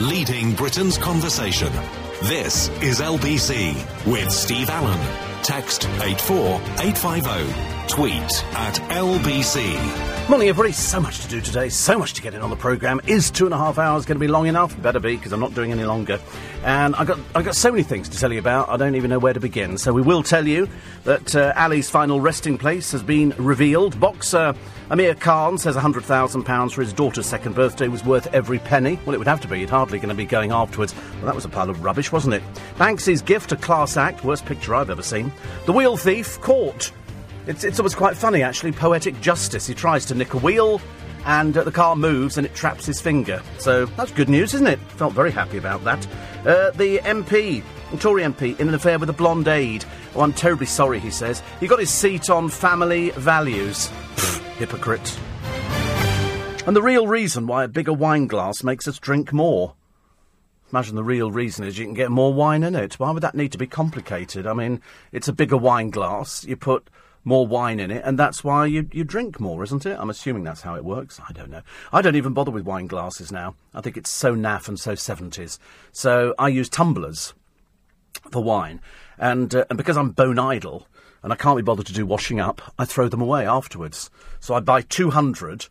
leading Britain's conversation. This is LBC with Steve Allen. Text 84850. Tweet at LBC. Morning, everybody. So much to do today. So much to get in on the programme. Is two and a half hours going to be long enough? Better be, because I'm not doing any longer. And I've got, I've got so many things to tell you about, I don't even know where to begin. So we will tell you that uh, Ali's final resting place has been revealed. Boxer Amir Khan says £100,000 for his daughter's second birthday was worth every penny. Well, it would have to be. It's hardly going to be going afterwards. Well, that was a pile of rubbish, wasn't it? Banksy's gift, a class act. Worst picture I've ever seen. The wheel thief, caught. It's, it's always quite funny, actually. Poetic justice. He tries to nick a wheel, and uh, the car moves and it traps his finger. So that's good news, isn't it? Felt very happy about that. Uh, the MP, Tory MP, in an affair with a blonde aide. Oh, I'm terribly sorry, he says. He got his seat on family values. Hypocrite. And the real reason why a bigger wine glass makes us drink more. Imagine the real reason is you can get more wine in it. Why would that need to be complicated? I mean, it's a bigger wine glass. You put more wine in it, and that's why you, you drink more, isn't it? I'm assuming that's how it works. I don't know. I don't even bother with wine glasses now. I think it's so naff and so 70s. So I use tumblers for wine. And, uh, and because I'm bone idle and I can't be bothered to do washing up, I throw them away afterwards. So I buy 200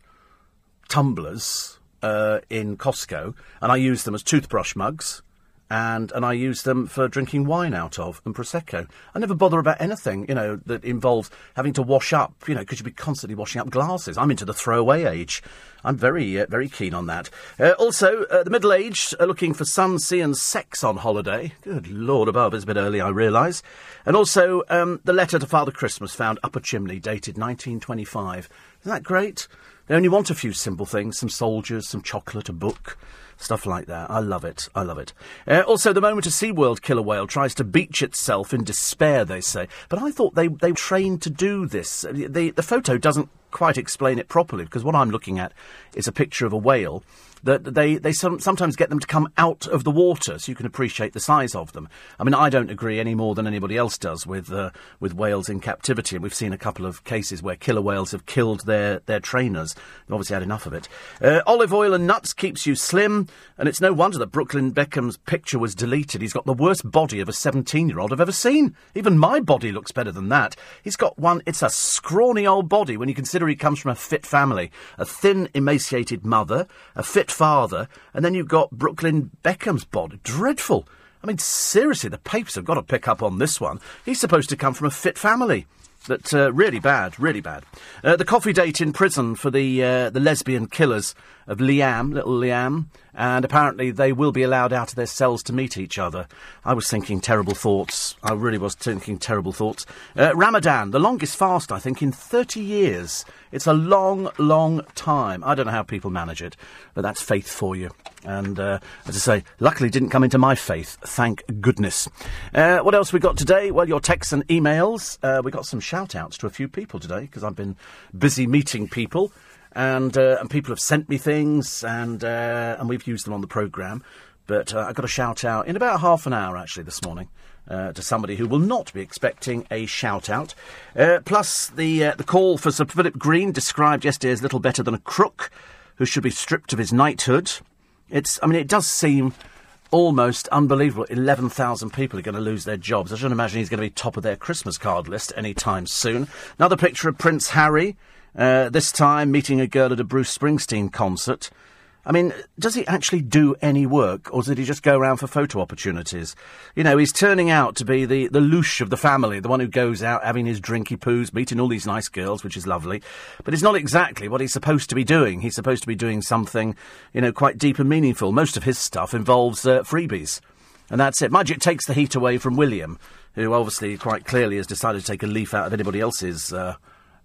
tumblers uh, in Costco and I use them as toothbrush mugs and and I use them for drinking wine out of and prosecco. I never bother about anything, you know, that involves having to wash up, you know, because you'd be constantly washing up glasses. I'm into the throwaway age. I'm very uh, very keen on that. Uh, also, uh, the middle aged are looking for sun, sea, and sex on holiday. Good lord above, it's a bit early, I realise. And also, um, the letter to Father Christmas found up a chimney, dated 1925. Isn't that great? They only want a few simple things: some soldiers, some chocolate, a book. Stuff like that. I love it. I love it. Uh, also, the moment a SeaWorld killer whale tries to beach itself in despair, they say. But I thought they, they trained to do this. The, the photo doesn't quite explain it properly because what I'm looking at is a picture of a whale that they, they some, sometimes get them to come out of the water so you can appreciate the size of them. I mean, I don't agree any more than anybody else does with, uh, with whales in captivity. And we've seen a couple of cases where killer whales have killed their, their trainers. They've obviously had enough of it. Uh, olive oil and nuts keeps you slim, and it's no wonder that Brooklyn Beckham's picture was deleted. He's got the worst body of a 17 year old I've ever seen. Even my body looks better than that. He's got one, it's a scrawny old body when you consider he comes from a fit family. A thin, emaciated mother, a fit father, and then you've got Brooklyn Beckham's body. Dreadful. I mean, seriously, the papers have got to pick up on this one. He's supposed to come from a fit family. But uh, really bad, really bad. Uh, the coffee date in prison for the uh, the lesbian killers of Liam, little Liam, and apparently they will be allowed out of their cells to meet each other. I was thinking terrible thoughts. I really was thinking terrible thoughts. Uh, Ramadan, the longest fast, I think, in 30 years. It's a long, long time. I don't know how people manage it, but that's faith for you. And uh, as I say, luckily didn't come into my faith. Thank goodness. Uh, what else we got today? Well, your texts and emails. Uh, we got some shout outs to a few people today because I've been busy meeting people and uh, and people have sent me things, and uh, and we've used them on the programme. But uh, I got a shout out in about half an hour actually this morning. Uh, to somebody who will not be expecting a shout out. Uh, plus, the uh, the call for Sir Philip Green, described yesterday as little better than a crook who should be stripped of his knighthood. It's, I mean, it does seem almost unbelievable. 11,000 people are going to lose their jobs. I shouldn't imagine he's going to be top of their Christmas card list anytime soon. Another picture of Prince Harry, uh, this time meeting a girl at a Bruce Springsteen concert. I mean, does he actually do any work, or did he just go around for photo opportunities? You know, he's turning out to be the, the louche of the family, the one who goes out having his drinky poos, meeting all these nice girls, which is lovely. But it's not exactly what he's supposed to be doing. He's supposed to be doing something, you know, quite deep and meaningful. Most of his stuff involves uh, freebies. And that's it. It takes the heat away from William, who obviously quite clearly has decided to take a leaf out of anybody else's uh,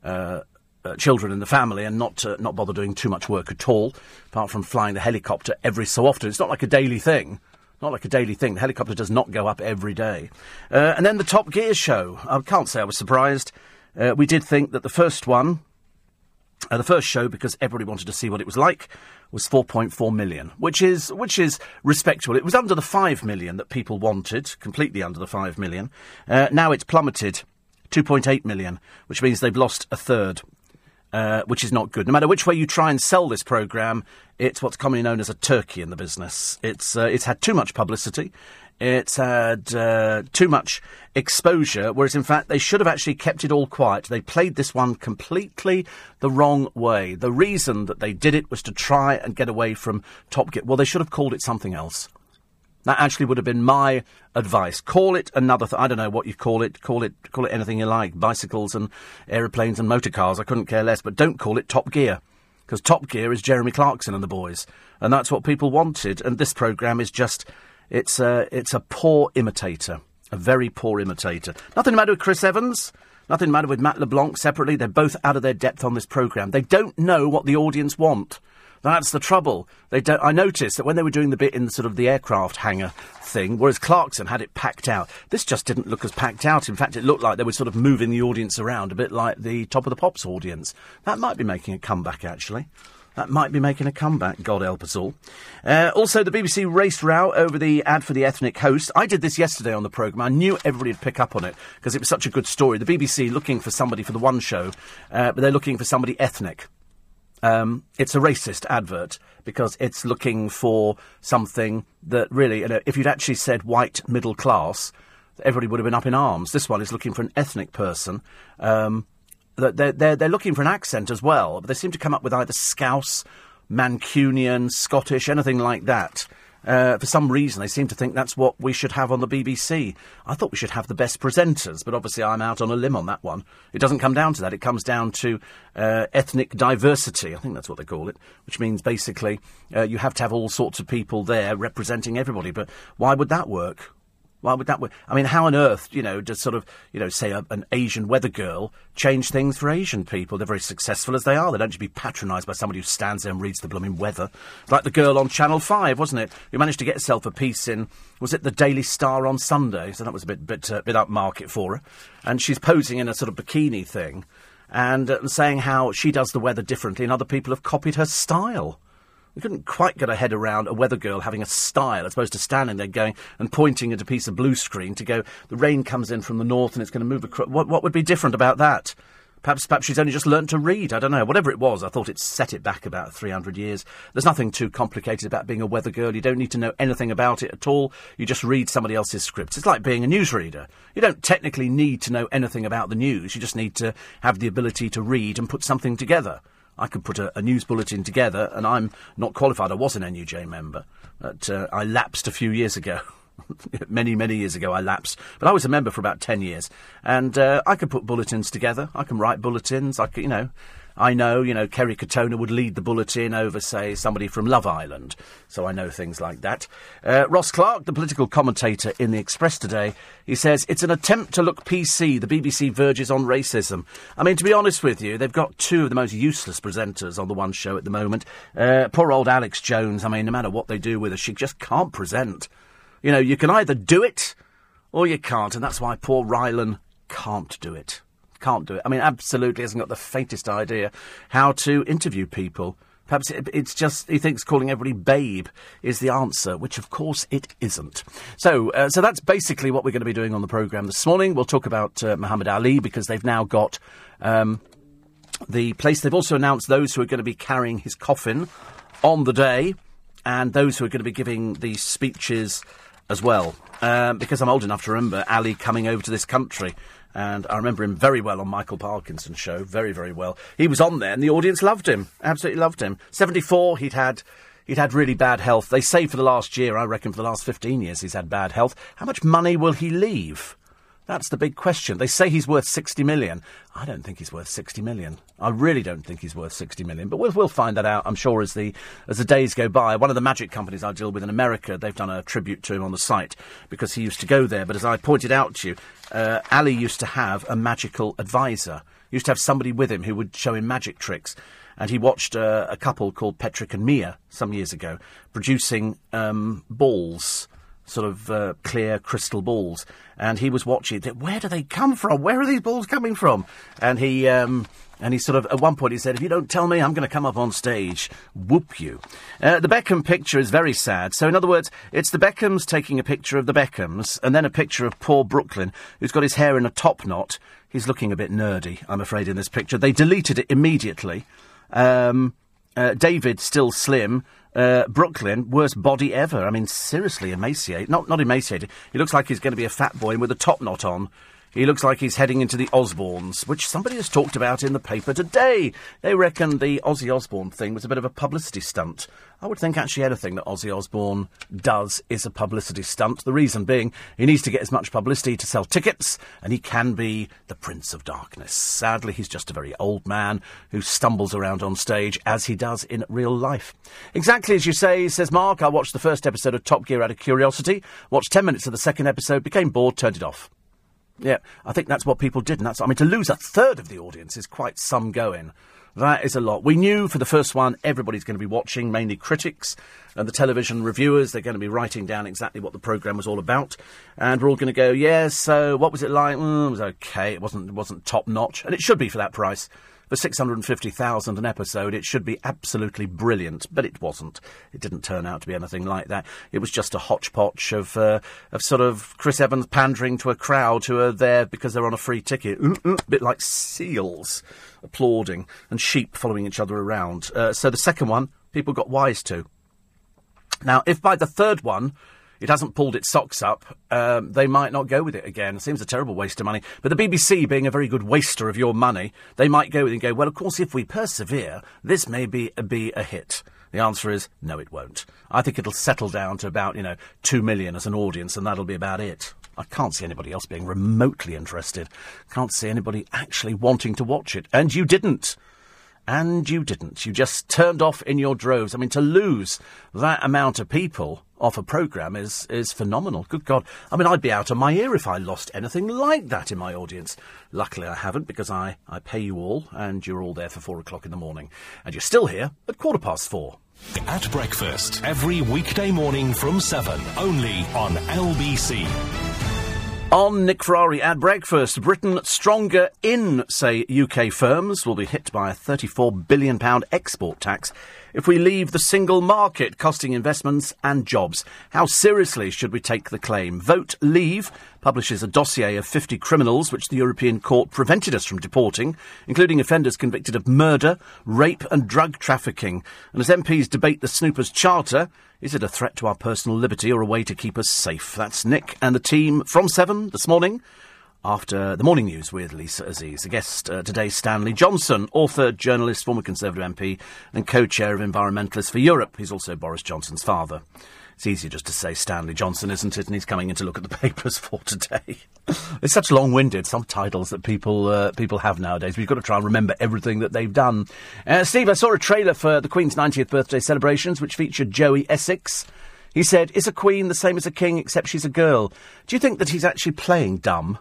uh, uh, children in the family and not uh, not bother doing too much work at all, apart from flying the helicopter every so often. It's not like a daily thing. Not like a daily thing. The helicopter does not go up every day. Uh, and then the Top Gear show. I can't say I was surprised. Uh, we did think that the first one, uh, the first show, because everybody wanted to see what it was like, was 4.4 million, which is which is respectable. It was under the 5 million that people wanted, completely under the 5 million. Uh, now it's plummeted 2.8 million, which means they've lost a third. Uh, which is not good. No matter which way you try and sell this programme, it's what's commonly known as a turkey in the business. It's, uh, it's had too much publicity. It's had uh, too much exposure, whereas in fact they should have actually kept it all quiet. They played this one completely the wrong way. The reason that they did it was to try and get away from Top Gear. Well, they should have called it something else. That actually would have been my advice. Call it another. Th- I don't know what you call it. Call it call it anything you like. Bicycles and aeroplanes and motor cars. I couldn't care less. But don't call it Top Gear because Top Gear is Jeremy Clarkson and the boys, and that's what people wanted. And this program is just it's a it's a poor imitator, a very poor imitator. Nothing the matter with Chris Evans. Nothing matter with Matt LeBlanc separately. They're both out of their depth on this program. They don't know what the audience want. That's the trouble. They don't, I noticed that when they were doing the bit in the sort of the aircraft hangar thing, whereas Clarkson had it packed out, this just didn't look as packed out. In fact, it looked like they were sort of moving the audience around a bit like the Top of the Pops audience. That might be making a comeback, actually. That might be making a comeback, God help us all. Uh, also, the BBC race row over the ad for the ethnic host. I did this yesterday on the programme. I knew everybody would pick up on it because it was such a good story. The BBC looking for somebody for the one show, uh, but they're looking for somebody ethnic. Um, it's a racist advert because it's looking for something that really, you know, if you'd actually said white middle class, everybody would have been up in arms. This one is looking for an ethnic person. Um, they're, they're, they're looking for an accent as well, but they seem to come up with either Scouse, Mancunian, Scottish, anything like that. Uh, for some reason, they seem to think that's what we should have on the BBC. I thought we should have the best presenters, but obviously I'm out on a limb on that one. It doesn't come down to that. It comes down to uh, ethnic diversity. I think that's what they call it, which means basically uh, you have to have all sorts of people there representing everybody. But why would that work? Why would that work? I mean, how on earth, you know, does sort of, you know, say a, an Asian weather girl change things for Asian people? They're very successful as they are. They don't just be patronised by somebody who stands there and reads the blooming weather. Like the girl on Channel 5, wasn't it? Who managed to get herself a piece in, was it the Daily Star on Sunday? So that was a bit, bit, uh, bit upmarket for her. And she's posing in a sort of bikini thing and uh, saying how she does the weather differently and other people have copied her style. We couldn't quite get our head around a weather girl having a style as opposed to standing there going and pointing at a piece of blue screen to go, the rain comes in from the north and it's going to move across. What, what would be different about that? Perhaps, perhaps she's only just learnt to read. I don't know. Whatever it was, I thought it set it back about 300 years. There's nothing too complicated about being a weather girl. You don't need to know anything about it at all. You just read somebody else's scripts. It's like being a newsreader. You don't technically need to know anything about the news. You just need to have the ability to read and put something together. I could put a, a, news bulletin together, and I'm not qualified. I was an NUJ member, but uh, I lapsed a few years ago. many, many years ago, I lapsed. But I was a member for about 10 years. And uh, I could put bulletins together. I can write bulletins. I could, you know, I know, you know, Kerry Katona would lead the bulletin over, say, somebody from Love Island. So I know things like that. Uh, Ross Clark, the political commentator in the Express today, he says, it's an attempt to look PC. The BBC verges on racism. I mean, to be honest with you, they've got two of the most useless presenters on the one show at the moment. Uh, poor old Alex Jones, I mean, no matter what they do with her, she just can't present. You know, you can either do it or you can't, and that's why poor Rylan can't do it can't do it. I mean, absolutely hasn't got the faintest idea how to interview people. Perhaps it, it's just he thinks calling everybody babe is the answer, which of course it isn't. So, uh, so that's basically what we're going to be doing on the program this morning. We'll talk about uh, Muhammad Ali because they've now got um, the place. They've also announced those who are going to be carrying his coffin on the day, and those who are going to be giving the speeches as well. Um, because I'm old enough to remember Ali coming over to this country and I remember him very well on Michael Parkinson's show, very, very well. He was on there, and the audience loved him, absolutely loved him. 74, he'd had. He'd had really bad health. They say for the last year, I reckon for the last 15 years, he's had bad health. How much money will he leave? That's the big question. They say he's worth 60 million. I don't think he's worth 60 million. I really don't think he's worth 60 million. But we'll, we'll find that out, I'm sure, as the, as the days go by. One of the magic companies I deal with in America, they've done a tribute to him on the site because he used to go there. But as I pointed out to you, uh, Ali used to have a magical advisor. He used to have somebody with him who would show him magic tricks. And he watched uh, a couple called Patrick and Mia some years ago producing um, balls sort of uh, clear crystal balls, and he was watching. Where do they come from? Where are these balls coming from? And he. Um, and he sort of, at one point, he said, If you don't tell me, I'm going to come up on stage. Whoop you. Uh, the Beckham picture is very sad. So, in other words, it's the Beckhams taking a picture of the Beckhams, and then a picture of poor Brooklyn, who's got his hair in a top knot. He's looking a bit nerdy, I'm afraid, in this picture. They deleted it immediately. Um, uh, David, still slim. Uh, Brooklyn, worst body ever. I mean, seriously emaciated. Not, not emaciated. He looks like he's going to be a fat boy with a top knot on. He looks like he's heading into the Osbournes, which somebody has talked about in the paper today. They reckon the Ozzy Osbourne thing was a bit of a publicity stunt. I would think actually anything that Ozzy Osbourne does is a publicity stunt. The reason being, he needs to get as much publicity to sell tickets, and he can be the Prince of Darkness. Sadly, he's just a very old man who stumbles around on stage as he does in real life. Exactly as you say, says Mark. I watched the first episode of Top Gear out of curiosity, watched 10 minutes of the second episode, became bored, turned it off. Yeah, I think that's what people did, and that's. I mean, to lose a third of the audience is quite some going. That is a lot. We knew for the first one everybody's going to be watching, mainly critics and the television reviewers. They're going to be writing down exactly what the programme was all about, and we're all going to go, "Yes, yeah, so what was it like? Mm, it was okay. It wasn't. It wasn't top notch, and it should be for that price for 650,000 an episode, it should be absolutely brilliant, but it wasn't. It didn't turn out to be anything like that. It was just a hodgepodge of, uh, of sort of Chris Evans pandering to a crowd who are there because they're on a free ticket. a bit like seals applauding and sheep following each other around. Uh, so the second one, people got wise to. Now, if by the third one, it hasn't pulled its socks up, um, they might not go with it again. It seems a terrible waste of money. But the BBC, being a very good waster of your money, they might go with it and go, well, of course, if we persevere, this may be, be a hit. The answer is no, it won't. I think it'll settle down to about, you know, two million as an audience, and that'll be about it. I can't see anybody else being remotely interested. Can't see anybody actually wanting to watch it. And you didn't. And you didn't. You just turned off in your droves. I mean, to lose that amount of people off a programme is, is phenomenal. Good God. I mean, I'd be out of my ear if I lost anything like that in my audience. Luckily, I haven't because I, I pay you all and you're all there for four o'clock in the morning. And you're still here at quarter past four. At breakfast, every weekday morning from 7, only on LBC. On Nick Ferrari at breakfast, Britain stronger in, say, UK firms will be hit by a £34 billion export tax if we leave the single market, costing investments and jobs. How seriously should we take the claim? Vote Leave publishes a dossier of 50 criminals which the European Court prevented us from deporting, including offenders convicted of murder, rape, and drug trafficking. And as MPs debate the Snoopers Charter, is it a threat to our personal liberty or a way to keep us safe? That's Nick and the team from 7 this morning after the morning news with Lisa Aziz. The guest uh, today, Stanley Johnson, author, journalist, former Conservative MP, and co chair of Environmentalists for Europe. He's also Boris Johnson's father. It's easier just to say Stanley Johnson, isn't it? And he's coming in to look at the papers for today. it's such long-winded some titles that people uh, people have nowadays. We've got to try and remember everything that they've done. Uh, Steve, I saw a trailer for the Queen's 90th birthday celebrations, which featured Joey Essex. He said, "Is a queen the same as a king, except she's a girl?" Do you think that he's actually playing dumb?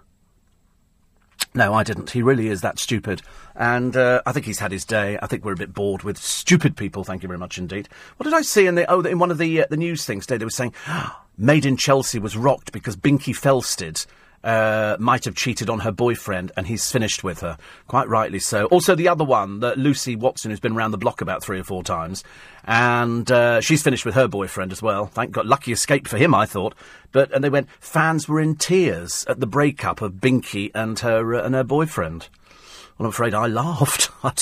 No, I didn't. He really is that stupid. And uh, I think he's had his day. I think we're a bit bored with stupid people. Thank you very much indeed. What did I see in the oh in one of the uh, the news things today? They were saying, "Made in Chelsea" was rocked because Binky Felstead uh, might have cheated on her boyfriend and he's finished with her. Quite rightly so. Also, the other one, that Lucy Watson, who's been around the block about three or four times, and uh, she's finished with her boyfriend as well. Thank God. Lucky escape for him, I thought. But and they went. Fans were in tears at the breakup of Binky and her uh, and her boyfriend. Well, I'm afraid I laughed. I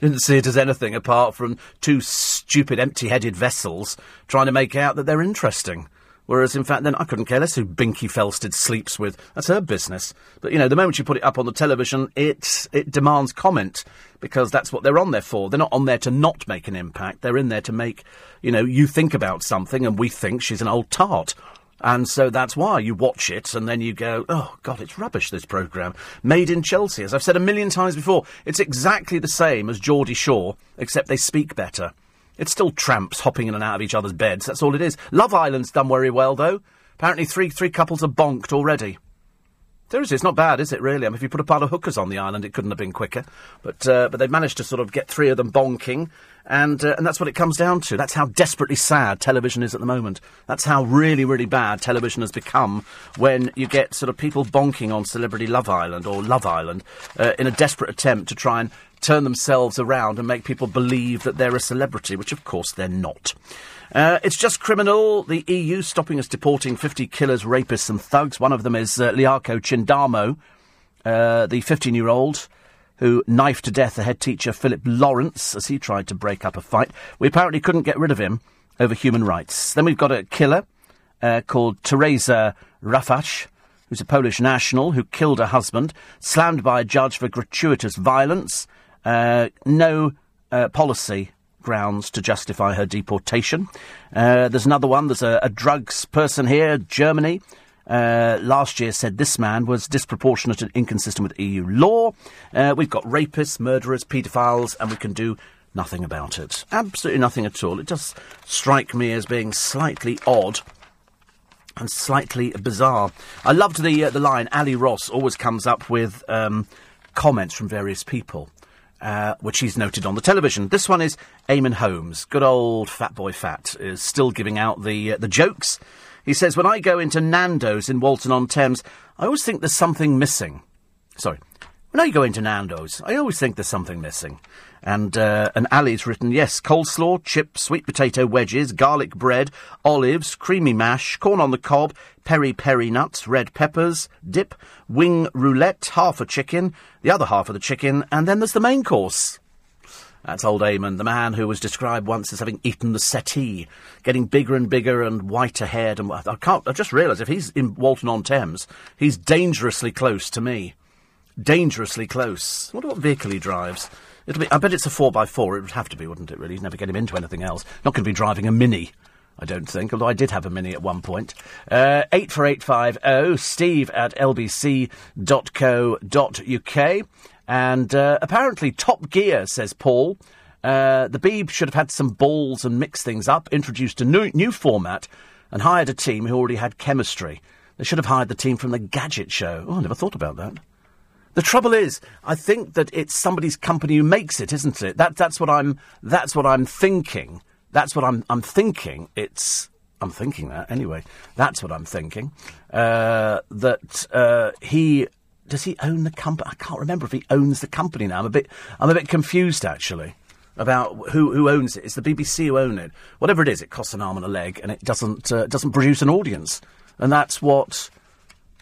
didn't see it as anything apart from two stupid, empty-headed vessels trying to make out that they're interesting. Whereas, in fact, then I couldn't care less who Binky Felstead sleeps with. That's her business. But, you know, the moment you put it up on the television, it, it demands comment because that's what they're on there for. They're not on there to not make an impact. They're in there to make, you know, you think about something and we think she's an old tart. And so that's why you watch it and then you go, oh, God, it's rubbish, this programme. Made in Chelsea. As I've said a million times before, it's exactly the same as Geordie Shore, except they speak better. It's still tramps hopping in and out of each other's beds. That's all it is. Love Island's done very well, though. Apparently, three three couples are bonked already. Seriously, it's not bad, is it? Really? I mean, if you put a pile of hookers on the island, it couldn't have been quicker. But uh, but they've managed to sort of get three of them bonking, And, uh, and that's what it comes down to. That's how desperately sad television is at the moment. That's how really, really bad television has become when you get sort of people bonking on Celebrity Love Island or Love Island uh, in a desperate attempt to try and turn themselves around and make people believe that they're a celebrity, which of course they're not. Uh, it's just criminal. The EU stopping us deporting 50 killers, rapists, and thugs. One of them is uh, Learco Chindamo, uh, the 15 year old who knifed to death the head teacher Philip Lawrence as he tried to break up a fight. We apparently couldn't get rid of him over human rights. Then we've got a killer uh, called Teresa Raffasz, who's a Polish national who killed her husband, slammed by a judge for gratuitous violence. Uh, no uh, policy grounds to justify her deportation. Uh, there's another one. There's a, a drugs person here, Germany, uh, last year said this man was disproportionate and inconsistent with EU law. Uh, we've got rapists, murderers, paedophiles, and we can do nothing about it. Absolutely nothing at all. It does strike me as being slightly odd and slightly bizarre. I loved the uh, the line. Ally Ross always comes up with um, comments from various people. Uh, which he's noted on the television. This one is Eamonn Holmes, good old fat boy fat, is still giving out the uh, the jokes he says, When I go into Nando's in Walton on Thames, I always think there's something missing. Sorry. When I go into Nando's, I always think there's something missing. And, uh, and Ally's written, yes, coleslaw, chips, sweet potato wedges, garlic bread, olives, creamy mash, corn on the cob, peri peri nuts, red peppers, dip, wing roulette, half a chicken, the other half of the chicken, and then there's the main course. That's old Eamonn, the man who was described once as having eaten the settee, getting bigger and bigger and whiter haired. And I can't. I just realised if he's in Walton on Thames, he's dangerously close to me. Dangerously close. I wonder what vehicle he drives. It'll be. I bet it's a four by four. It would have to be, wouldn't it? Really, He'd never get him into anything else. Not going to be driving a mini. I don't think, although I did have a mini at one point. Uh, 84850 steve at lbc.co.uk. And uh, apparently, Top Gear, says Paul. Uh, the Beeb should have had some balls and mixed things up, introduced a new, new format, and hired a team who already had chemistry. They should have hired the team from the Gadget Show. Oh, I never thought about that. The trouble is, I think that it's somebody's company who makes it, isn't it? That, that's what I'm. That's what I'm thinking. That's what I'm. I'm thinking. It's. I'm thinking that anyway. That's what I'm thinking. Uh, that uh, he does he own the company? I can't remember if he owns the company now. I'm a bit, I'm a bit confused actually about who who owns it. It's the BBC who own it. Whatever it is, it costs an arm and a leg, and it doesn't uh, doesn't produce an audience. And that's what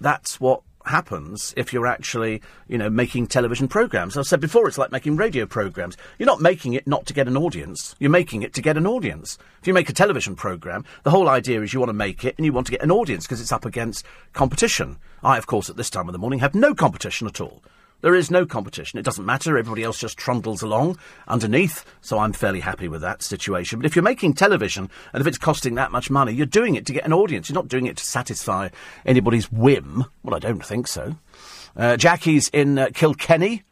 that's what happens if you're actually, you know, making television programs. I've said before, it's like making radio programs. You're not making it not to get an audience. You're making it to get an audience. If you make a television program, the whole idea is you want to make it and you want to get an audience because it's up against competition. I, of course, at this time of the morning have no competition at all. There is no competition. It doesn't matter. Everybody else just trundles along underneath. So I'm fairly happy with that situation. But if you're making television and if it's costing that much money, you're doing it to get an audience. You're not doing it to satisfy anybody's whim. Well, I don't think so. Uh, Jackie's in uh, Kilkenny.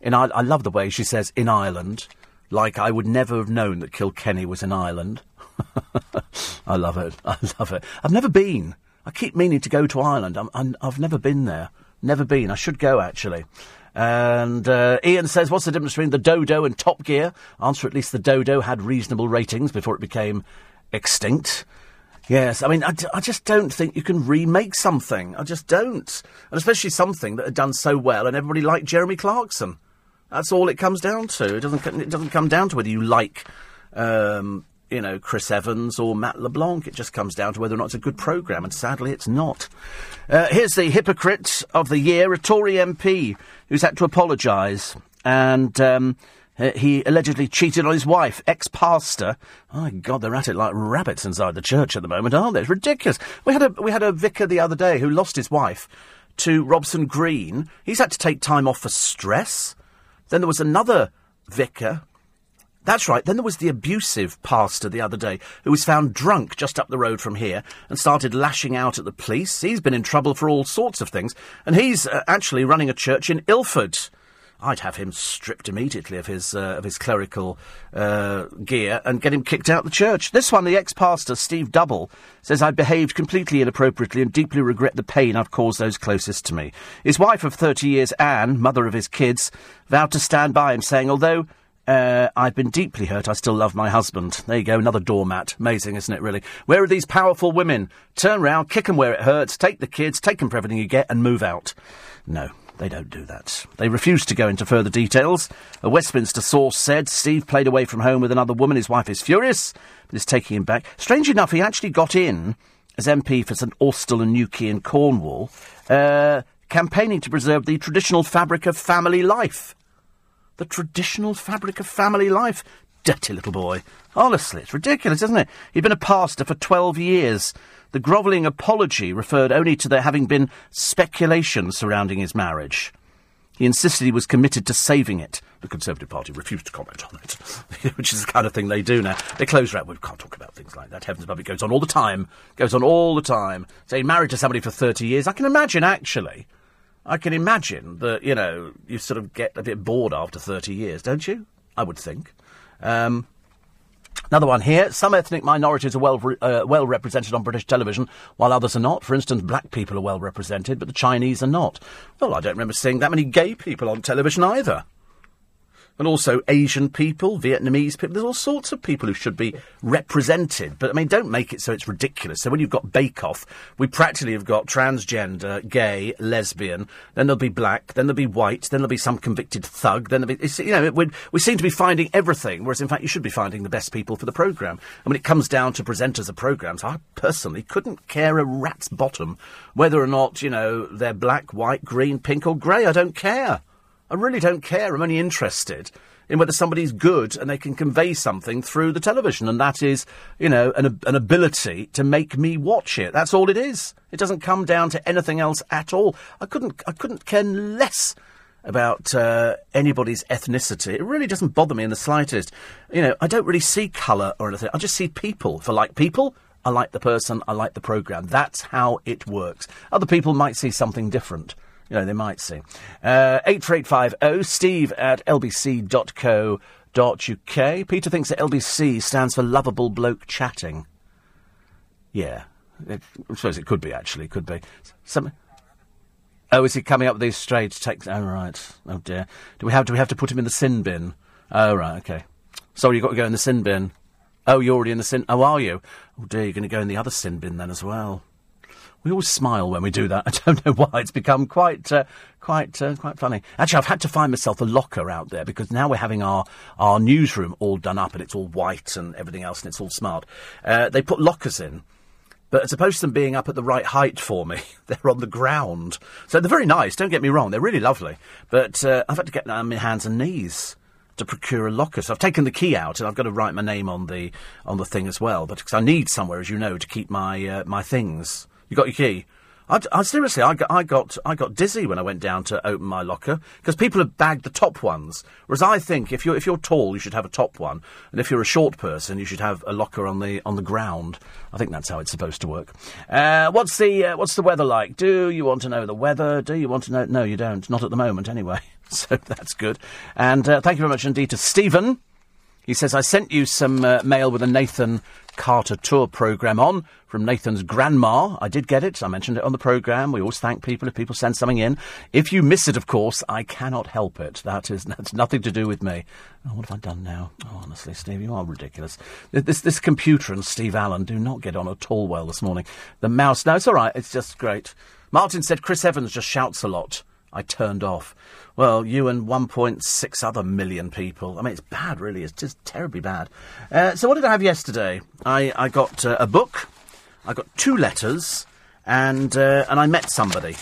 In I-, I love the way she says in Ireland. Like I would never have known that Kilkenny was in Ireland. I love it. I love it. I've never been. I keep meaning to go to Ireland. I'm, I'm, I've never been there. Never been. I should go actually. And uh, Ian says, what's the difference between the Dodo and Top Gear? Answer, at least the Dodo had reasonable ratings before it became extinct. Yes, I mean, I, d- I just don't think you can remake something. I just don't. And especially something that had done so well and everybody liked Jeremy Clarkson. That's all it comes down to. It doesn't, it doesn't come down to whether you like um, you know, Chris Evans or Matt LeBlanc. It just comes down to whether or not it's a good programme, and sadly it's not. Uh, here's the hypocrite of the year, a Tory MP who's had to apologise. And um, he allegedly cheated on his wife, ex-pastor. Oh, my God, they're at it like rabbits inside the church at the moment, aren't they? It's ridiculous. We had a, we had a vicar the other day who lost his wife to Robson Green. He's had to take time off for stress. Then there was another vicar that's right. Then there was the abusive pastor the other day who was found drunk just up the road from here and started lashing out at the police. He's been in trouble for all sorts of things, and he's uh, actually running a church in Ilford. I'd have him stripped immediately of his uh, of his clerical uh, gear and get him kicked out the church. This one, the ex-pastor Steve Double says I behaved completely inappropriately and deeply regret the pain I've caused those closest to me. His wife of thirty years, Anne, mother of his kids, vowed to stand by him, saying, although Uh, I've been deeply hurt. I still love my husband. There you go, another doormat. Amazing, isn't it, really? Where are these powerful women? Turn round, kick 'em where it hurts, take the kids, take 'em for everything you get, and move out. No, they don't do that. They refuse to go into further details. A Westminster source said Steve played away from home with another woman. His wife is furious, but is taking him back. Strange enough, he actually got in as MP for St Austell and Newquay in Cornwall, uh, campaigning to preserve the traditional fabric of family life the traditional fabric of family life. Dirty little boy. Honestly, it's ridiculous, isn't it? He'd been a pastor for 12 years. The grovelling apology referred only to there having been speculation surrounding his marriage. He insisted he was committed to saving it. The Conservative Party refused to comment on it, which is the kind of thing they do now. They close around. We can't talk about things like that. Heavens above, it goes on all the time. Goes on all the time. Say, married to somebody for 30 years. I can imagine, actually, I can imagine that, you know, you sort of get a bit bored after 30 years, don't you? I would think. Um, Another one here. Some ethnic minorities are well, uh, well represented on British television, while others are not. For instance, black people are well represented, but the Chinese are not. Well, I don't remember seeing that many gay people on television either and also Asian people, Vietnamese people. There's all sorts of people who should be represented. But I mean, don't make it so it's ridiculous. So when you've got Bake Off, we practically have got transgender, gay, lesbian. Then there'll be black. Then there'll be white. Then there'll be some convicted thug. Then there'll be, you know, we, we seem to be finding everything, whereas in fact you should be finding the best people for the programme. And when it comes down to presenters of programmes, I personally couldn't care a rat's bottom whether or not you know they're black, white, green, pink, or grey. I don't care. I really don't care. I'm only interested in whether somebody's good and they can convey something through the television, and that is, you know, an, an ability to make me watch it. That's all it is. It doesn't come down to anything else at all. I couldn't, I couldn't care less about uh, anybody's ethnicity. It really doesn't bother me in the slightest. You know, I don't really see colour or anything. I just see people. If I like people, I like the person, I like the programme. That's how it works. Other people might see something different. You know, they might see. Uh, 84850 steve at lbc.co.uk. Peter thinks that LBC stands for Lovable Bloke Chatting. Yeah. It, I suppose it could be, actually. Could be. Some, oh, is he coming up with these strange texts? Oh, right. Oh, dear. Do we have, do we have to put him in the sin bin? Oh, right, okay. Sorry, you've got to go in the sin bin. Oh, you're already in the sin... Oh, are you? Oh, dear, you're going to go in the other sin bin then as well. We always smile when we do that. I don't know why. It's become quite, uh, quite, uh, quite funny. Actually, I've had to find myself a locker out there because now we're having our, our newsroom all done up and it's all white and everything else and it's all smart. Uh, they put lockers in. But as opposed to them being up at the right height for me, they're on the ground. So they're very nice, don't get me wrong, they're really lovely. But uh, I've had to get on my hands and knees to procure a locker. So I've taken the key out and I've got to write my name on the on the thing as well. But because I need somewhere, as you know, to keep my uh, my things. You got your key? I, I, seriously, I got, I got, I got dizzy when I went down to open my locker because people have bagged the top ones. Whereas I think if you're if you're tall, you should have a top one, and if you're a short person, you should have a locker on the on the ground. I think that's how it's supposed to work. Uh, what's the uh, what's the weather like? Do you want to know the weather? Do you want to know? No, you don't. Not at the moment, anyway. So that's good. And uh, thank you very much indeed to Stephen. He says, I sent you some uh, mail with a Nathan Carter tour programme on from Nathan's grandma. I did get it. I mentioned it on the programme. We always thank people if people send something in. If you miss it, of course, I cannot help it. That is that's nothing to do with me. Oh, what have I done now? Oh, honestly, Steve, you are ridiculous. This this computer and Steve Allen do not get on at all well this morning. The mouse. No, it's all right. It's just great. Martin said Chris Evans just shouts a lot. I turned off. Well, you and 1.6 other million people. I mean, it's bad, really. It's just terribly bad. Uh, so, what did I have yesterday? I, I got uh, a book, I got two letters, and, uh, and I met somebody.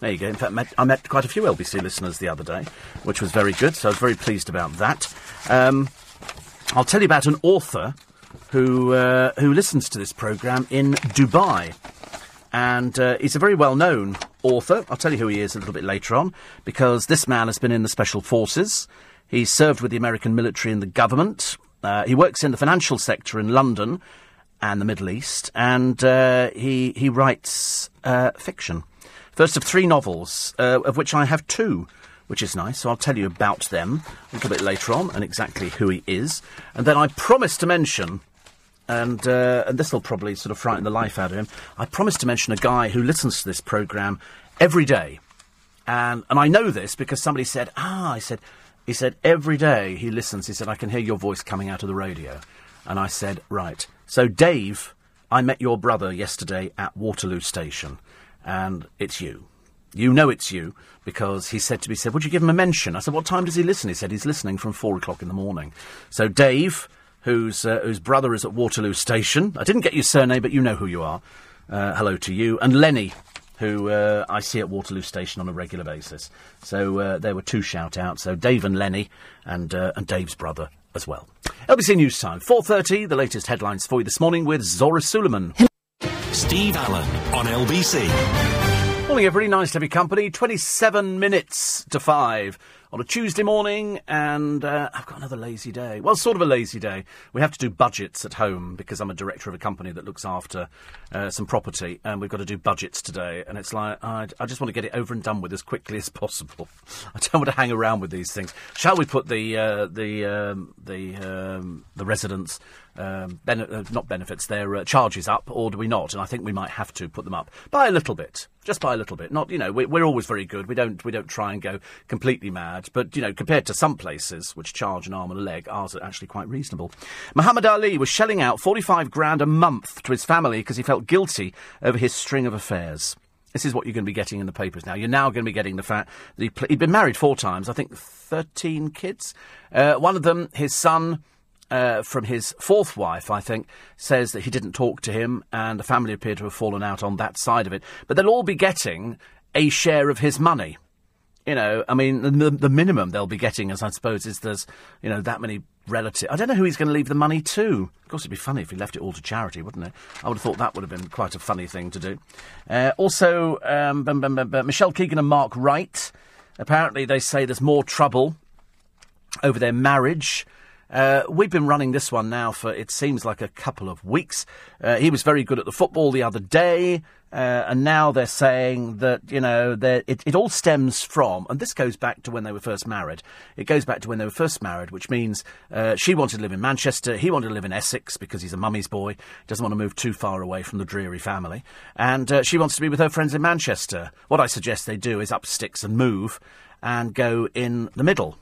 There you go. In fact, met, I met quite a few LBC listeners the other day, which was very good, so I was very pleased about that. Um, I'll tell you about an author who, uh, who listens to this programme in Dubai and uh, he's a very well known author. I'll tell you who he is a little bit later on, because this man has been in the Special Forces. He's served with the American military and the government. Uh, he works in the financial sector in London and the Middle East, and uh, he, he writes uh, fiction. First of three novels, uh, of which I have two which is nice. So I'll tell you about them a little bit later on and exactly who he is. And then I promise to mention and uh, and this will probably sort of frighten the life out of him. I promised to mention a guy who listens to this program every day, and and I know this because somebody said, ah, I said. He said, every day he listens. He said, I can hear your voice coming out of the radio. And I said, right. So, Dave, I met your brother yesterday at Waterloo Station, and it's you. You know it's you because he said to me, he said, Would you give him a mention? I said, What time does he listen? He said, He's listening from four o'clock in the morning. So, Dave, whose, uh, whose brother is at Waterloo Station, I didn't get your surname, but you know who you are. Uh, hello to you. And Lenny, who uh, I see at Waterloo Station on a regular basis. So, uh, there were two shout outs. So, Dave and Lenny, and, uh, and Dave's brother as well. LBC News Time, 4.30, the latest headlines for you this morning with Zora Suleiman. Steve Allen on LBC. Morning, everybody. Nice to have your company. 27 minutes to 5 on a Tuesday morning, and uh, I've got another lazy day. Well, sort of a lazy day. We have to do budgets at home because I'm a director of a company that looks after uh, some property, and we've got to do budgets today. And it's like, I, I just want to get it over and done with as quickly as possible. I don't want to hang around with these things. Shall we put the uh, the um, the um, the residents um, bene- uh, not benefits, their uh, charges up, or do we not? And I think we might have to put them up by a little bit, just by a little bit. Not, you know, we, we're always very good. We don't, we don't try and go completely mad, but you know, compared to some places which charge an arm and a leg, ours are actually quite reasonable. Muhammad Ali was shelling out forty-five grand a month to his family because he felt guilty over his string of affairs. This is what you're going to be getting in the papers now. You're now going to be getting the fact that he he'd been married four times, I think 13 kids. Uh, one of them, his son, uh, from his fourth wife, I think, says that he didn't talk to him, and the family appear to have fallen out on that side of it. But they'll all be getting a share of his money. You know, I mean, the, the minimum they'll be getting, as I suppose, is there's, you know, that many relatives. I don't know who he's going to leave the money to. Of course, it'd be funny if he left it all to charity, wouldn't it? I would have thought that would have been quite a funny thing to do. Uh, also, um, bum, bum, bum, Michelle Keegan and Mark Wright. Apparently, they say there's more trouble over their marriage. Uh, we've been running this one now for it seems like a couple of weeks. Uh, he was very good at the football the other day, uh, and now they're saying that you know it, it all stems from, and this goes back to when they were first married. It goes back to when they were first married, which means uh, she wanted to live in Manchester, he wanted to live in Essex because he's a mummy's boy, doesn't want to move too far away from the dreary family, and uh, she wants to be with her friends in Manchester. What I suggest they do is up sticks and move, and go in the middle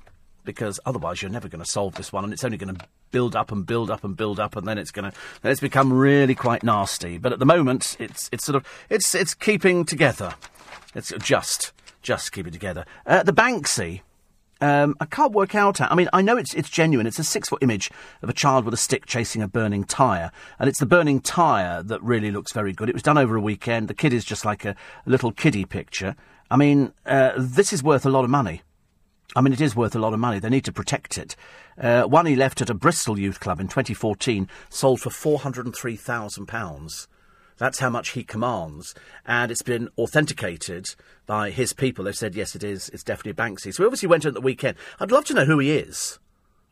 because otherwise you're never going to solve this one, and it's only going to build up and build up and build up, and then it's going to it's become really quite nasty. But at the moment, it's it's sort of it's it's keeping together. It's just just keeping together. Uh, the Banksy. Um, I can't work out. I mean, I know it's it's genuine. It's a six foot image of a child with a stick chasing a burning tyre, and it's the burning tyre that really looks very good. It was done over a weekend. The kid is just like a, a little kiddie picture. I mean, uh, this is worth a lot of money. I mean, it is worth a lot of money. They need to protect it. Uh, one he left at a Bristol youth club in 2014 sold for £403,000. That's how much he commands. And it's been authenticated by his people. They've said, yes, it is. It's definitely Banksy. So we obviously went at the weekend. I'd love to know who he is.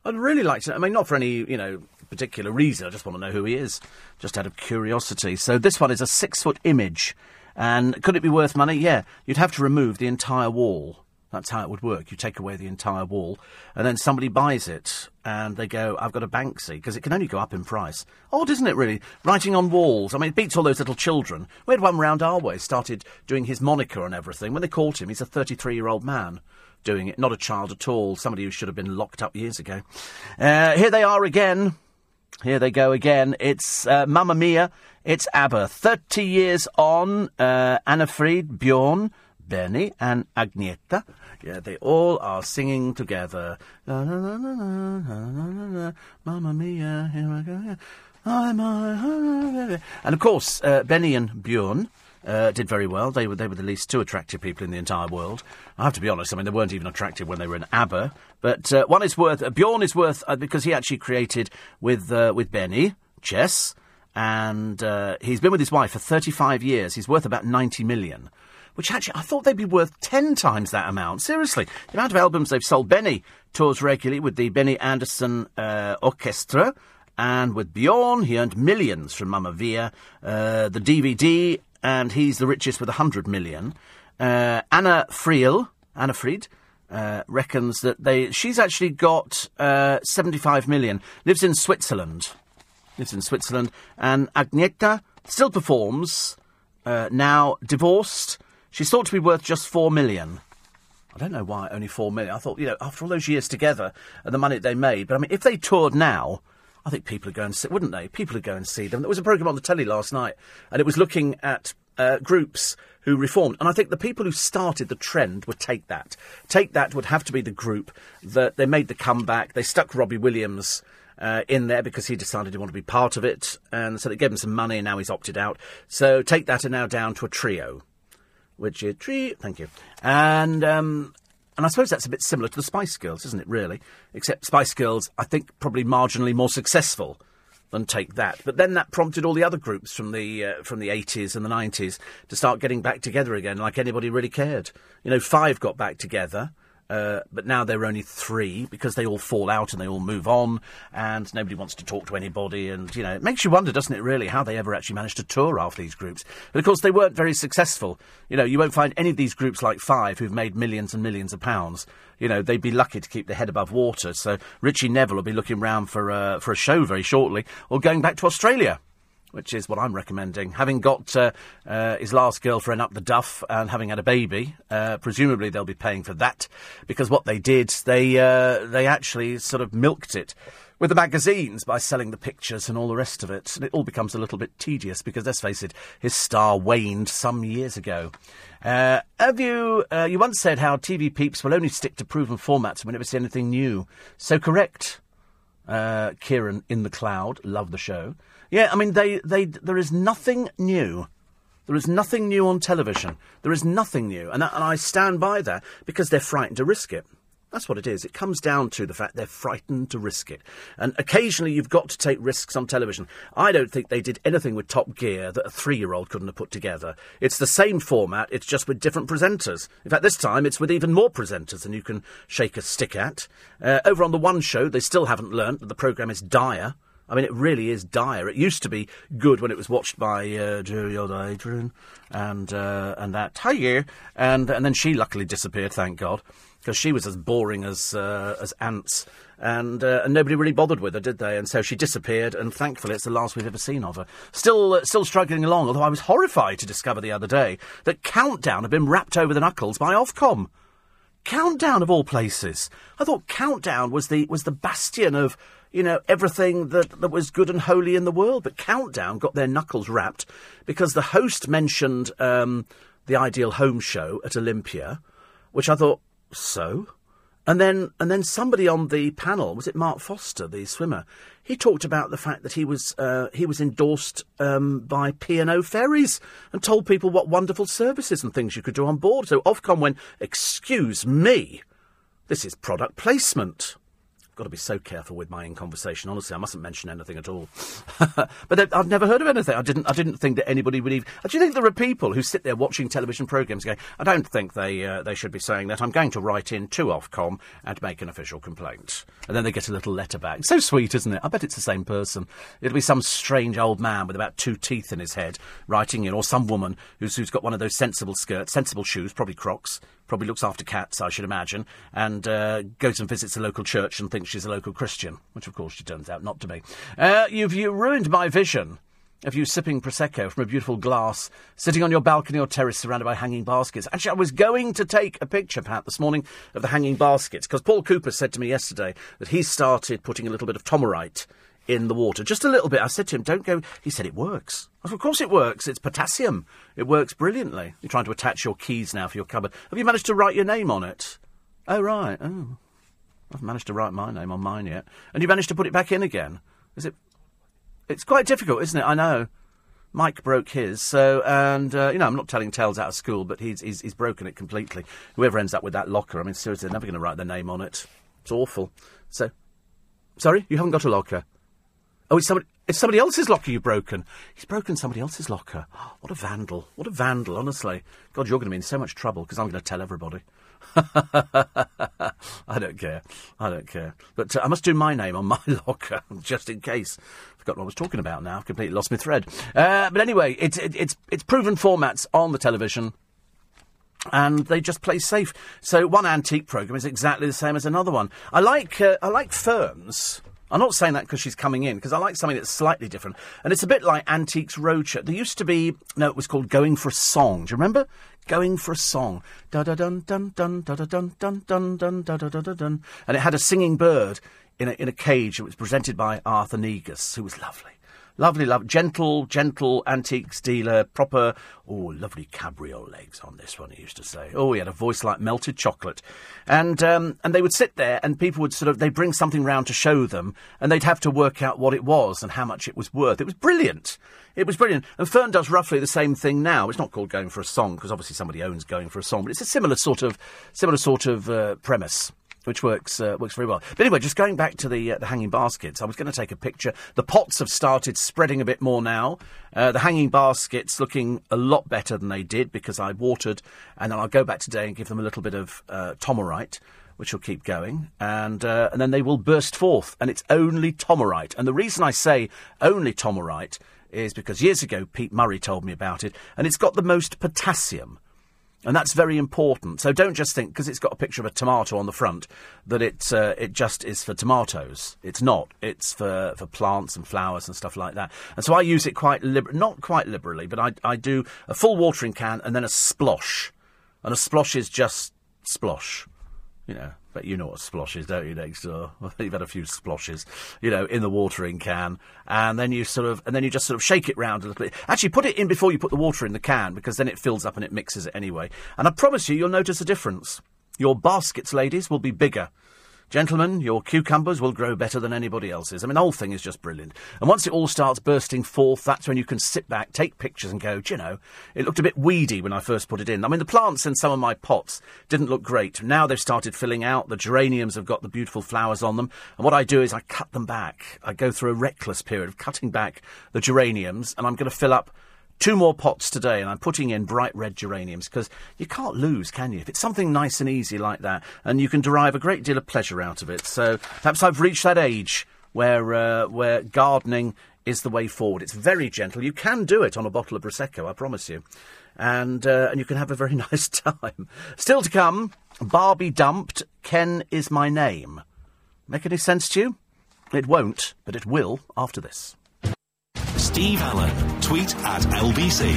I'd really like to. I mean, not for any, you know, particular reason. I just want to know who he is, just out of curiosity. So this one is a six foot image. And could it be worth money? Yeah. You'd have to remove the entire wall. That's how it would work. You take away the entire wall, and then somebody buys it, and they go, I've got a Banksy, because it can only go up in price. Odd, isn't it, really? Writing on walls. I mean, it beats all those little children. We had one round our way, started doing his moniker and everything. When they caught him, he's a 33 year old man doing it, not a child at all, somebody who should have been locked up years ago. Uh, here they are again. Here they go again. It's uh, Mamma Mia. It's ABBA. 30 years on, uh, Anni-Frid, Bjorn, Benny, and Agneta yeah, they all are singing together. Mamma mia, here I go. I'm And of course, uh, Benny and Bjorn uh, did very well. They were they were the least two attractive people in the entire world. I have to be honest. I mean, they weren't even attractive when they were in ABBA. But uh, one is worth. Uh, Bjorn is worth uh, because he actually created with uh, with Benny Chess, and uh, he's been with his wife for 35 years. He's worth about 90 million which actually I thought they'd be worth 10 times that amount. Seriously, the amount of albums they've sold. Benny tours regularly with the Benny Andersson uh, Orchestra. And with Bjorn, he earned millions from Mamma Mia. Uh, the DVD, and he's the richest with 100 million. Uh, Anna Friel, Anni-Frid, uh, reckons that they she's actually got uh, 75 million. Lives in Switzerland. Lives in Switzerland. And Agneta still performs, uh, now divorced, She's thought to be worth just four million. I don't know why only four million. I thought, you know, after all those years together and the money they made, but I mean, if they toured now, I think people would go and see, wouldn't they? People would go and see them. There was a program on the telly last night, and it was looking at uh, groups who reformed. And I think the people who started the trend would take that. Take that would have to be the group that they made the comeback. They stuck Robbie Williams. Uh, in there because he decided he wanted to be part of it, and so they gave him some money, and now he's opted out. So take that are now down to a trio, which is trio. Thank you, and um, and I suppose that's a bit similar to the Spice Girls, isn't it? Really, except Spice Girls, I think, probably marginally more successful than take that. But then that prompted all the other groups from the uh, from the 80s and the 90s to start getting back together again, like anybody really cared. You know, Five got back together. Uh, but now there are only three because they all fall out and they all move on, and nobody wants to talk to anybody. And you know, it makes you wonder, doesn't it? Really, how they ever actually managed to tour after these groups? But of course, they weren't very successful. You know, you won't find any of these groups like Five who've made millions and millions of pounds. You know, they'd be lucky to keep their head above water. So Ritchie Neville will be looking round for uh, for a show very shortly, or going back to Australia which is what I'm recommending. Having got uh, uh, his last girlfriend up the duff and having had a baby, uh, presumably they'll be paying for that because what they did, they uh, they actually sort of milked it with the magazines by selling the pictures and all the rest of it. And it all becomes a little bit tedious because, let's face it, his star waned some years ago. Uh, have you, uh, you once said how TV peeps will only stick to proven formats and we never see anything new. So correct, Kieran in the Cloud. Love the show. Yeah, I mean, they, they, there is nothing new. There is nothing new on television. There is nothing new. And, that, and I stand by that because they're frightened to risk it. That's what it is. It comes down to the fact they're frightened to risk it. And occasionally you've got to take risks on television. I don't think they did anything with Top Gear that a three year old couldn't have put together. It's the same format, it's just with different presenters. In fact, this time it's with even more presenters than you can shake a stick at. Uh, over on the One Show, they still haven't learnt that the programme is dire. I mean, it really is dire. It used to be good when it was watched by uh, Yoda Adrian and uh, and that Tiger, and and then she luckily disappeared, thank God, because she was as boring as uh, as ants, and uh, and nobody really bothered with her, did they? And so she disappeared, and thankfully it's the last we've ever seen of her. Still, uh, still struggling along. Although I was horrified to discover the other day that Countdown had been rapped over the knuckles by Ofcom. Countdown of all places. I thought Countdown was the was the bastion of you know, everything that, that was good and holy in the world. But Countdown got their knuckles rapped because the host mentioned um, the Ideal Home show at Olympia, which I thought, so? And then, and then somebody on the panel was it Mark Foster, the swimmer? He talked about the fact that he was uh, he was endorsed um, by P and O Ferries and told people what wonderful services and things you could do on board. So Ofcom went, "Excuse me, this is product placement." Got to be so careful with my in conversation. Honestly, I mustn't mention anything at all. but I've never heard of anything. I didn't. I didn't think that anybody would even. Do you think there are people who sit there watching television programs going, "I don't think they uh, they should be saying that. I'm going to write in to Ofcom and make an official complaint." And then they get a little letter back. So sweet, isn't it? I bet it's the same person. It'll be some strange old man with about two teeth in his head writing in, or some woman who's who's got one of those sensible skirts, sensible shoes, probably Crocs, probably looks after cats, I should imagine, and uh, goes and visits a local church and thinks she's a local Christian, which of course she turns out not to be. Uh, you've you ruined my vision of you sipping Prosecco from a beautiful glass, sitting on your balcony or terrace surrounded by hanging baskets. Actually, I was going to take a picture, Pat, this morning of the hanging baskets, because Paul Cooper said to me yesterday that he started putting a little bit of Tomorite in the water. Just a little bit. I said to him, don't go. He said, it works. Said, of course it works. It's potassium. It works brilliantly. You're trying to attach your keys now for your cupboard. Have you managed to write your name on it? Oh, right. Oh. I've managed to write my name on mine yet. And you managed to put it back in again. Is it? It's quite difficult, isn't it? I know. Mike broke his, so and uh, you know I'm not telling tales out of school, but he's, he's he's broken it completely. Whoever ends up with that locker, I mean seriously, they're never going to write their name on it. It's awful. So, sorry, you haven't got a locker. Oh, it's somebody, it's somebody else's locker you've broken. He's broken somebody else's locker. what a vandal. What a vandal, honestly. God, you're going to be in so much trouble because I'm going to tell everybody. I don't care. I don't care. But uh, I must do my name on my locker, just in case. Forgot what I was talking about now. I've completely lost my thread. Uh, but anyway, it's, it, it's, it's proven formats on the television and they just play safe. So one antique program is exactly the same as another one. I like uh, I like firms I'm not saying that because she's coming in, because I like something that's slightly different. And it's a bit like Antiques Roadshow. There used to be, no, it was called Going for a Song. Do you remember? Going for a Song. Da da dun dun dun da da dun dun dun dun da da da da dun. And it had a singing bird in a, in a cage. It was presented by Arthur Negus, who was lovely. Lovely, love, gentle, gentle antiques dealer, proper, oh, lovely cabriole legs on this one, he used to say. Oh, he had a voice like melted chocolate. And, um, and they would sit there and people would sort of, they'd bring something round to show them and they'd have to work out what it was and how much it was worth. It was brilliant. It was brilliant. And Fern does roughly the same thing now. It's not called Going for a Song because obviously somebody owns Going for a Song, but it's a similar sort of, similar sort of uh, premise which works uh, works very well. But anyway, just going back to the uh, the hanging baskets, I was going to take a picture. The pots have started spreading a bit more now. Uh, the hanging baskets looking a lot better than they did because I watered, and then I'll go back today and give them a little bit of uh, Tomorite. Which will keep going, and uh, and then they will burst forth, and it's only Tomorite. And the reason I say only Tomorite is because years ago Pete Murray told me about it, and it's got the most potassium. And that's very important. So don't just think, because it's got a picture of a tomato on the front, that it, uh, it just is for tomatoes. It's not. It's for, for plants and flowers and stuff like that. And so I use it quite, liber- not quite liberally, but I, I do a full watering can and then a splosh. And a splosh is just splosh. You know, but you know what splosh is, don't you, next door? You've had a few sploshes, you know, in the watering can, and then you sort of, and then you just sort of shake it round a little bit. Actually, put it in before you put the water in the can, because then it fills up and it mixes it anyway. And I promise you, you'll notice a difference. Your baskets, ladies, will be bigger. Gentlemen, your cucumbers will grow better than anybody else's. I mean, the whole thing is just brilliant. And once it all starts bursting forth, that's when you can sit back, take pictures, and go, you know, it looked a bit weedy when I first put it in. I mean, the plants in some of my pots didn't look great. Now they've started filling out. The geraniums have got the beautiful flowers on them. And what I do is I cut them back. I go through a reckless period of cutting back the geraniums, and I'm going to fill up two more pots today, and I'm putting in bright red geraniums because you can't lose, can you? If it's something nice and easy like that, and you can derive a great deal of pleasure out of it. So perhaps I've reached that age where uh, where gardening is the way forward. It's very gentle. You can do it on a bottle of prosecco, I promise you, and uh, and you can have a very nice time. Still to come, Barbie dumped. Ken is my name. Make any sense to you? It won't, but it will after this. Steve Allen. Tweet at LBC.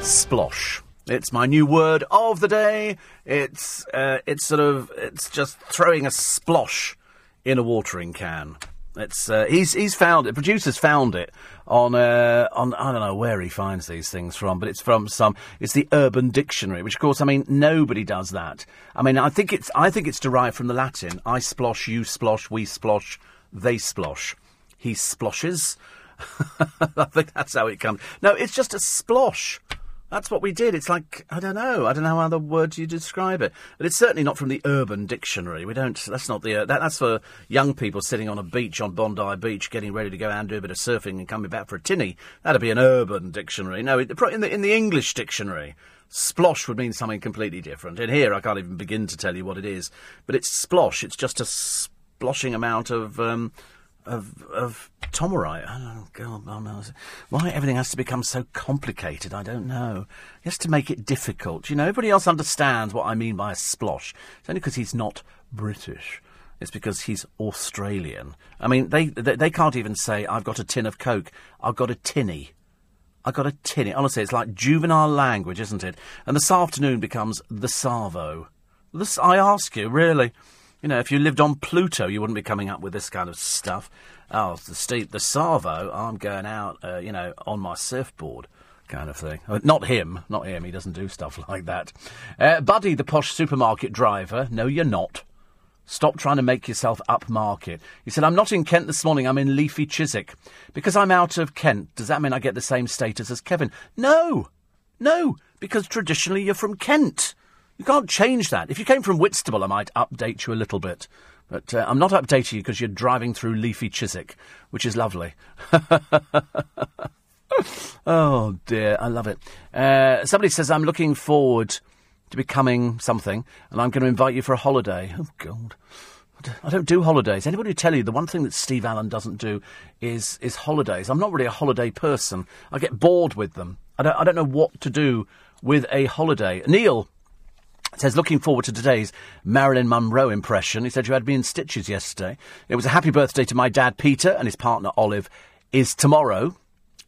Splosh. It's my new word of the day. It's uh, it's sort of it's just throwing a splosh in a watering can. It's uh, he's he's found it. Producers found it on uh, on I don't know where he finds these things from, but it's from some. It's the Urban Dictionary, which of course I mean nobody does that. I mean I think it's I think it's derived from the Latin. I splosh, you splosh, we splosh, they splosh. He sploshes. I think that's how it comes. No, it's just a splosh. That's what we did. It's like I don't know. I don't know how other words you describe it, but it's certainly not from the Urban Dictionary. We don't. That's not the. Uh, that, that's for young people sitting on a beach on Bondi Beach, getting ready to go out and do a bit of surfing and coming back for a tinny. That'd be an Urban Dictionary. No, in the in the English Dictionary, splosh would mean something completely different. In here, I can't even begin to tell you what it is, but it's splosh. It's just a sploshing amount of. Um, of of Tomorite. Oh God, oh no. why everything has to become so complicated? I don't know. Just to make it difficult. You know, everybody else understands what I mean by a splosh. It's only because he's not British. It's because he's Australian. I mean, they, they they can't even say I've got a tin of Coke. I've got a tinny. I got a tinny. Honestly, it's like juvenile language, isn't it? And this afternoon becomes the Savo. This, I ask you, really. You know, if you lived on Pluto, you wouldn't be coming up with this kind of stuff. Oh, the Steve, the Savo, I'm going out, uh, you know, on my surfboard kind of thing. Uh, not him, not him. He doesn't do stuff like that. Uh, Buddy, the posh supermarket driver. No, you're not. Stop trying to make yourself upmarket. He said, I'm not in Kent this morning, I'm in Leafy Chiswick. Because I'm out of Kent, does that mean I get the same status as Kevin? No! No! Because traditionally you're from Kent. You can't change that. If you came from Whitstable, I might update you a little bit. But uh, I'm not updating you because you're driving through leafy Chiswick, which is lovely. oh dear, I love it. Uh, somebody says I'm looking forward to becoming something, and I'm going to invite you for a holiday. Oh God. I don't do holidays. Anybody tell you the one thing that Steve Allen doesn't do is is holidays. I'm not really a holiday person. I get bored with them. I don't I don't know what to do with a holiday. Neil Says, looking forward to today's Marilyn Monroe impression. He said, You had me in stitches yesterday. It was a happy birthday to my dad, Peter, and his partner, Olive, is tomorrow.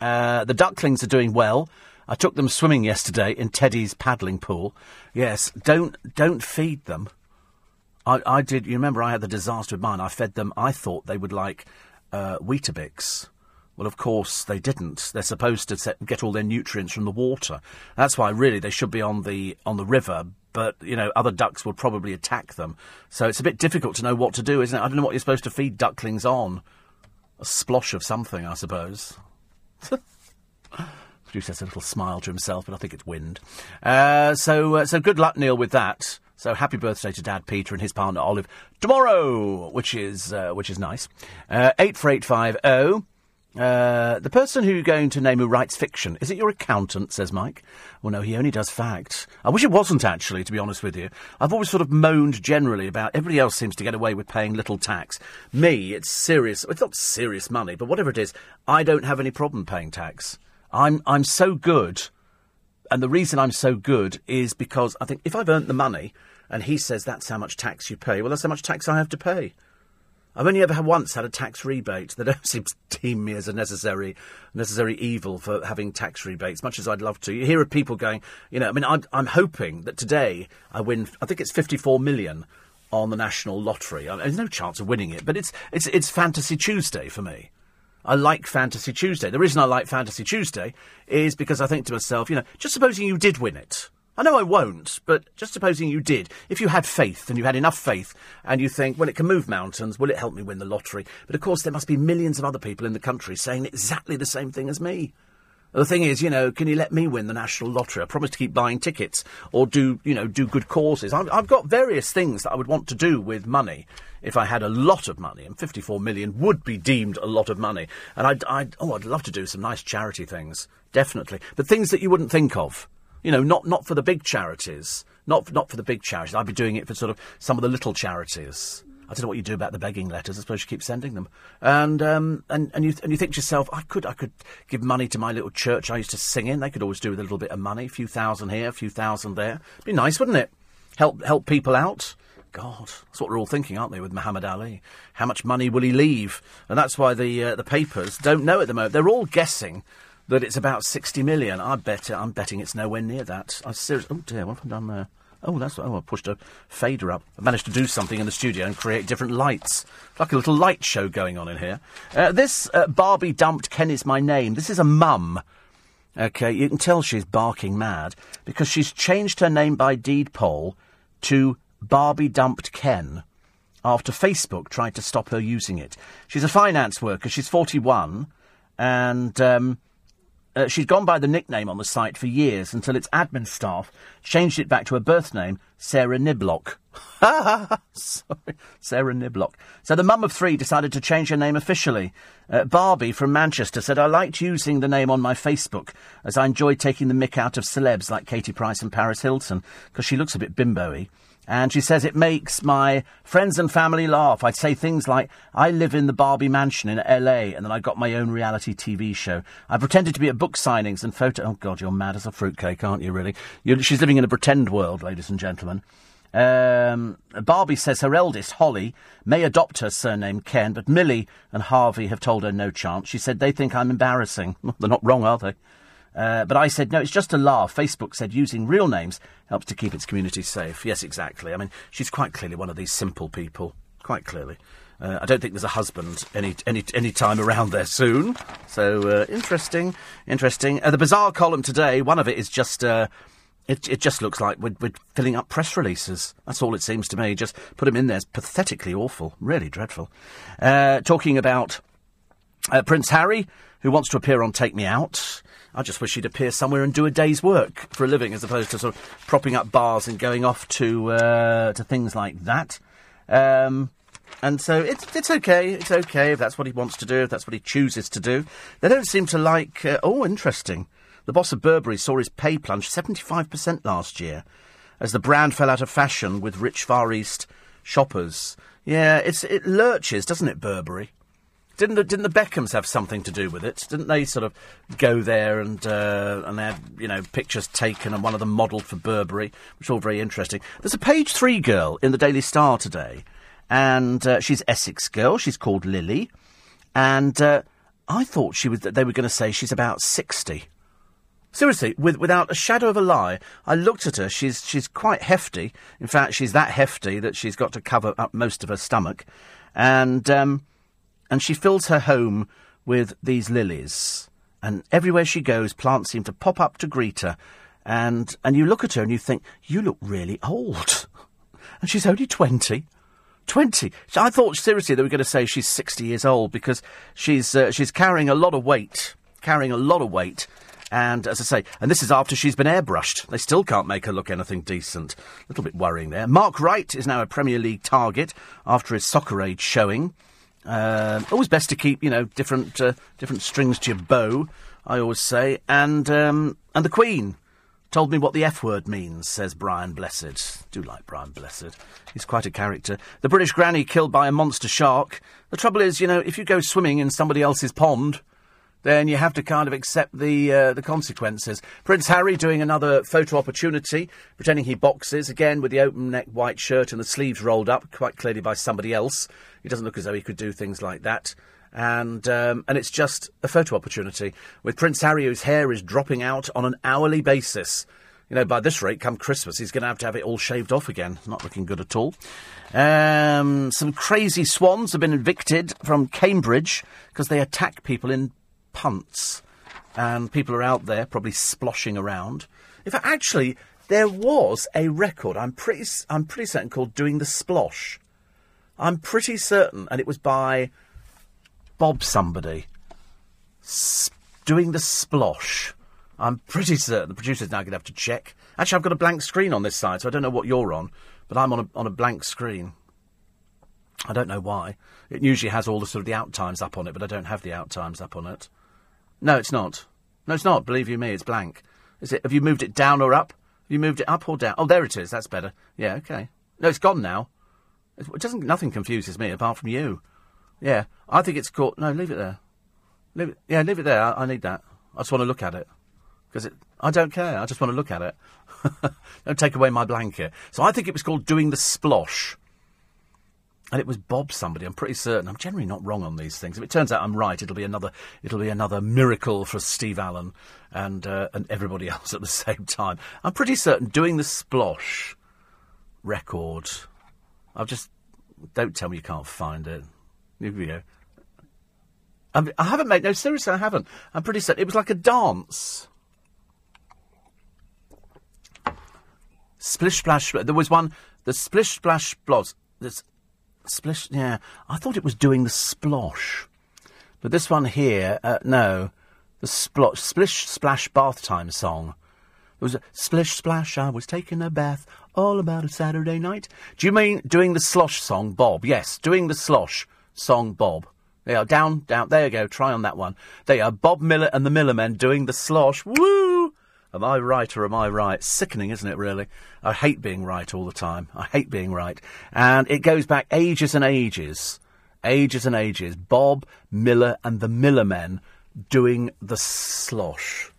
Uh, the ducklings are doing well. I took them swimming yesterday in Teddy's paddling pool. Yes, don't don't feed them. I, I did. You remember I had the disaster with mine. I fed them. I thought they would like uh, Weetabix. Well, of course they didn't. They're supposed to get all their nutrients from the water. That's why really they should be on the on the river. But you know, other ducks would probably attack them. So it's a bit difficult to know what to do, isn't it? I don't know what you're supposed to feed ducklings on. A splosh of something, I suppose. Producer has a little smile to himself, but I think it's wind. Uh, so, uh, so good luck, Neil, with that. So happy birthday to Dad Peter and his partner Olive tomorrow, which is uh, which is nice. Uh, eight four eight five zero. Uh, the person who you're going to name who writes fiction, is it your accountant, says Mike? Well, no, he only does facts. I wish it wasn't, actually, to be honest with you. I've always sort of moaned generally about everybody else seems to get away with paying little tax. Me, it's serious. It's not serious money, but whatever it is, I don't have any problem paying tax. I'm, I'm so good, and the reason I'm so good is because I think if I've earned the money and he says that's how much tax you pay, well, that's how much tax I have to pay. I've only ever had once had a tax rebate. They don't seem to deem me as a necessary necessary evil for having tax rebates, much as I'd love to. You hear of people going, you know, I mean, I'm, I'm hoping that today I win. I think it's 54 million on the national lottery. I there's no chance of winning it, but it's it's it's Fantasy Tuesday for me. I like Fantasy Tuesday. The reason I like Fantasy Tuesday is because I think to myself, you know, just supposing you did win it. I know I won't, but just supposing you did, if you had faith and you had enough faith and you think, well, it can move mountains, will it help me win the lottery? But of course, there must be millions of other people in the country saying exactly the same thing as me. The thing is, you know, can you let me win the national lottery? I promise to keep buying tickets or do, you know, do good causes. I've, I've got various things that I would want to do with money if I had a lot of money, and 54 million would be deemed a lot of money. And I'd, I'd, oh, I'd love to do some nice charity things, definitely. But things that you wouldn't think of. You know, not, not for the big charities. Not for, not for the big charities. I'd be doing it for sort of some of the little charities. I don't know what you do about the begging letters. I suppose you keep sending them. And um, and and you and you think to yourself, I could I could give money to my little church I used to sing in. They could always do with a little bit of money, a few thousand here, a few thousand there. Be nice, wouldn't it? Help help people out. God, that's what we're all thinking, aren't they, with Muhammad Ali? How much money will he leave? And that's why the uh, the papers don't know at the moment. They're all guessing that it's about 60 million. I bet I'm betting it's nowhere near that. I seriously, oh dear, what have I done there? Oh, that's oh, I pushed a fader up. I managed to do something in the studio and create different lights, like a little light show going on in here. Uh, this uh, Barbie dumped Ken is my name. This is a mum. Okay, you can tell she's barking mad because she's changed her name by deed poll to Barbie dumped Ken after Facebook tried to stop her using it. She's a finance worker. She's 41, and um, uh, she'd gone by the nickname on the site for years until its admin staff changed it back to her birth name, Sarah Niblock. Sorry, Sarah Niblock. So the mum of three decided to change her name officially. Uh, Barbie from Manchester said, I liked using the name on my Facebook as I enjoyed taking the mick out of celebs like Katie Price and Paris Hilton because she looks a bit bimbo-y. And she says it makes my friends and family laugh. I'd say things like, I live in the Barbie mansion in LA, and then I got my own reality TV show. I pretended to be at book signings and photo. Oh, God, you're mad as a fruitcake, aren't you, really? You're, she's living in a pretend world, ladies and gentlemen. Um, Barbie says her eldest, Holly, may adopt her surname Ken, but Millie and Harvey have told her no chance. She said they think I'm embarrassing. they're not wrong, are they? Uh, but I said, no, it's just a laugh. Facebook said using real names helps to keep its community safe. Yes, exactly. I mean, she's quite clearly one of these simple people. Quite clearly. Uh, I don't think there's a husband any any any time around there soon. So uh, interesting, interesting. Uh, the bizarre column today. One of it is just. Uh, it, it just looks like we're, we're, filling up press releases. That's all it seems to me. Just put them in there. It's pathetically awful. Really dreadful. Uh, talking about Prince Harry, who wants to appear on Take Me Out. I just wish he'd appear somewhere and do a day's work for a living, as opposed to sort of propping up bars and going off to uh, to things like that. Um, and so it's it's okay. It's okay if that's what he wants to do. If that's what he chooses to do. They don't seem to like. Uh, oh, interesting. The boss of Burberry saw his pay plunge seventy five percent last year, as the brand fell out of fashion with rich Far East shoppers. Yeah, it's it lurches, doesn't it, Burberry? Didn't the, didn't the Beckhams have something to do with it? Didn't they sort of go there and uh, and they had you know pictures taken and one of them modelled for Burberry, which is all very interesting. There's a page three girl in the Daily Star today, and uh, she's Essex girl. She's called Lily, and uh, I thought she was. They were going to say she's about sixty. Seriously, with, without a shadow of a lie, I looked at her. She's she's quite hefty. In fact, she's that hefty that she's got to cover up most of her stomach, and um, and she fills her home with these lilies. And everywhere she goes, plants seem to pop up to greet her. And, and you look at her and you think, you look really old. and she's only 20. 20. I thought, seriously, they were going to say she's 60 years old because she's, uh, she's carrying a lot of weight. Carrying a lot of weight. And as I say, and this is after she's been airbrushed. They still can't make her look anything decent. A little bit worrying there. Mark Wright is now a Premier League target after his Soccer Aid showing. Uh, always best to keep, you know, different uh, different strings to your bow. I always say, and um, and the Queen told me what the F word means. Says Brian Blessed. Do like Brian Blessed. He's quite a character. The British granny killed by a monster shark. The trouble is, you know, if you go swimming in somebody else's pond, then you have to kind of accept the uh, the consequences. Prince Harry doing another photo opportunity, pretending he boxes again with the open neck white shirt and the sleeves rolled up, quite clearly by somebody else. He doesn't look as though he could do things like that. And um, and it's just a photo opportunity with Prince Harry, whose hair is dropping out on an hourly basis. You know, by this rate, come Christmas, he's going to have to have it all shaved off again. Not looking good at all. Um, some crazy swans have been evicted from Cambridge because they attack people in punts, and people are out there probably sploshing around. In fact, actually, there was a record. I'm pretty, I'm pretty certain called "Doing the Splosh." I'm pretty certain, and it was by Bob somebody. Doing the splosh. I'm pretty certain the producer's now going to have to check. Actually, I've got a blank screen on this side, so I don't know what you're on, but I'm on a, on a blank screen. I don't know why. It usually has all the sort of the out times up on it, but I don't have the out times up on it. No, it's not. No, it's not. Believe you me, it's blank. Is it? Have you moved it down or up? Have you moved it up or down? Oh, there it is. That's better. Yeah, okay. No, it's gone now. It doesn't. Nothing confuses me apart from you. Yeah, I think it's caught. No, leave it there. Leave it. Yeah, leave it there. I, I need that. I just want to look at it because it. I don't care. I just want to look at it. don't take away my blanket. So I think it was called doing the splosh. And it was Bob somebody. I'm pretty certain. I'm generally not wrong on these things. If it turns out I'm right, it'll be another. It'll be another miracle for Steve Allen and uh, and everybody else at the same time. I'm pretty certain doing the splosh record. I've just don't tell me you can't find it. Here we go. I, I haven't made no seriously. I haven't. I'm pretty certain it was like a dance. Splish splash. There was one. The splish splash bloss. This splish. Yeah, I thought it was doing the splosh, but this one here, uh, no, the splosh, splish splash bath time song. It was a splish splash. I was taking a bath. All about a Saturday night. Do you mean doing the slosh song, Bob? Yes, doing the slosh song, Bob. They are down, down. There you go. Try on that one. They are Bob Miller and the Millermen doing the slosh. Woo! Am I right or am I right? Sickening, isn't it, really? I hate being right all the time. I hate being right. And it goes back ages and ages. Ages and ages. Bob Miller and the Millermen doing the slosh.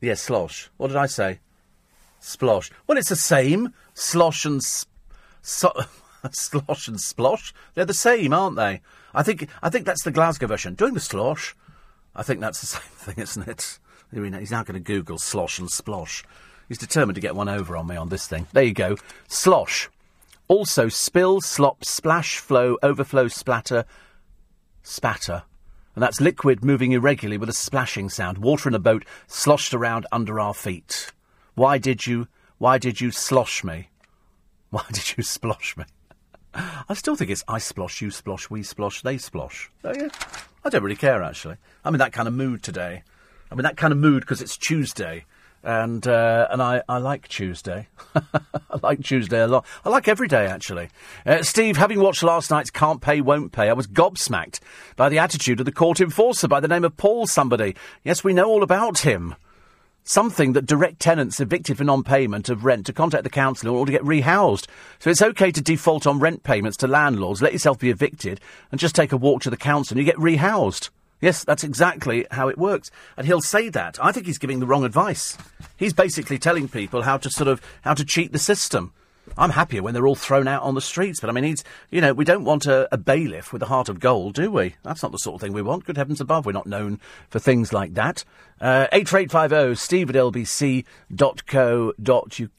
Yes, slosh. What did I say? Splosh. Well, it's the same. Slosh and sp- so- slosh and splosh. They're the same, aren't they? I think I think that's the Glasgow version. Doing the slosh. I think that's the same thing, isn't it? He's now going to Google slosh and splosh. He's determined to get one over on me on this thing. There you go. Slosh. Also, spill, slop, splash, flow, overflow, splatter, spatter. And that's liquid moving irregularly with a splashing sound. Water in a boat sloshed around under our feet. Why did you, why did you slosh me? Why did you splosh me? I still think it's I splosh, you splosh, we splosh, they splosh. I don't really care, actually. I'm in that kind of mood today. I'm in that kind of mood because it's Tuesday. And uh, and I, I like Tuesday. I like Tuesday a lot. I like every day, actually. Uh, Steve, having watched last night's Can't Pay, Won't Pay, I was gobsmacked by the attitude of the court enforcer by the name of Paul somebody. Yes, we know all about him. something that direct tenants evicted for non-payment of rent to contact the council in order to get rehoused. So it's okay to default on rent payments to landlords, let yourself be evicted, and just take a walk to the council and you get rehoused. Yes, that's exactly how it works. And he'll say that. I think he's giving the wrong advice. He's basically telling people how to sort of, how to cheat the system. I'm happier when they're all thrown out on the streets, but I mean, he's, you know, we don't want a, a, bailiff with a heart of gold, do we? That's not the sort of thing we want. Good heavens above, we're not known for things like that. Uh, 84850 steve at lbc.co.uk.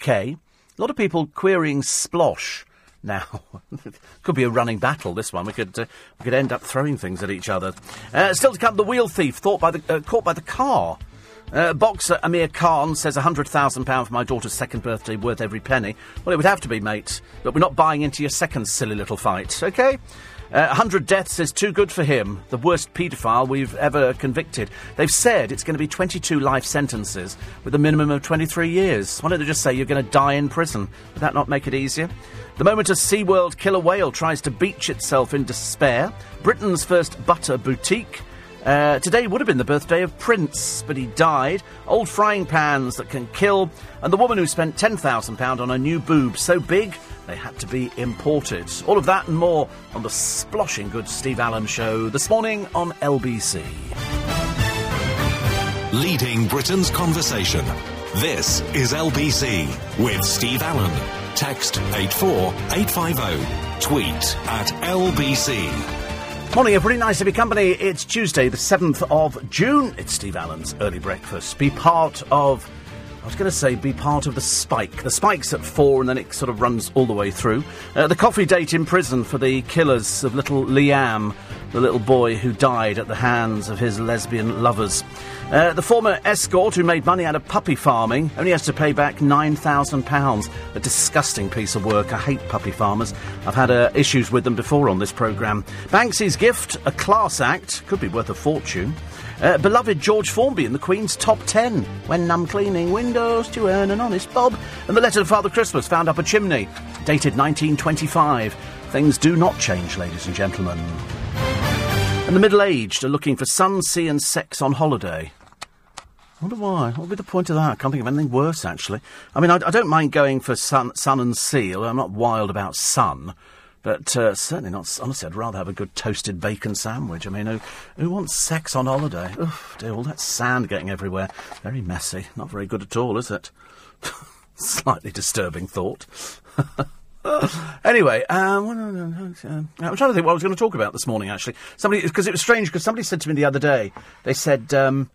A lot of people querying splosh now. could be a running battle, this one. We could, uh, we could end up throwing things at each other. Uh, still to come, the wheel thief thought by the, uh, caught by the car. Uh, boxer Amir Khan says £100,000 for my daughter's second birthday worth every penny. Well, it would have to be, mate. But we're not buying into your second silly little fight, OK? Uh, 100 deaths is too good for him, the worst paedophile we've ever convicted. They've said it's going to be 22 life sentences with a minimum of 23 years. Why don't they just say you're going to die in prison? Would that not make it easier? The moment a SeaWorld killer whale tries to beach itself in despair, Britain's first butter boutique uh, today would have been the birthday of Prince, but he died. Old frying pans that can kill, and the woman who spent £10,000 on a new boob so big they had to be imported. All of that and more on the sploshing good Steve Allen show this morning on LBC. Leading Britain's conversation. This is LBC with Steve Allen. Text 84850. Tweet at LBC. Morning, everybody. Nice to be company. It's Tuesday, the 7th of June. It's Steve Allen's early breakfast. Be part of. I was going to say, be part of the spike. The spike's at four, and then it sort of runs all the way through. Uh, the coffee date in prison for the killers of little Liam, the little boy who died at the hands of his lesbian lovers. Uh, the former escort who made money out of puppy farming only has to pay back £9,000. A disgusting piece of work. I hate puppy farmers. I've had uh, issues with them before on this programme. Banksy's gift, a class act, could be worth a fortune. Uh, beloved George Formby in the Queen's top ten. When I'm cleaning windows to earn an honest bob. And the letter to Father Christmas found up a chimney, dated 1925. Things do not change, ladies and gentlemen. And the middle aged are looking for sun, sea, and sex on holiday. I wonder why. What would be the point of that? I can't think of anything worse, actually. I mean, I, I don't mind going for sun, sun and sea. I'm not wild about sun. But uh, certainly not. Honestly, I'd rather have a good toasted bacon sandwich. I mean, who, who wants sex on holiday? Oof, dear, all that sand getting everywhere. Very messy. Not very good at all, is it? Slightly disturbing thought. anyway, um, I'm trying to think what I was going to talk about this morning, actually. Somebody, because it was strange, because somebody said to me the other day, they said, um,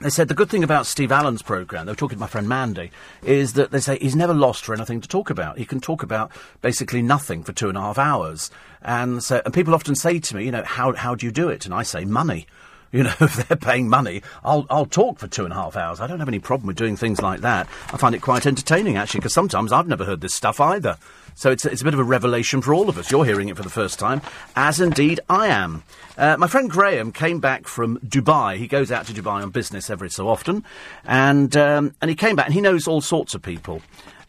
they said the good thing about Steve Allen's programme, they were talking to my friend Mandy, is that they say he's never lost for anything to talk about. He can talk about basically nothing for two and a half hours. And so, and people often say to me, you know, how, how do you do it? And I say, money. You know, if they're paying money, I'll, I'll talk for two and a half hours. I don't have any problem with doing things like that. I find it quite entertaining, actually, because sometimes I've never heard this stuff either. So it's, it's a bit of a revelation for all of us. You're hearing it for the first time, as indeed I am. Uh, my friend Graham came back from Dubai. He goes out to Dubai on business every so often, and um, and he came back and he knows all sorts of people.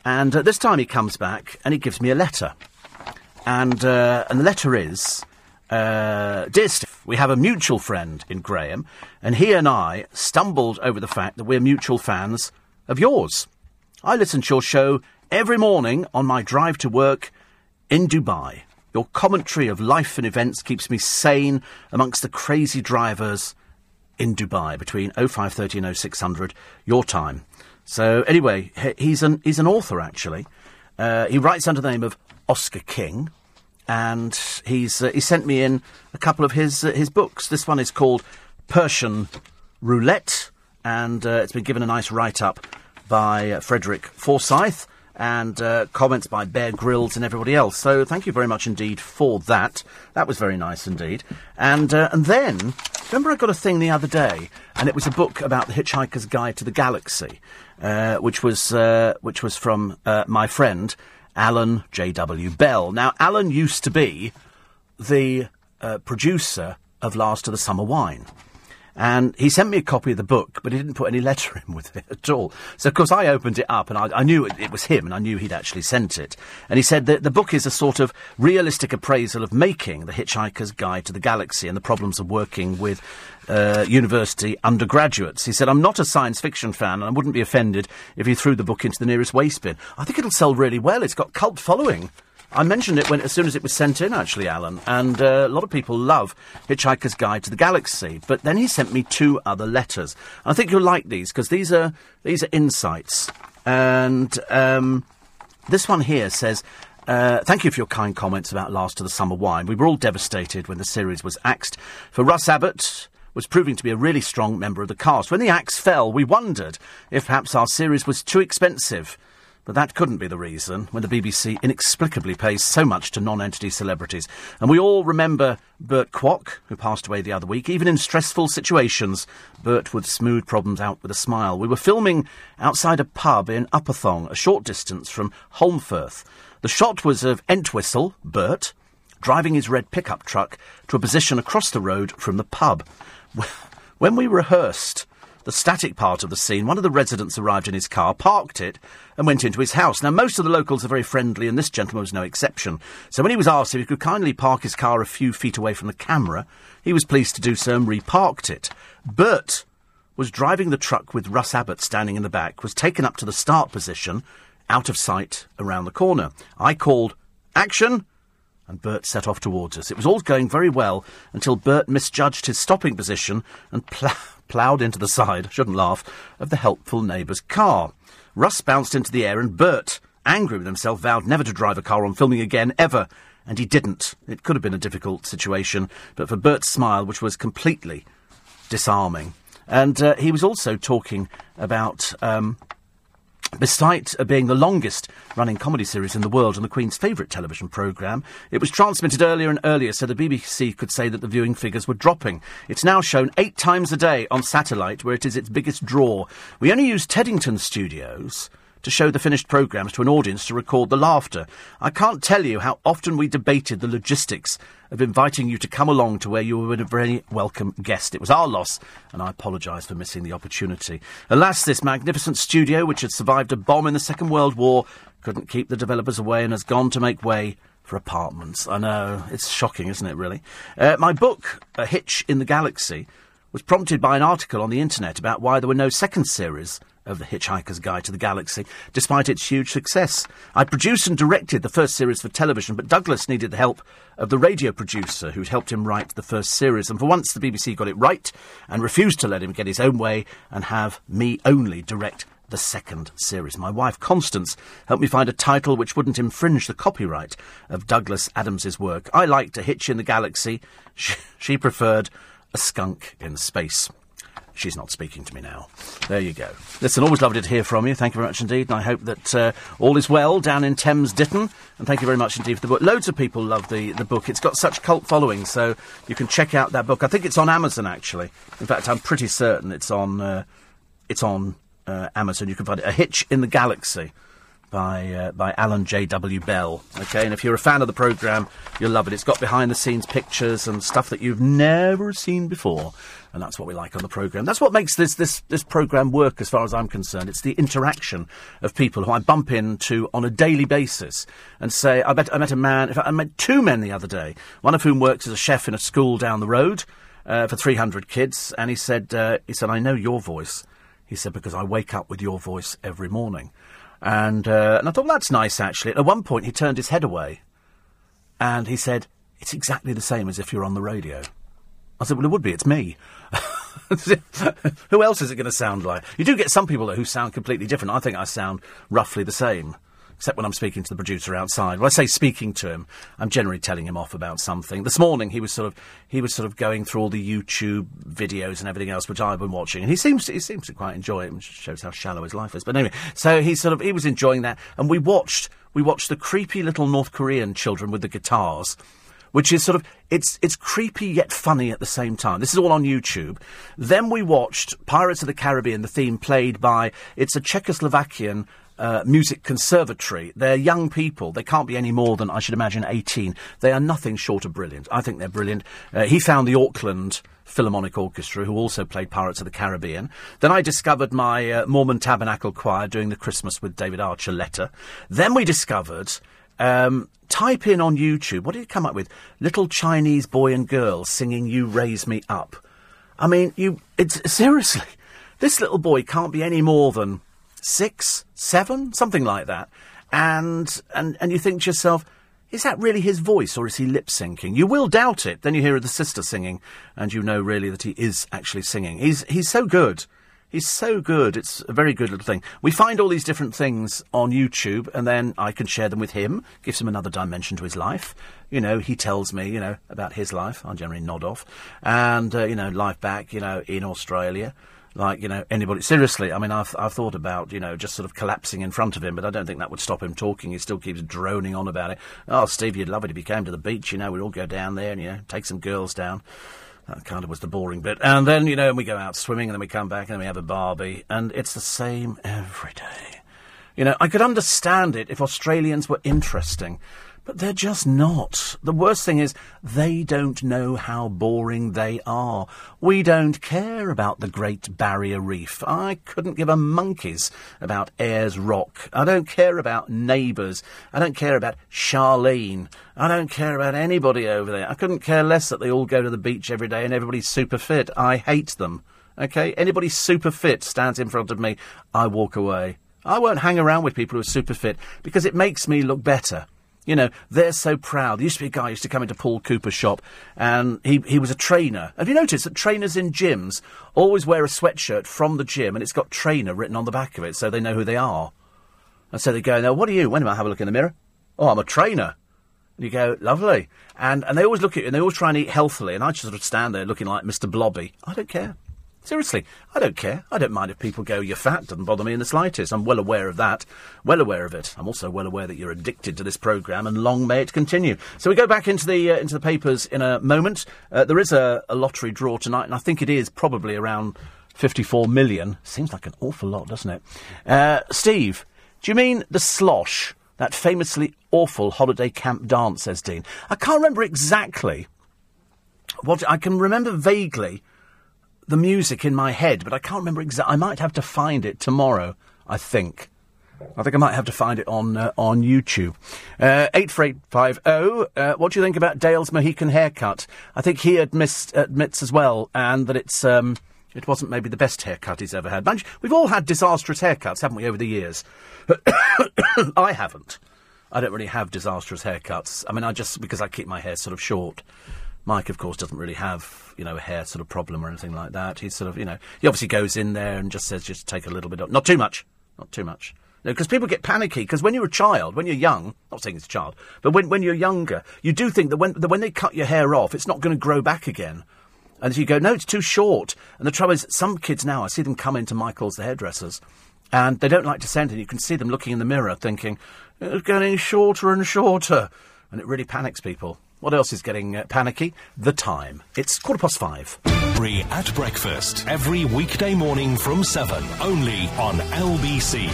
And uh, this time he comes back and he gives me a letter, and uh, and the letter is. Uh, dear Steve, we have a mutual friend in Graham, and he and I stumbled over the fact that we're mutual fans of yours. I listen to your show every morning on my drive to work in Dubai. Your commentary of life and events keeps me sane amongst the crazy drivers in Dubai between 0530 and 0600 your time. So anyway, he's an he's an author actually. Uh, he writes under the name of Oscar King, and he's uh, he sent me in a couple of his uh, his books. This one is called Persian Roulette, and uh, it's been given a nice write up by uh, Frederick Forsyth and uh, comments by Bear Grylls and everybody else. So thank you very much indeed for that. That was very nice indeed. And uh, and then remember I got a thing the other day, and it was a book about the Hitchhiker's Guide to the Galaxy, uh, which was uh, which was from uh, my friend Alan J W Bell. Now Alan used to be the uh, producer of Last of the Summer Wine. And he sent me a copy of the book, but he didn't put any letter in with it at all. So, of course, I opened it up and I, I knew it, it, was him and I knew he'd actually sent it. And he said that the book is a sort of realistic appraisal of making The Hitchhiker's Guide to the Galaxy and the problems of working with uh, university undergraduates. He said, I'm not a science fiction fan and I wouldn't be offended if you threw the book into the nearest waste bin. I think it'll sell really well. It's got cult following. I mentioned it when, as soon as it was sent in, actually, Alan, and uh, a lot of people love Hitchhiker's Guide to the Galaxy. But then he sent me two other letters. I think you'll like these because these are these are insights. And um, this one here says. Uh, thank you for your kind comments about Last of the Summer Wine. We were all devastated when the series was axed. For Russ Abbott, was proving to be a really strong member of the cast. When the axe fell, we wondered if perhaps our series was too expensive. But that couldn't be the reason when the BBC inexplicably pays so much to non entity celebrities. And we all remember Burt Kwouk, who passed away the other week. Even in stressful situations, Burt would smooth problems out with a smile. We were filming outside a pub in Upperthong, a short distance from Holmfirth. The shot was of Entwistle, Burt, driving his red pickup truck to a position across the road from the pub. When we rehearsed, the static part of the scene, one of the residents arrived in his car, parked it, and went into his house. Now, most of the locals are very friendly, and this gentleman was no exception. So when he was asked if he could kindly park his car a few feet away from the camera, he was pleased to do so and reparked it. Burt was driving the truck with Russ Abbott standing in the back, was taken up to the start position, out of sight around the corner. I called, Action! and Burt set off towards us. It was all going very well until Burt misjudged his stopping position and pl- ploughed into the side, shouldn't laugh, of the helpful neighbour's car. Russ bounced into the air and Burt, angry with himself, vowed never to drive a car on filming again, ever. And he didn't. It could have been a difficult situation, but for Burt's smile, which was completely disarming. And uh, he was also talking about um, Besides being the longest running comedy series in the world and the Queen's favourite television programme, it was transmitted earlier and earlier so the BBC could say that the viewing figures were dropping. It's now shown eight times a day on satellite, where it is its biggest draw. We only use Teddington Studios to show the finished programmes to an audience to record the laughter. I can't tell you how often we debated the logistics of inviting you to come along to where you were a very welcome guest. It was our loss, and I apologise for missing the opportunity. Alas, this magnificent studio, which had survived a bomb in the Second World War, couldn't keep the developers away and has gone to make way for apartments. I know, it's shocking, isn't it, really? Uh, my book, A Hitch in the Galaxy, was prompted by an article on the internet about why there were no second series of The Hitchhiker's Guide to the Galaxy, despite its huge success. I produced and directed the first series for television, but Douglas needed the help of the radio producer who'd helped him write the first series. And for once, the BBC got it right and refused to let him get his own way and have me only direct the second series. My wife, Constance, helped me find a title which wouldn't infringe the copyright of Douglas Adams's work. I liked A Hitch in the Galaxy. She, she preferred A Skunk in Space. She's not speaking to me now. There you go. Listen, always lovely to hear from you. Thank you very much indeed. And I hope that uh, all is well down in Thames Ditton. And thank you very much indeed for the book. Loads of people love the, the book. It's got such cult following, so you can check out that book. I think it's on Amazon, actually. In fact, I'm pretty certain it's on, uh, it's on uh, Amazon. You can find it. A Hitch in the Galaxy by uh, by Alan J.W. Bell. Okay, and if you're a fan of the programme, you'll love it. It's got behind the scenes pictures and stuff that you've never seen before. And that's what we like on the programme. That's what makes this, this, this programme work as far as I'm concerned. It's the interaction of people who I bump into on a daily basis and say, I met, I met a man, in fact, I met two men the other day, one of whom works as a chef in a school down the road uh, for 300 kids. And he said, uh, he said, I know your voice. He said, because I wake up with your voice every morning. And, uh, and I thought, well, that's nice, actually. At one point, he turned his head away and he said, It's exactly the same as if you're on the radio. I said, Well, it would be. It's me. who else is it going to sound like? You do get some people who sound completely different. I think I sound roughly the same except when I'm speaking to the producer outside. When I say speaking to him, I'm generally telling him off about something. This morning he was sort of he was sort of going through all the YouTube videos and everything else which I've been watching, and he seems to, he seems to quite enjoy it, which shows how shallow his life is. But anyway, so he sort of he was enjoying that, and we watched we watched the creepy little North Korean children with the guitars which is sort of it's it's creepy yet funny at the same time. This is all on YouTube. Then we watched Pirates of the Caribbean, the theme played by it's a Czechoslovakian uh, music conservatory. They're young people. They can't be any more than, I should imagine, 18. They are nothing short of brilliant. I think they're brilliant. Uh, he found the Auckland Philharmonic Orchestra, who also played Pirates of the Caribbean. Then I discovered my uh, Mormon Tabernacle Choir doing the Christmas with David Archuleta. Then we discovered. Um, type in on YouTube, what did it come up with? Little Chinese boy and girl singing You Raise Me Up. I mean, you, it's, seriously, this little boy can't be any more than six, seven, something like that. And, and, and you think to yourself, is that really his voice or is he lip syncing? You will doubt it. Then you hear the sister singing and you know really that he is actually singing. He's, he's so good. He's so good. It's a very good little thing. We find all these different things on YouTube, and then I can share them with him. Gives him another dimension to his life. You know, he tells me, you know, about his life. I generally nod off, and uh, you know, life back, you know, in Australia like you know anybody seriously i mean I've, I've thought about you know just sort of collapsing in front of him but i don't think that would stop him talking. He still keeps droning on about it. Oh steve you'd love it if you came to the beach you know we'd all go down there and you know take some girls down. That kind of was the boring bit. And then you know we go out swimming and then we come back and then we have a barbie and it's the same every day. You know i could understand it if australians were interesting but they're just not. The worst thing is, they don't know how boring they are. We don't care about the Great Barrier Reef. I couldn't give a monkey's about Ayers Rock. I don't care about Neighbours. I don't care about Charlene. I don't care about anybody over there. I couldn't care less that they all go to the beach every day and everybody's super fit. I hate them. Okay? Anybody super fit stands in front of me, I walk away. I won't hang around with people who are super fit because it makes me look better. You know, they're so proud. There used to be a guy who used to come into Paul Cooper's shop, and he, he was a trainer. Have you noticed that trainers in gyms always wear a sweatshirt from the gym, and it's got trainer written on the back of it, so they know who they are? And so they go, now, what are you? When am I have a look in the mirror? Oh, I'm a trainer. And you go, lovely. And, and they always look at you, and they always try and eat healthily, and I just sort of stand there looking like Mr. Blobby. I don't care. Seriously, I don't care. I don't mind if people go, you're fat, doesn't bother me in the slightest. I'm well aware of that. Well aware of it. I'm also well aware that you're addicted to this programme, and long may it continue. So we go back into the, uh, into the papers in a moment. Uh, there is a, a lottery draw tonight, and I think it is probably around 54 million. Seems like an awful lot, doesn't it? Uh, Steve, do you mean the slosh? That famously awful holiday camp dance, says Dean. I can't remember exactly what I can remember vaguely the music in my head, but I can't remember exactly. I might have to find it tomorrow. I think. I think I might have to find it on uh, on YouTube. Uh, eight four eight five zero. Uh, what do you think about Dale's Mohican haircut? I think he admits admits as well, and that it's um, it wasn't maybe the best haircut he's ever had. Mind we've all had disastrous haircuts, haven't we, over the years? I haven't. I don't really have disastrous haircuts. I mean, I just because I keep my hair sort of short. Mike, of course, doesn't really have, you know, a hair sort of problem or anything like that. He's sort of, you know, he obviously goes in there and just says, just take a little bit of, not too much, not too much. Because people get panicky. Because when you're a child, when you're young, not saying it's a child, but when, when you're younger, you do think that when, that when they cut your hair off, it's not going to grow back again. And you go, no, it's too short. And the trouble is, some kids now, I see them come into Michael's, the hairdressers, and they don't like to send it. You can see them looking in the mirror thinking, it's getting shorter and shorter. And it really panics people. What else is getting uh, panicky? The time. It's quarter past five. Free at breakfast every weekday morning from 7, only on LBC.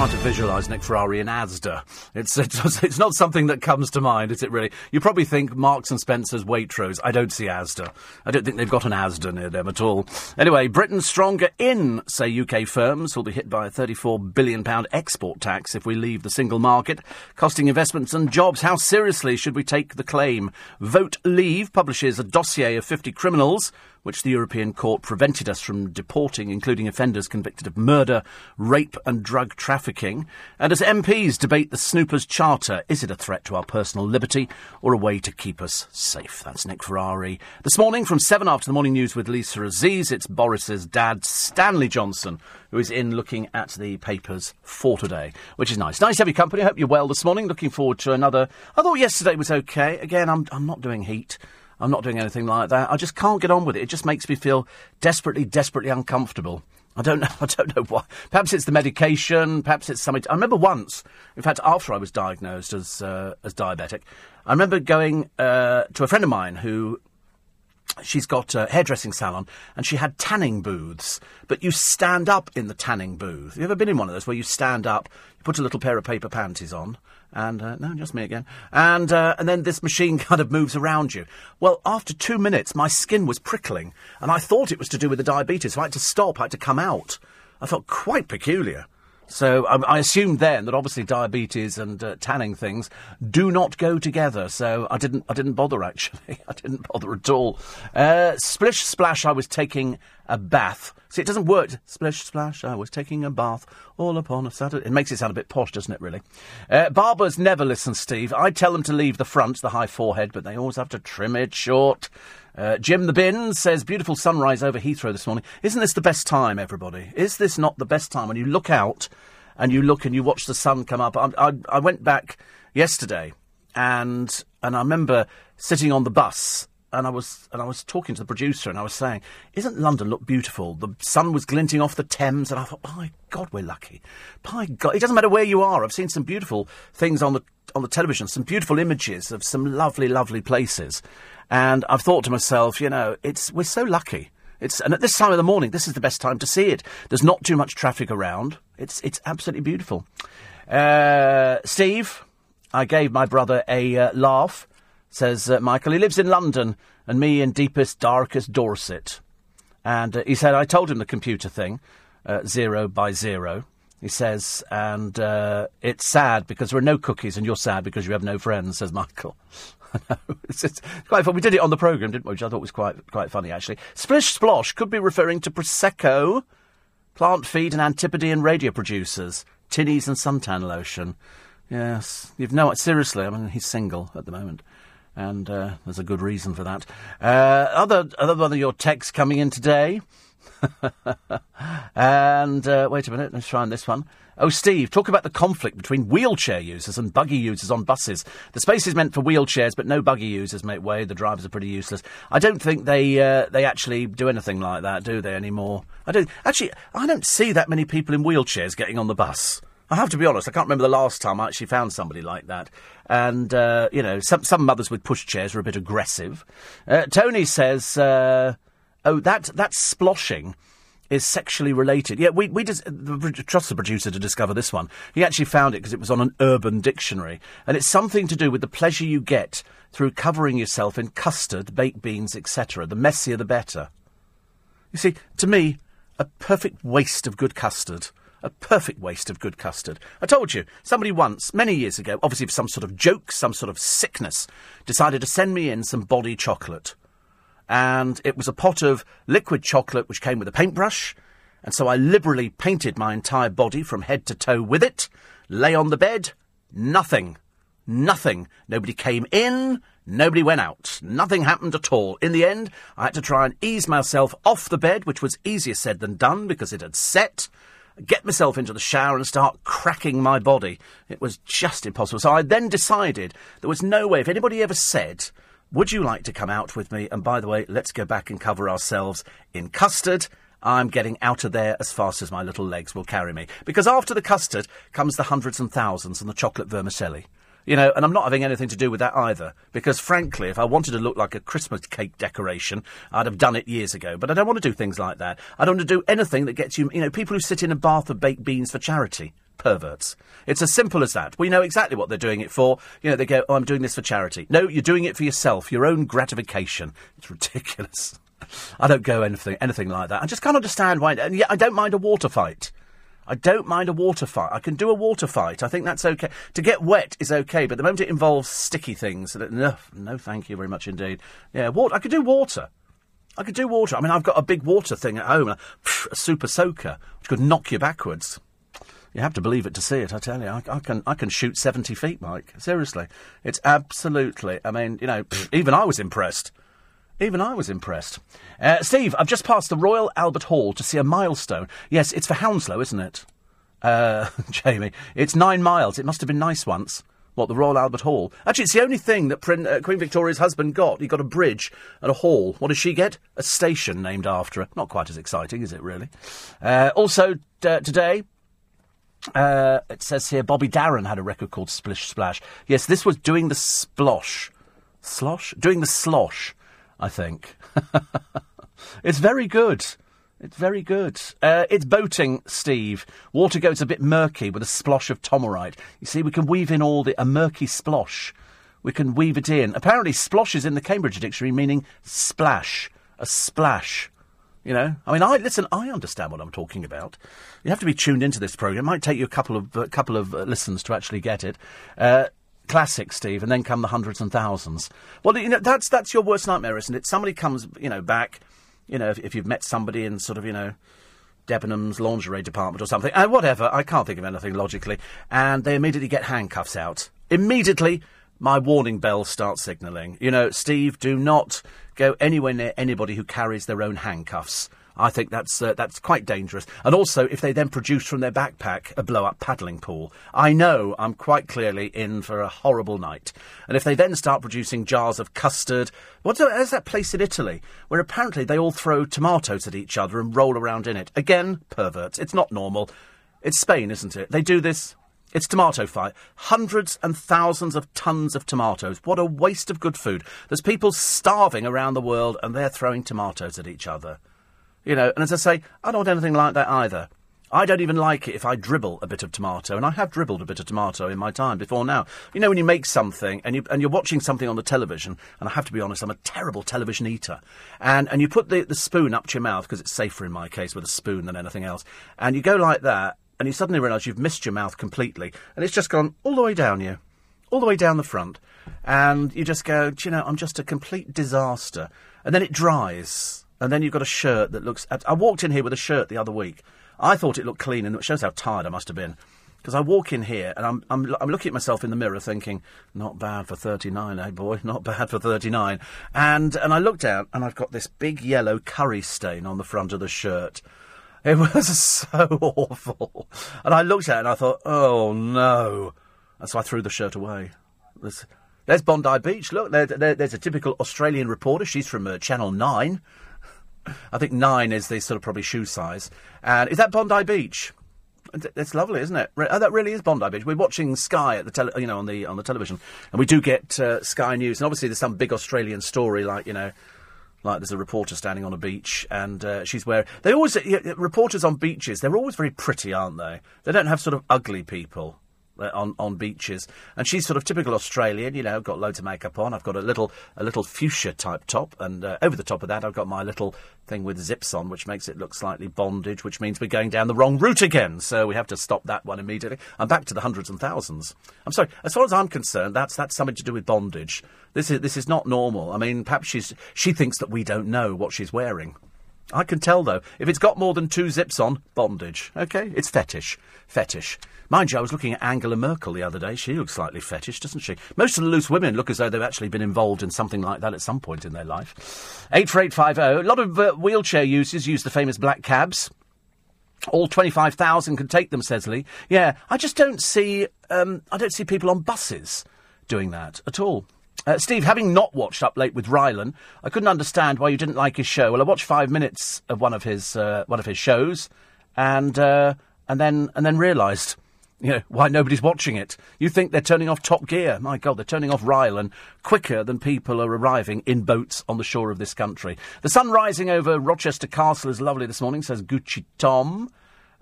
Trying to visualise Nick Ferrari in Asda. It's, it's, it's not something that comes to mind, is it really? You probably think Marks and Spencer's Waitrose. I don't see Asda. I don't think they've got an Asda near them at all. Anyway, Britain stronger in, say UK firms, will be hit by a £34 billion export tax if we leave the single market, costing investments and jobs. How seriously should we take the claim? Vote Leave publishes a dossier of 50 criminals which the European Court prevented us from deporting, including offenders convicted of murder, rape, and drug trafficking. And as MPs debate the Snoopers Charter, is it a threat to our personal liberty or a way to keep us safe? That's Nick Ferrari. This morning, from 7 after the morning news with Lisa Aziz, it's Boris's dad, Stanley Johnson, who is in looking at the papers for today, which is nice. Nice to have your company. I hope you're well this morning. Looking forward to another. I thought yesterday was okay. Again, I'm, I'm not doing heat. I'm not doing anything like that. I just can't get on with it. It just makes me feel desperately, desperately uncomfortable. I don't know. I don't know why. Perhaps it's the medication. Perhaps it's something. I remember once, in fact, after I was diagnosed as uh, as diabetic, I remember going uh, to a friend of mine who she's got a hairdressing salon and she had tanning booths, but you stand up in the tanning booth. have You ever been in one of those where you stand up, you put a little pair of paper panties on, and uh, no, just me again, and uh, and then this machine kind of moves around you. Well, after two minutes, my skin was prickling, and I thought it was to do with the diabetes, so I had to stop, I had to come out. I felt quite peculiar. So I, I assumed then that obviously diabetes and uh, tanning things do not go together. So I didn't. I didn't bother actually. I didn't bother at all. Uh, splish splash. I was taking a bath. See, it doesn't work. Splish splash. I was taking a bath all upon a Saturday. It makes it sound a bit posh, doesn't it? Really. Uh, barbers never listen, Steve. I tell them to leave the front, the high forehead, but they always have to trim it short. Uh, Jim the Bin says, beautiful sunrise over Heathrow this morning. Isn't this the best time, everybody? Is this not the best time when you look out and you look and you watch the sun come up? I, I, I went back yesterday and and I remember sitting on the bus and I was and I was talking to the producer and I was saying, "Isn't London look beautiful? The sun was glinting off the Thames, and I thought, by God, we're lucky. By God, it doesn't matter where you are. I've seen some beautiful things on the on the television, some beautiful images of some lovely, lovely places, and I've thought to myself, you know, it's we're so lucky. It's and at this time of the morning, this is the best time to see it. There's not too much traffic around. It's it's absolutely beautiful. Uh, Steve, I gave my brother a uh, laugh. Says uh, Michael, he lives in London, and me in deepest, darkest Dorset. And uh, he said, I told him the computer thing, uh, zero by zero. He says, and uh, it's sad because there are no cookies, and you're sad because you have no friends, says Michael. it's, it's quite fun. We did it on the programme, didn't we? Which I thought was quite quite funny, actually. Splish Splosh could be referring to Prosecco, plant feed and Antipodean radio producers, tinnies and suntan lotion. Yes, you've no seriously. I mean, he's single at the moment, and uh, there's a good reason for that. Uh, other other of your texts coming in today, and uh, wait a minute, let's try on this one. Oh, Steve, talk about the conflict between wheelchair users and buggy users on buses. The space is meant for wheelchairs, but no buggy users make way. The drivers are pretty useless. I don't think they uh, they actually do anything like that, do they anymore? I don't actually. I don't see that many people in wheelchairs getting on the bus. I have to be honest. I can't remember the last time I actually found somebody like that. And uh, you know, some some mothers with pushchairs are a bit aggressive. Uh, Tony says, uh, "Oh, that that's sploshing." is sexually related. Yeah, we, we just, trust the producer to discover this one. He actually found it because it was on an urban dictionary. And it's something to do with the pleasure you get through covering yourself in custard, baked beans, etc. The messier the better. You see, to me, a perfect waste of good custard. A perfect waste of good custard. I told you, somebody once, many years ago, obviously for some sort of joke, some sort of sickness, decided to send me in some body chocolate and it was a pot of liquid chocolate which came with a paintbrush. And so I liberally painted my entire body from head to toe with it, lay on the bed, nothing. Nothing. Nobody came in, nobody went out. Nothing happened at all. In the end, I had to try and ease myself off the bed, which was easier said than done because it had set, get myself into the shower and start cracking my body. It was just impossible. So I then decided there was no way, if anybody ever said, would you like to come out with me? And by the way, let's go back and cover ourselves in custard. I'm getting out of there as fast as my little legs will carry me. Because after the custard comes the hundreds and thousands and the chocolate vermicelli. You know, and I'm not having anything to do with that either. Because frankly, if I wanted to look like a Christmas cake decoration, I'd have done it years ago. But I don't want to do things like that. I don't want to do anything that gets you, you know, people who sit in a bath of baked beans for charity perverts. It's as simple as that. We know exactly what they're doing it for. You know, they go, oh, I'm doing this for charity. No, you're doing it for yourself, your own gratification. It's ridiculous. I don't go anything, anything like that. I just can't understand why. And yet, I don't mind a water fight. I don't mind a water fight. I can do a water fight. I think that's okay. To get wet is okay, but the moment it involves sticky things, no, no, thank you very much indeed. Yeah, water. I could do water. I could do water. I mean, I've got a big water thing at home, a, super soaker, which could knock you backwards. You have to believe it to see it. I tell you, I, I, can I can shoot seventy feet, Mike. Seriously, it's absolutely. I mean, you know, even I was impressed. Even I was impressed. Uh, Steve, I've just passed the Royal Albert Hall to see a milestone. Yes, it's for Hounslow, isn't it? Uh, Jamie, it's nine miles. It must have been nice once. What, the Royal Albert Hall? Actually, it's the only thing that Prin- uh, Queen Victoria's husband got. He got a bridge and a hall. What does she get? A station named after her. Not quite as exciting, is it, really? Uh, also, uh, today, uh, it says here Bobby Darin had a record called Splish Splash. Yes, this was doing the splosh. Slosh? Doing the slosh. I think. it's very good. It's very good. Uh, it's boating, Steve. Water goes a bit murky with a splosh of Tomorite. You see, we can weave in all the a murky splosh. We can weave it in. Apparently, splosh is in the Cambridge Dictionary meaning splash, a splash. You know, I mean, I listen. I understand what I'm talking about. You have to be tuned into this program. It might take you a couple of a uh, couple of uh, listens to actually get it. Classic, Steve, and then come the hundreds and thousands. Well, you know, that's that's your worst nightmare, isn't it? Somebody comes, you know, back you know, if, if you've met somebody in sort of, you know, Debenhams lingerie department or something, and uh, whatever, I can't think of anything logically, and they immediately get handcuffs out. Immediately, my warning bell starts signalling. You know, Steve, do not go anywhere near anybody who carries their own handcuffs. I think that's uh, that's quite dangerous. And also, if they then produce from their backpack a blow-up paddling pool, I know I'm quite clearly in for a horrible night. And if they then start producing jars of custard, what's that, that place in Italy where apparently they all throw tomatoes at each other and roll around in it? Again, perverts. It's not normal. It's Spain, isn't it? They do this. It's tomato fight. Hundreds and thousands of tons of tomatoes. What a waste of good food. There's people starving around the world and they're throwing tomatoes at each other. You know, and as I say, I don't want anything like that either. I don't even like it if I dribble a bit of tomato, and I have dribbled a bit of tomato in my time before now. You know, when you make something and, you, and you're watching something on the television, and I have to be honest, I'm a terrible television eater, and, and you put the, the spoon up to your mouth, because it's safer in my case with a spoon than anything else, and you go like that, and you suddenly realise you've missed your mouth completely, and it's just gone all the way down you, all the way down the front, and you just go, you know, I'm just a complete disaster. And then it dries and then you've got a shirt that looks. I walked in here with a shirt the other week. I thought it looked clean, and it shows how tired I must have been. Because I walk in here and I'm, I'm, I'm looking at myself in the mirror thinking, not bad for 39, eh, boy? Not bad for 39. And, and I looked down and I've got this big yellow curry stain on the front of the shirt. It was so awful. And I looked at it and I thought, oh no. And so I threw the shirt away. There's, there's Bondi Beach. Look, there, there, there's a typical Australian reporter. She's from uh, Channel 9. I think nine is the sort of probably shoe size. And is that Bondi Beach? It's lovely, isn't it? Oh, that really is Bondi Beach. We're watching Sky at the tele, you know, on the on the television, and we do get uh, Sky News. And obviously, there's some big Australian story, like you know, like there's a reporter standing on a beach, and uh, she's wearing. They always reporters on beaches. They're always very pretty, aren't they? They don't have sort of ugly people. Uh, on on beaches, and she's sort of typical Australian. You know, got loads of makeup on. I've got a little a little fuchsia type top, and uh, over the top of that, I've got my little thing with zips on, which makes it look slightly bondage, which means we're going down the wrong route again. So we have to stop that one immediately. I'm back to the hundreds and thousands. I'm sorry. As far as I'm concerned, that's that's something to do with bondage. This is this is not normal. I mean, perhaps she's she thinks that we don't know what she's wearing. I can tell though. If it's got more than two zips on, bondage. Okay, it's fetish. Fetish. Mind you, I was looking at Angela Merkel the other day. She looks slightly fetish, doesn't she? Most of the loose women look as though they've actually been involved in something like that at some point in their life. 84850. A lot of uh, wheelchair users use the famous black cabs. All 25,000 can take them, says Lee. Yeah, I just don't see, um, I don't see people on buses doing that at all. Uh, Steve, having not watched Up Late with Rylan, I couldn't understand why you didn't like his show. Well, I watched five minutes of one of his uh, one of his shows, and uh, and then and then realised you know, why nobody's watching it. You think they're turning off Top Gear. My God, they're turning off Rylan quicker than people are arriving in boats on the shore of this country. The sun rising over Rochester Castle is lovely this morning, says Gucci Tom.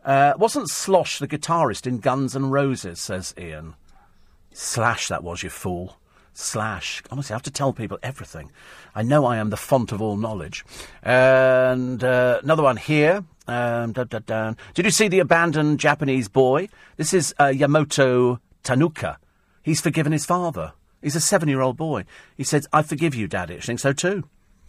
Uh, wasn't Slosh the guitarist in Guns N' Roses, says Ian. Slash, that was, you fool. Slash. Honestly, I have to tell people everything. I know I am the font of all knowledge. And uh, another one here. Um, da, da, da. Did you see the abandoned Japanese boy? This is uh, Yamato Tanooka. He's forgiven his father. He's a seven year old boy. He says, I forgive you, Daddy. I think so too.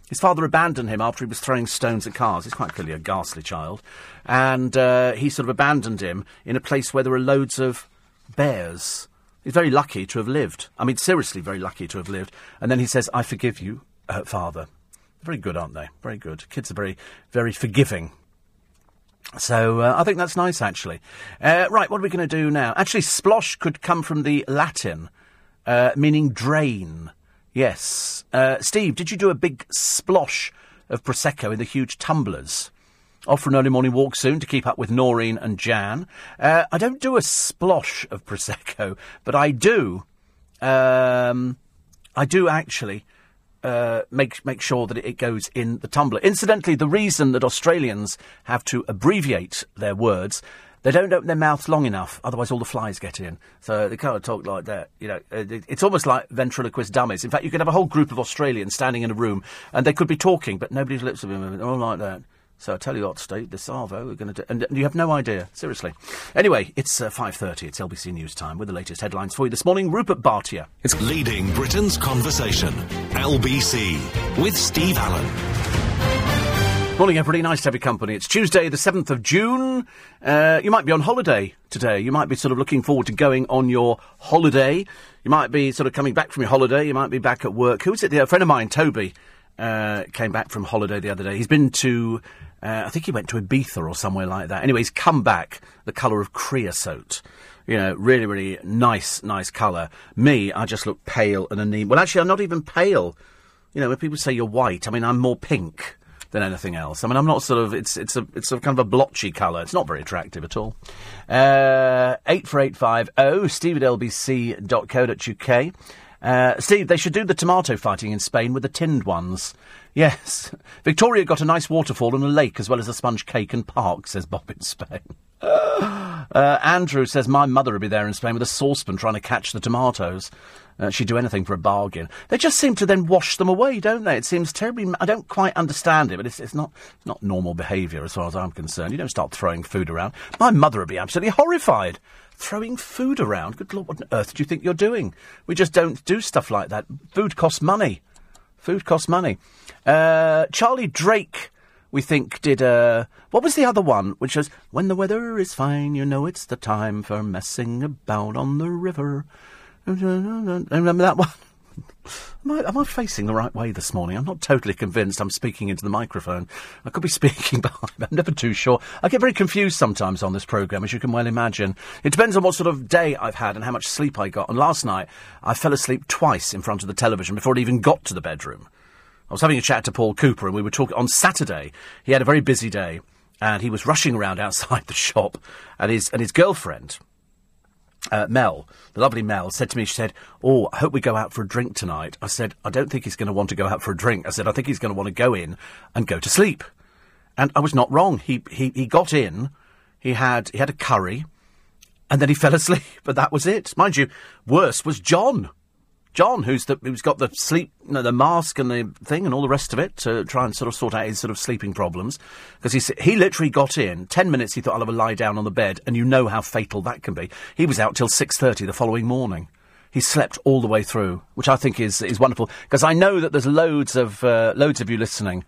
His father abandoned him after he was throwing stones at cars. He's quite clearly a ghastly child. And uh, he sort of abandoned him in a place where there are loads of bears. He's very lucky to have lived. I mean, seriously, very lucky to have lived. And then he says, I forgive you, uh, Father. Very good, aren't they? Very good. Kids are very, very forgiving. So uh, I think that's nice, actually. Uh, right, what are we going to do now? Actually, splosh could come from the Latin, uh, meaning drain. Yes. Uh, Steve, did you do a big splosh of Prosecco in the huge tumblers? Off for an early morning walk soon to keep up with Noreen and Jan. Uh, I don't do a splosh of Prosecco, but I do. Um, I do actually uh, make make sure that it goes in the tumbler. Incidentally, the reason that Australians have to abbreviate their words, they don't open their mouths long enough, otherwise all the flies get in. So they kind of talk like that. You know, it's almost like ventriloquist dummies. In fact, you could have a whole group of Australians standing in a room, and they could be talking, but nobody's lips be moving, all like that. So I tell you what, Steve, the Arvo, we're going to do, and you have no idea, seriously. Anyway, it's uh, 5.30, it's LBC News Time with the latest headlines for you this morning. Rupert Bartia. It's leading Britain's conversation. LBC with Steve Allen. Morning, everybody. Nice to have your company. It's Tuesday, the 7th of June. Uh, you might be on holiday today. You might be sort of looking forward to going on your holiday. You might be sort of coming back from your holiday. You might be back at work. Who is it? A friend of mine, Toby, uh, came back from holiday the other day. He's been to uh, I think he went to Ibiza or somewhere like that. Anyway, he's come back the colour of creosote. You know, really, really nice, nice colour. Me, I just look pale and anemic. Well, actually, I'm not even pale. You know, when people say you're white, I mean, I'm more pink than anything else. I mean, I'm not sort of. It's it's a it's a kind of a blotchy colour. It's not very attractive at all. Uh, eight four eight five oh Steve at lbc.co.uk. Uh, Steve, they should do the tomato fighting in Spain with the tinned ones. Yes. Victoria got a nice waterfall and a lake as well as a sponge cake and park, says Bob in Spain. Uh, Andrew says, My mother would be there in Spain with a saucepan trying to catch the tomatoes. Uh, she'd do anything for a bargain. They just seem to then wash them away, don't they? It seems terribly. I don't quite understand it, but it's, it's not it's not normal behaviour as far as I'm concerned. You don't start throwing food around. My mother would be absolutely horrified. Throwing food around? Good Lord, what on earth do you think you're doing? We just don't do stuff like that. Food costs money. Food costs money. Uh, Charlie Drake, we think, did. Uh, what was the other one? Which was When the weather is fine, you know it's the time for messing about on the river. Remember that one? Am I, am I, facing the right way this morning? I'm not totally convinced I'm speaking into the microphone. I could be speaking behind. I'm never too sure. I get very confused sometimes on this programme, as you can well imagine. It depends on what sort of day I've had and how much sleep I got. And last night, I fell asleep twice in front of the television before it even got to the bedroom. I was having a chat to Paul Cooper, and we were talking on Saturday. He had a very busy day, and he was rushing around outside the shop, and his and his girlfriend. Uh, Mel, the lovely Mel, said to me, she said, Oh, I hope we go out for a drink tonight. I said, I don't think he's going to want to go out for a drink. I said, I think he's going to want to go in and go to sleep. And I was not wrong. He, he, he got in, he had, he had a curry, and then he fell asleep, but that was it. Mind you, worse was John. John, who's the, who's got the sleep, you know, the mask and the thing and all the rest of it to try and sort of sort out his sort of sleeping problems, because he he literally got in ten minutes. He thought I'll have a lie down on the bed, and you know how fatal that can be. He was out till six thirty the following morning. He slept all the way through, which I think is is wonderful because I know that there's loads of uh, loads of you listening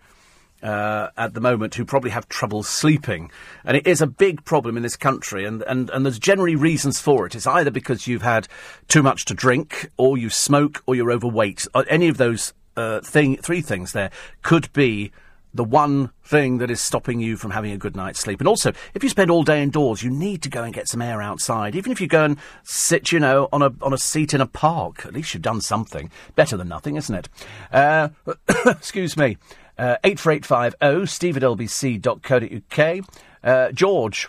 uh, at the moment who probably have trouble sleeping. And it is a big problem in this country, and, and, and there's generally reasons for it. It's either because you've had too much to drink, or you smoke, or you're overweight. Uh, any of those uh, thing, three things there could be the one thing that is stopping you from having a good night's sleep. And also, if you spend all day indoors, you need to go and get some air outside. Even if you go and sit, you know, on a on a seat in a park, at least you've done something. Better than nothing, isn't it? Uh, excuse me. Uh, 84850 steve at lbc.co.uk. Uh, George,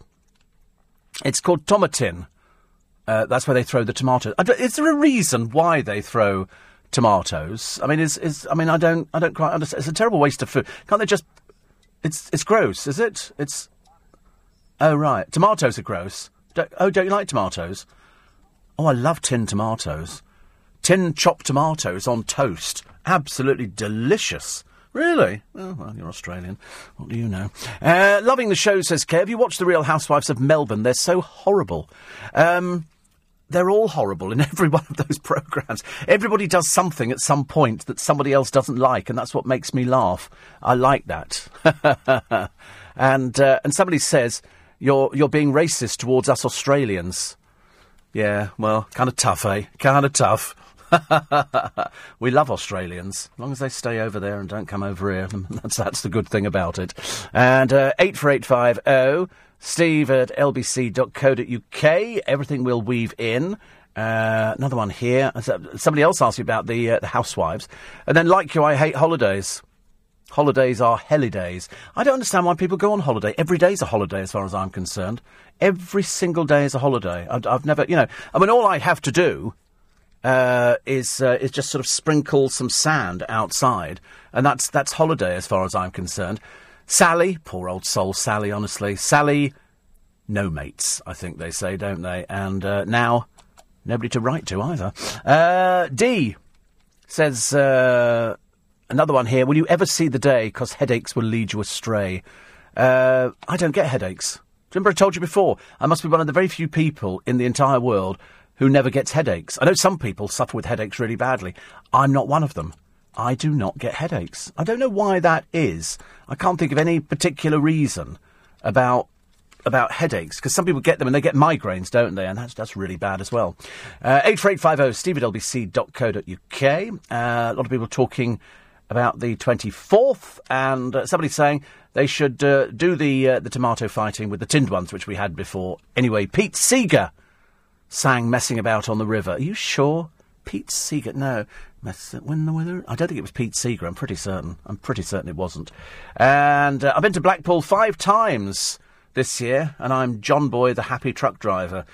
it's called tomatin. Uh, that's where they throw the tomatoes. Is there a reason why they throw tomatoes? I mean, is, is I mean, I don't, I don't quite understand. It's a terrible waste of food. Can't they just? It's, it's gross, is it? It's. Oh right, tomatoes are gross. Don't, oh, don't you like tomatoes? Oh, I love tin tomatoes. Tin chopped tomatoes on toast, absolutely delicious. Really? Oh, well, you're Australian. What do you know? Uh, loving the show, says Kay. Have you watched The Real Housewives of Melbourne? They're so horrible. Um, they're all horrible in every one of those programmes. Everybody does something at some point that somebody else doesn't like, and that's what makes me laugh. I like that. and uh, and somebody says you're you're being racist towards us Australians. Yeah, well, kind of tough, eh? Kind of tough. we love Australians. As long as they stay over there and don't come over here, that's, that's the good thing about it. And uh, 84850 steve at lbc.co.uk. Everything we'll weave in. Uh, another one here. Somebody else asked you about the, uh, the housewives. And then, like you, I hate holidays. Holidays are holidays. I don't understand why people go on holiday. Every day is a holiday, as far as I'm concerned. Every single day is a holiday. I've, I've never, you know, I mean, all I have to do uh, is uh, is just sort of sprinkle some sand outside, and that's that's holiday as far as I'm concerned. Sally, poor old soul, Sally. Honestly, Sally, no mates. I think they say, don't they? And uh, now, nobody to write to either. Uh, D says uh, another one here. Will you ever see the day? Because headaches will lead you astray. I don't get headaches. Remember, I told you before. I must be one of the very few people in the entire world who never gets headaches. I know some people suffer with headaches really badly. I'm not one of them. I do not get headaches. I don't know why that is. I can't think of any particular reason about about headaches because some people get them and they get migraines, don't they? And that's that's really bad as well. Uh, eight four eight five zero steve at lbc.co.uk. Uh, a lot of people talking about the twenty fourth, and uh, somebody saying they should uh, do the uh, the tomato fighting with the tinned ones, which we had before. Anyway, Pete Seeger sang "Messing About on the River." Are you sure? Pete Seeger? No. Mess when the weather? I don't think it was Pete Seeger. I'm pretty certain. I'm pretty certain it wasn't. And uh, I've been to Blackpool five times this year, and I'm John Boy, the happy truck driver.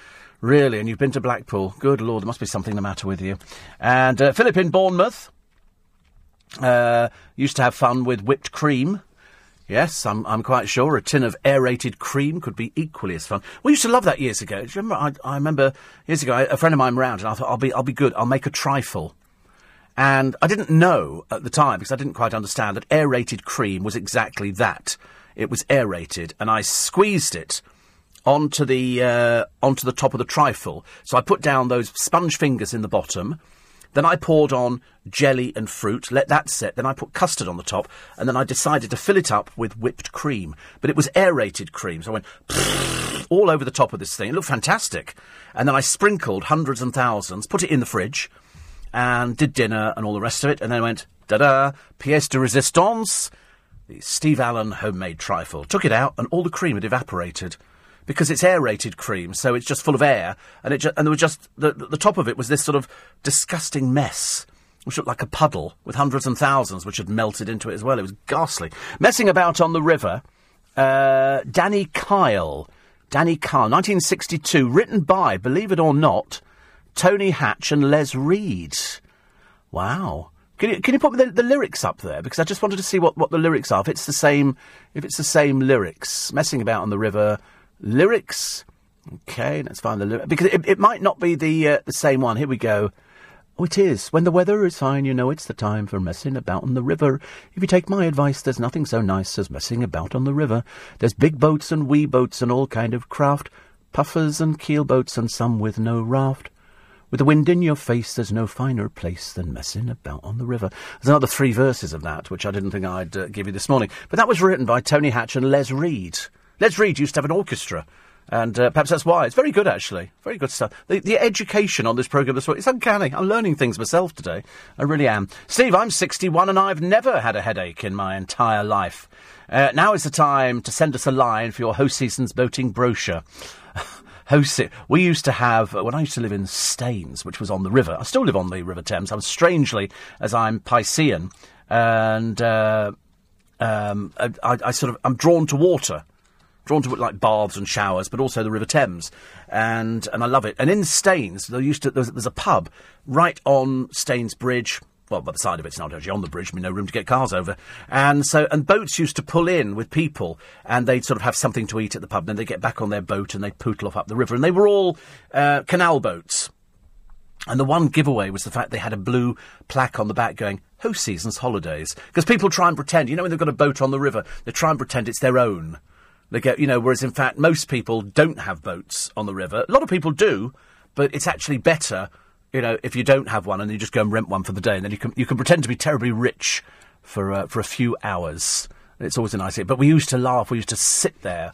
Really, and you've been to Blackpool. Good Lord, there must be something the matter with you. And uh, Philip in Bournemouth uh, used to have fun with whipped cream. Yes, I'm, I'm quite sure a tin of aerated cream could be equally as fun. We used to love that years ago. Do you remember? I, I remember years ago, a friend of mine round, and I thought I'll be I'll be good. I'll make a trifle. And I didn't know at the time because I didn't quite understand that aerated cream was exactly that. It was aerated, and I squeezed it onto the uh, onto the top of the trifle. So I put down those sponge fingers in the bottom. Then I poured on jelly and fruit, let that set. Then I put custard on the top, and then I decided to fill it up with whipped cream. But it was aerated cream, so I went all over the top of this thing. It looked fantastic. And then I sprinkled hundreds and thousands, put it in the fridge, and did dinner and all the rest of it. And then I went, da da, pièce de résistance, the Steve Allen homemade trifle. Took it out, and all the cream had evaporated because it's aerated cream, so it's just full of air, and it ju- and there was just the the top of it was this sort of disgusting mess. Which looked like a puddle with hundreds and thousands which had melted into it as well. It was ghastly. Messing about on the river, uh, Danny Kyle. Danny Kyle, 1962, written by, believe it or not, Tony Hatch and Les Reed. Wow. Can you, can you put the, the lyrics up there? Because I just wanted to see what, what the lyrics are. If it's the same, if it's the same lyrics, messing about on the river, lyrics. Okay, let's find the lyrics because it, it might not be the uh, the same one. Here we go. Oh, it is. When the weather is fine, you know it's the time for messing about on the river. If you take my advice, there's nothing so nice as messing about on the river. There's big boats and wee boats and all kind of craft, puffers and keel boats and some with no raft. With the wind in your face, there's no finer place than messing about on the river. There's another three verses of that, which I didn't think I'd uh, give you this morning. But that was written by Tony Hatch and Les Reed. Les Reed used to have an orchestra. And uh, perhaps that's why. It's very good, actually. Very good stuff. The, the education on this programme this it's uncanny. I'm learning things myself today. I really am. Steve, I'm 61 and I've never had a headache in my entire life. Uh, now is the time to send us a line for your Hoseasons boating brochure. host it. We used to have, when I used to live in Staines, which was on the river, I still live on the River Thames. I'm strangely, as I'm Piscean, and uh, um, I, I, sort of, I'm drawn to water. Drawn to it like baths and showers, but also the River Thames, and and I love it. And in Staines, there used to there's, there's a pub right on Staines Bridge, well, by the side of it, it's not actually on the bridge. I mean, no room to get cars over. And so, and boats used to pull in with people, and they'd sort of have something to eat at the pub. And then they'd get back on their boat and they'd pootle off up the river. And they were all uh, canal boats. And the one giveaway was the fact they had a blue plaque on the back going, Hoseasons Holidays. Because people try and pretend, you know, when they've got a boat on the river, they try and pretend it's their own. They get, you know, whereas in fact, most people don't have boats on the river. A lot of people do, but it's actually better you know, if you don't have one and you just go and rent one for the day, and then you can you can pretend to be terribly rich for uh, for a few hours. It's always a nice thing. But we used to laugh. We used to sit there,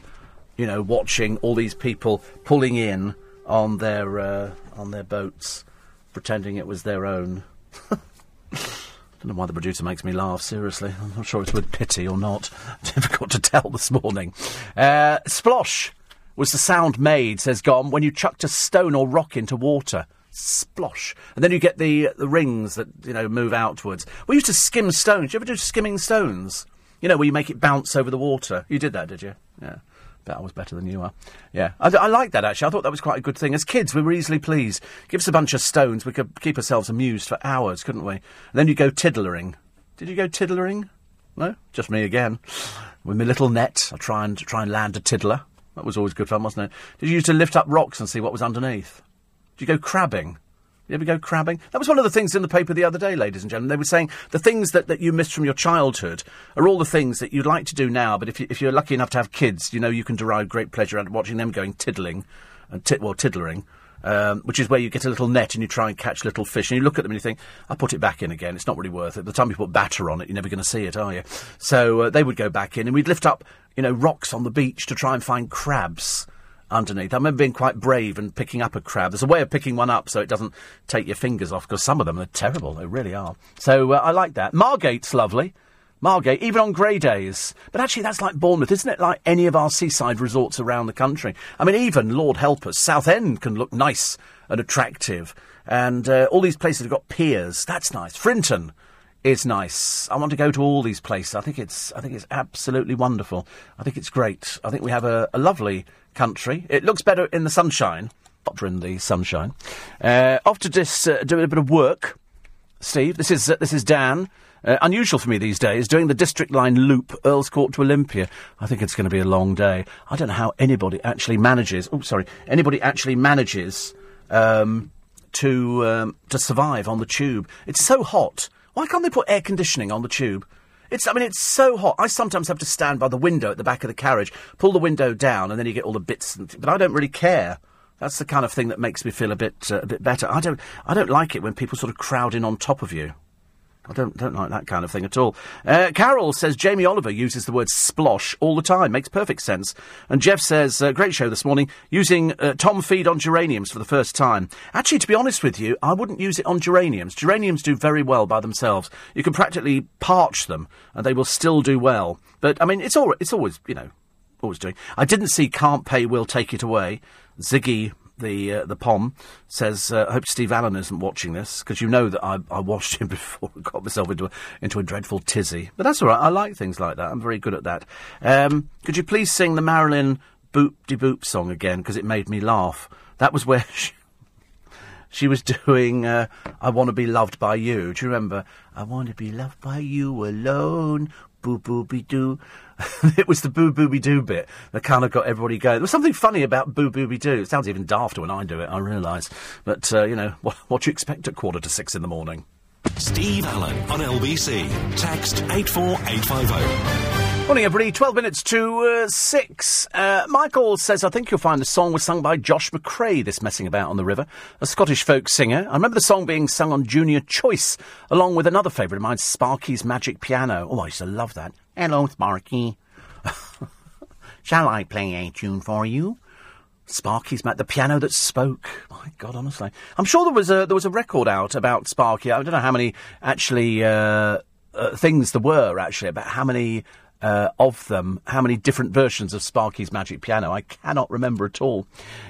you know, watching all these people pulling in on their uh, on their boats, pretending it was their own. Don't know why the producer makes me laugh. Seriously, I'm not sure it's with pity or not. Difficult to tell this morning. Uh, splosh was the sound made, says Gom, when you chucked a stone or rock into water splosh, and then you get the the rings that you know move outwards. We used to skim stones. Did you ever do skimming stones? You know, where you make it bounce over the water. You did that, did you? Yeah. Bet I was better than you are. Yeah, I, I like that actually. I thought that was quite a good thing. As kids, we were easily pleased. Give us a bunch of stones, we could keep ourselves amused for hours, couldn't we? And then you go tiddlering. Did you go tiddlering? No, just me again. With my little net, I try and try and land a tiddler. That was always good fun, wasn't it? Did you used to lift up rocks and see what was underneath? Did you go crabbing? You ever go crabbing? That was one of the things in the paper the other day, ladies and gentlemen. They were saying the things that, that you missed from your childhood are all the things that you'd like to do now, but if, you, if you're lucky enough to have kids, you know you can derive great pleasure out of watching them going tiddling, and tit, well, tiddlering, um, which is where you get a little net and you try and catch little fish, and you look at them and you think, I'll put it back in again, it's not really worth it. By the time you put batter on it, you're never going to see it, are you? So uh, they would go back in, and we'd lift up, you know, rocks on the beach to try and find crabs underneath. I remember being quite brave and picking up a crab. There's a way of picking one up so it doesn't take your fingers off because some of them are terrible. They really are. So uh, I like that. Margate's lovely. Margate, even on grey days. But actually, that's like Bournemouth, isn't it? Like any of our seaside resorts around the country. I mean, even, Lord help us, Southend can look nice and attractive. And uh, all these places have got piers. That's nice. Frinton is nice. I want to go to all these places. I think it's, I think it's absolutely wonderful. I think it's great. I think we have a, a lovely country. It looks better in the sunshine. Better in the sunshine. Uh, off to just uh, do a bit of work, Steve. This is uh, this is Dan. Uh, unusual for me these days, doing the district line loop, Earl's Court to Olympia. I think it's going to be a long day. I don't know how anybody actually manages. Oh, sorry, anybody actually manages um, to um, to survive on the tube. It's so hot. Why can't they put air conditioning on the tube? It's, I mean, it's so hot. I sometimes have to stand by the window at the back of the carriage, pull the window down, and then you get all the bits. And, but I don't really care. That's the kind of thing that makes me feel a bit, uh, a bit better. I don't, I don't like it when people sort of crowd in on top of you. I don't, don't like that kind of thing at all. Uh, Carol says Jamie Oliver uses the word splosh all the time. Makes perfect sense. And Jeff says, uh, great show this morning, using uh, Tom feed on geraniums for the first time. Actually, to be honest with you, I wouldn't use it on geraniums. Geraniums do very well by themselves. You can practically parch them and they will still do well. But, I mean, it's, all, it's always, you know, always doing. I didn't see Can't Pay Will Take It Away. Ziggy the uh, the pom says, uh, "I hope Steve Allen isn't watching this because you know that I, I watched him before and got myself into a, into a dreadful tizzy." But that's all right. I like things like that. I'm very good at that. Um, could you please sing the Marilyn Boop De Boop song again because it made me laugh. That was where she, she was doing uh, "I Want to Be Loved by You." Do you remember? I want to be loved by you alone. Boo booby doo. it was the boo booby doo bit that kind of got everybody going. There was something funny about boo booby doo. It sounds even dafter when I do it, I realise. But, uh, you know, what, what do you expect at quarter to six in the morning? Steve Allen on LBC. Text 84850. Morning, everybody. 12 minutes to uh, 6. Uh, Michael says, I think you'll find the song was sung by Josh MacRae, this Messing About on the River, a Scottish folk singer. I remember the song being sung on Junior Choice, along with another favourite of mine, Sparky's Magic Piano. Oh, I used to love that. Hello, Sparky. Shall I play a tune for you? Sparky's Magic, the piano that spoke. My God, honestly, I'm sure there was a there was a record out about Sparky. I don't know how many actually uh, uh, things there were actually about how many uh, of them, how many different versions of Sparky's Magic Piano. I cannot remember at all.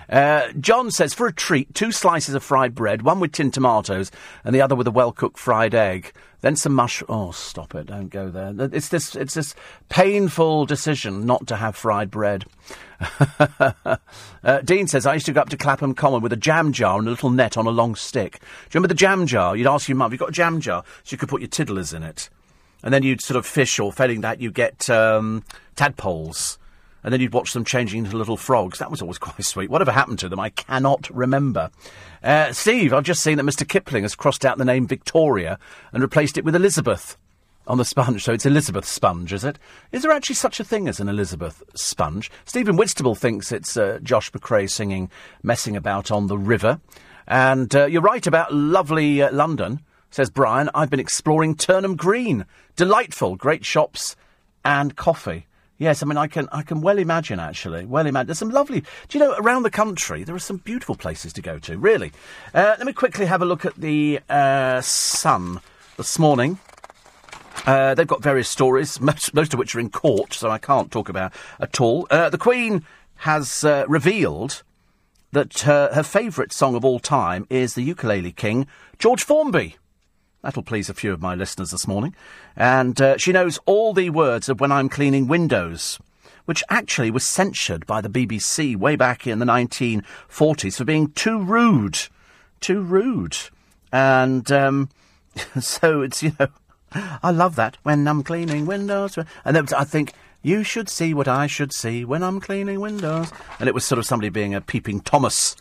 Uh, John says, for a treat, two slices of fried bread, one with tinned tomatoes and the other with a well cooked fried egg. Then some mush. Oh, stop it! Don't go there. It's this. It's this painful decision not to have fried bread. uh, Dean says I used to go up to Clapham Common with a jam jar and a little net on a long stick. Do you remember the jam jar? You'd ask your mum, "Have you got a jam jar?" So you could put your tiddlers in it and then you'd sort of fish, or failing that, you get um, tadpoles, and then you'd watch them changing into little frogs. That was always quite sweet. Whatever happened to them, I cannot remember. Uh, Steve, I've just seen that Mr. Kipling has crossed out the name Victoria and replaced it with Elizabeth on the sponge. So it's Elizabeth Sponge, is it? Is there actually such a thing as an Elizabeth Sponge? Stephen Whitstable thinks it's uh, Josh MacRae singing Messing About on the River. And uh, you're right about lovely uh, London. Says Brian, I've been exploring Turnham Green. Delightful, great shops and coffee. Yes, I mean I can I can well imagine actually. Well imagine there's some lovely. Do you know around the country there are some beautiful places to go to. Really. Uh, let me quickly have a look at the uh, Sun this morning. Uh, they've got various stories, most, most, of which are in court, so I can't talk about at all. Uh, the Queen has uh, revealed that her, her favourite song of all time is the Ukulele King, George Formby. That'll please a few of my listeners this morning. And uh, she knows all the words of when I'm cleaning windows. which actually was censured by the BBC way back in the 1940s for being too rude. Too rude. And um, so it's, you know, I love that. When I'm cleaning windows. And was, I think, you should see what I should see when I'm cleaning windows. And it was sort of somebody being a peeping Thomas.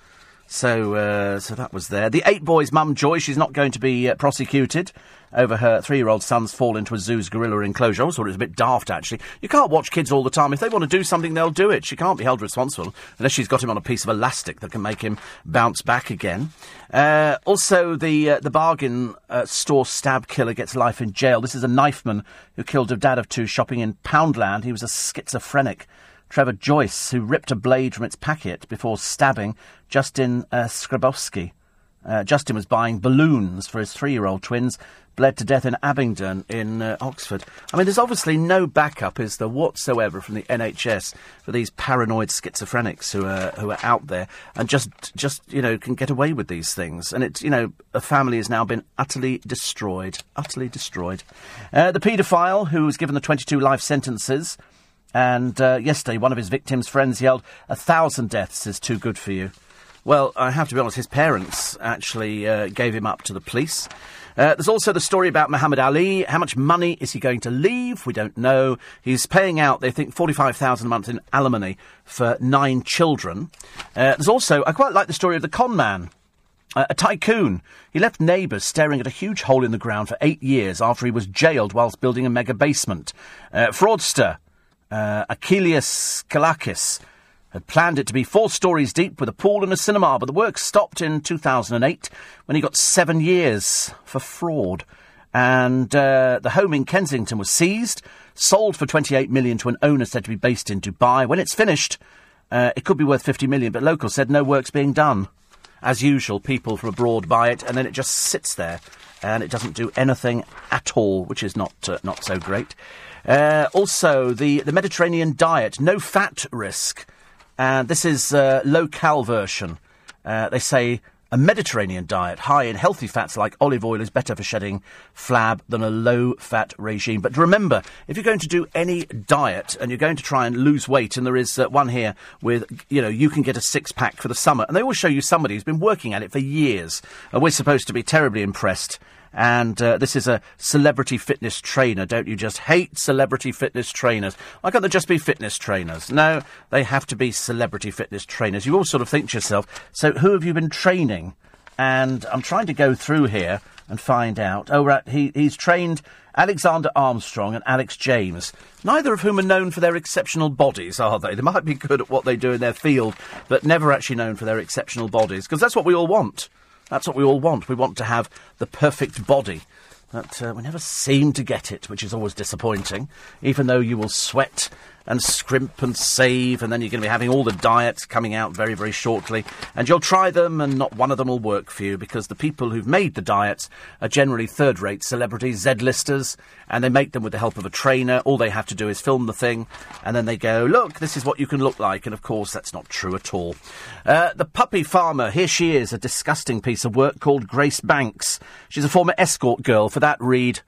So, uh, so that was there. The eight boys' mum, Joy, she's not going to be uh, prosecuted over her three-year-old son's fall into a zoo's gorilla enclosure. I thought it was a bit daft, actually. You can't watch kids all the time. If they want to do something, they'll do it. She can't be held responsible unless she's got him on a piece of elastic that can make him bounce back again. Uh, also, the uh, the bargain uh, store stab killer gets life in jail. This is a knifeman who killed a dad of two shopping in Poundland. He was a schizophrenic. Trevor Joyce, who ripped a blade from its packet before stabbing Justin uh, Skrebowski. Uh, Justin was buying balloons for his three-year-old twins, bled to death in Abingdon in uh, Oxford. I mean, there's obviously no backup, is there, whatsoever from the NHS for these paranoid schizophrenics who are who are out there and just just you know can get away with these things. And it's you know a family has now been utterly destroyed, utterly destroyed. Uh, the paedophile who was given the 22 life sentences. And uh, yesterday, one of his victims' friends yelled, A thousand deaths is too good for you. Well, I have to be honest, his parents actually uh, gave him up to the police. Uh, there's also the story about Muhammad Ali. How much money is he going to leave? We don't know. He's paying out, they think, 45000 a month in alimony for nine children. Uh, there's also, I quite like the story of the con man. Uh, a tycoon. He left neighbours staring at a huge hole in the ground for eight years after he was jailed whilst building a mega basement. Uh, fraudster uh, Achilles Kallakis had planned it to be four stories deep with a pool and a cinema, but the work stopped in 2008 when he got seven years for fraud. And uh, the home in Kensington was seized, sold for 28 million to an owner said to be based in Dubai. When it's finished, uh, it could be worth 50 million, but locals said no work's being done. As usual, people from abroad buy it, and then it just sits there, and it doesn't do anything at all, which is not uh, not so great. Uh, also, the the Mediterranean diet, no fat risk. And this is a low cal version. Uh, they say a Mediterranean diet high in healthy fats like olive oil is better for shedding flab than a low fat regime. But remember, if you're going to do any diet and you're going to try and lose weight, and there is uh, one here with, you know, you can get a six pack for the summer, and they will show you somebody who's been working at it for years. And we're supposed to be terribly impressed and uh, this is a celebrity fitness trainer. Don't you just hate celebrity fitness trainers? Why can't they just be fitness trainers? No, they have to be celebrity fitness trainers. You all sort of think to yourself, so who have you been training? And I'm trying to go through here and find out. Oh, right, he, he's trained Alexander Armstrong and Alex James, neither of whom are known for their exceptional bodies, are they? They might be good at what they do in their field, but never actually known for their exceptional bodies, because that's what we all want. That's what we all want. We want to have the perfect body. But uh, we never seem to get it, which is always disappointing. Even though you will sweat and scrimp and save, and then you're going to be having all the diets coming out very, very shortly. And you'll try them, and not one of them will work for you because the people who've made the diets are generally third rate celebrities, Z listers, and they make them with the help of a trainer. All they have to do is film the thing, and then they go, Look, this is what you can look like. And of course, that's not true at all. Uh, the puppy farmer, here she is, a disgusting piece of work called Grace Banks. She's a former escort girl. For that, read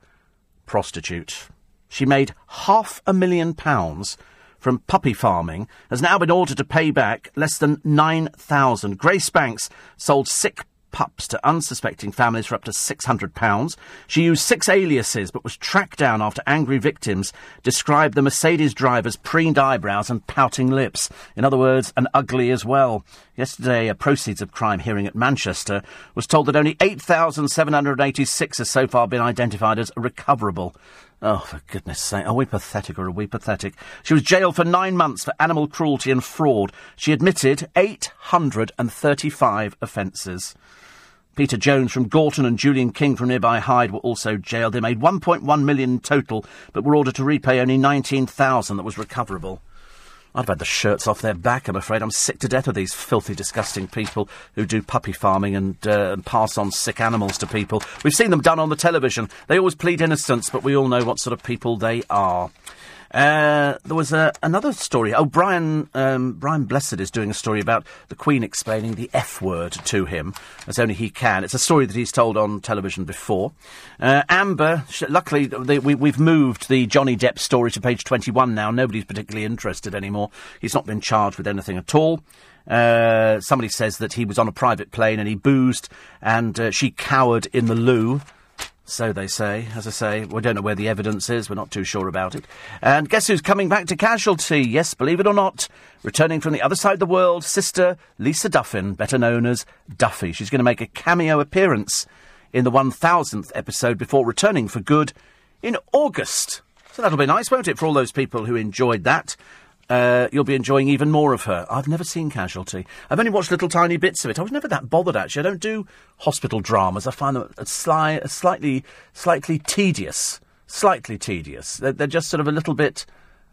prostitute. She made half a million pounds from puppy farming, has now been ordered to pay back less than 9,000. Grace Banks sold sick pups to unsuspecting families for up to £600. She used six aliases but was tracked down after angry victims described the Mercedes driver's preened eyebrows and pouting lips. In other words, an ugly as well. Yesterday, a proceeds of crime hearing at Manchester was told that only 8,786 has so far been identified as recoverable. Oh, for goodness sake. Are we pathetic or are we pathetic? She was jailed for nine months for animal cruelty and fraud. She admitted 835 offences. Peter Jones from Gorton and Julian King from nearby Hyde were also jailed. They made 1.1 million total, but were ordered to repay only 19,000 that was recoverable. I'd have had the shirts off their back, I'm afraid. I'm sick to death of these filthy, disgusting people who do puppy farming and, uh, and pass on sick animals to people. We've seen them done on the television. They always plead innocence, but we all know what sort of people they are. Uh, there was uh, another story. Oh, Brian um, Brian Blessed is doing a story about the Queen explaining the F word to him as only he can. It's a story that he's told on television before. Uh, Amber, luckily they, we, we've moved the Johnny Depp story to page 21 now. Nobody's particularly interested anymore. He's not been charged with anything at all. Uh, somebody says that he was on a private plane and he boozed and she cowered in the loo. So they say. As I say, we don't know where the evidence is. We're not too sure about it. And guess who's coming back to casualty? Yes, believe it or not, returning from the other side of the world, sister Lisa Duffin, better known as Duffy. She's going to make a cameo appearance in the 1000th episode before returning for good in August. So that'll be nice, won't it, for all those people who enjoyed that? Uh, you'll be enjoying even more of her. I've never seen Casualty. I've only watched little tiny bits of it. I was never that bothered, actually. I don't do hospital dramas. I find them a, sly, a slightly, slightly tedious. Slightly tedious. They're, they're just sort of a little bit,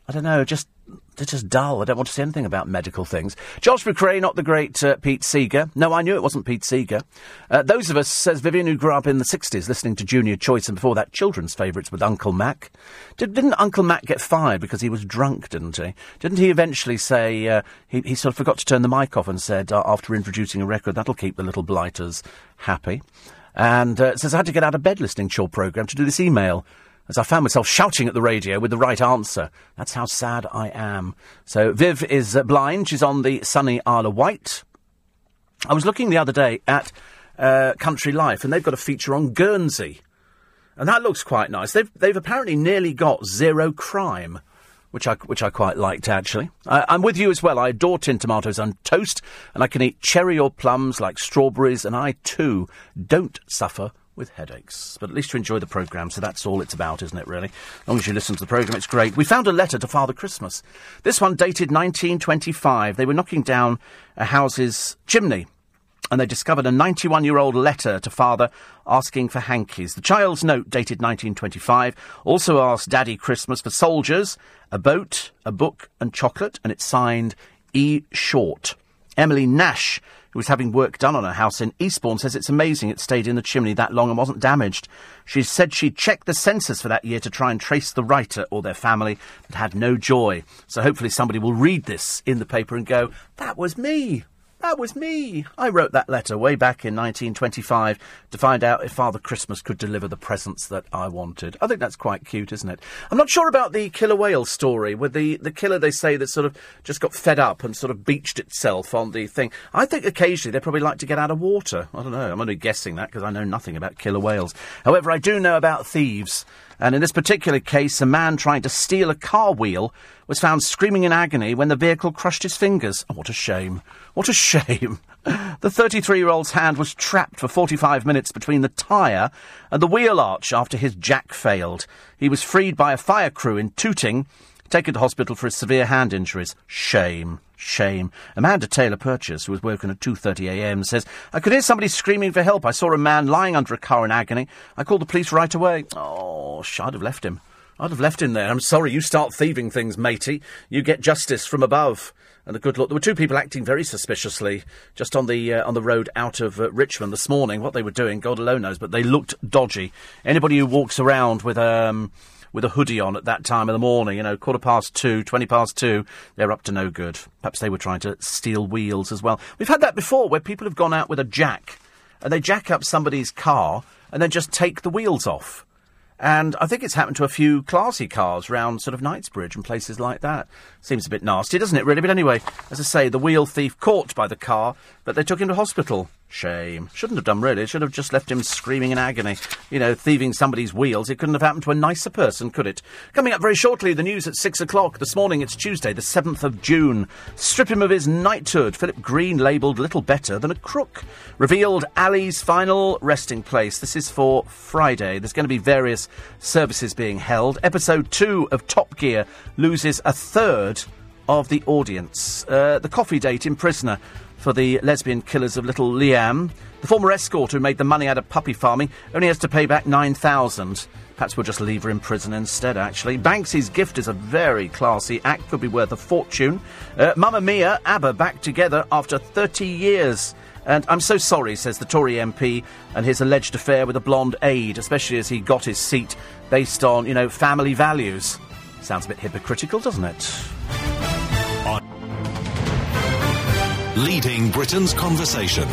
I don't know, just they're just dull. I don't want to see anything about medical things. Josh MacRae, not the great uh, Pete Seeger. No, I knew it wasn't Pete Seeger. Uh, those of us, says Vivian, who grew up in the 60s listening to Junior Choice and before that children's favourites with Uncle Mac. Did, not Uncle Mac get fired because he was drunk, didn't he? Didn't he eventually say, uh, he, he, sort of forgot to turn the mic off and said, uh, after introducing a record, that'll keep the little blighters happy. And uh, says, I had to get out of bed listening to your programme to do this email as I found myself shouting at the radio with the right answer. That's how sad I am. So Viv is uh, blind. She's on the sunny Isle of Wight. I was looking the other day at uh, Country Life, and they've got a feature on Guernsey, and that looks quite nice. They've they've apparently nearly got zero crime. Which I, which I quite liked, actually. I, I'm with you as well. I adore tin tomatoes on toast, and I can eat cherry or plums like strawberries, and I, too, don't suffer with headaches. But at least you enjoy the programme, so that's all it's about, isn't it, really? As long as you listen to the programme, it's great. We found a letter to Father Christmas. This one dated 1925. They were knocking down a house's chimney. And they discovered a 91 year old letter to father asking for hankies. The child's note, dated 1925, also asked Daddy Christmas for soldiers, a boat, a book, and chocolate, and it's signed E. Short. Emily Nash who was having work done on her house in Eastbourne, says it's amazing it stayed in the chimney that long and wasn't damaged. She said she'd checked the census for that year to try and trace the writer or their family, but had no joy. So hopefully somebody will read this in the paper and go, that was me. That was me. I wrote that letter way back in 1925 to find out if Father Christmas could deliver the presents that I wanted. I think that's quite cute, isn't it? I'm not sure about the killer whale story with the, the killer they say that sort of just got fed up and sort of beached itself on the thing. I think occasionally they probably like to get out of water. I don't know. I'm only guessing that because I know nothing about killer whales. However, I do know about thieves. And in this particular case, a man trying to steal a car wheel was found screaming in agony when the vehicle crushed his fingers. Oh, what a shame. What a shame. The 33 year old's hand was trapped for 45 minutes between the tyre and the wheel arch after his jack failed. He was freed by a fire crew in Tooting, taken to hospital for his severe hand injuries. Shame. Shame. Amanda Taylor Purchase, who was working at 2.30am, says, I could hear somebody screaming for help. I saw a man lying under a car in agony. I called the police right away. Oh, I'd have left him. I'd have left him there. I'm sorry, you start thieving things, matey. You get justice from above and a good look. There were two people acting very suspiciously just on the uh, on the road out of uh, Richmond this morning. What they were doing, God alone knows, but they looked dodgy. Anybody who walks around with um, with a hoodie on at that time of the morning, you know, quarter past two, twenty past two, they're up to no good. Perhaps they were trying to steal wheels as well. We've had that before, where people have gone out with a jack and they jack up somebody's car and then just take the wheels off. And I think it's happened to a few classy cars round sort of Knightsbridge and places like that. Seems a bit nasty, doesn't it, really? But anyway, as I say, the wheel thief caught by the car, but they took him to hospital. Shame. Shouldn't have done, really. Should have just left him screaming in agony. You know, thieving somebody's wheels. It couldn't have happened to a nicer person, could it? Coming up very shortly, the news at six o'clock. This morning, it's Tuesday, the 7th of June. Strip him of his knighthood. Philip Green labelled little better than a crook. Revealed Ali's final resting place. This is for Friday. There's going to be various services being held. Episode two of Top Gear loses a third of the audience. Uh, the coffee date in Prisoner for the lesbian killers of little Liam. The former escort who made the money out of puppy farming only has to pay back 9000 Perhaps we'll just leave her in prison instead, actually. Banksy's gift is a very classy act, could be worth a fortune. Uh, Mamma Mia, ABBA back together after 30 years. And I'm so sorry, says the Tory MP, and his alleged affair with a blonde aide, especially as he got his seat based on, you know, family values. Sounds a bit hypocritical, doesn't it? Leading Britain's conversation.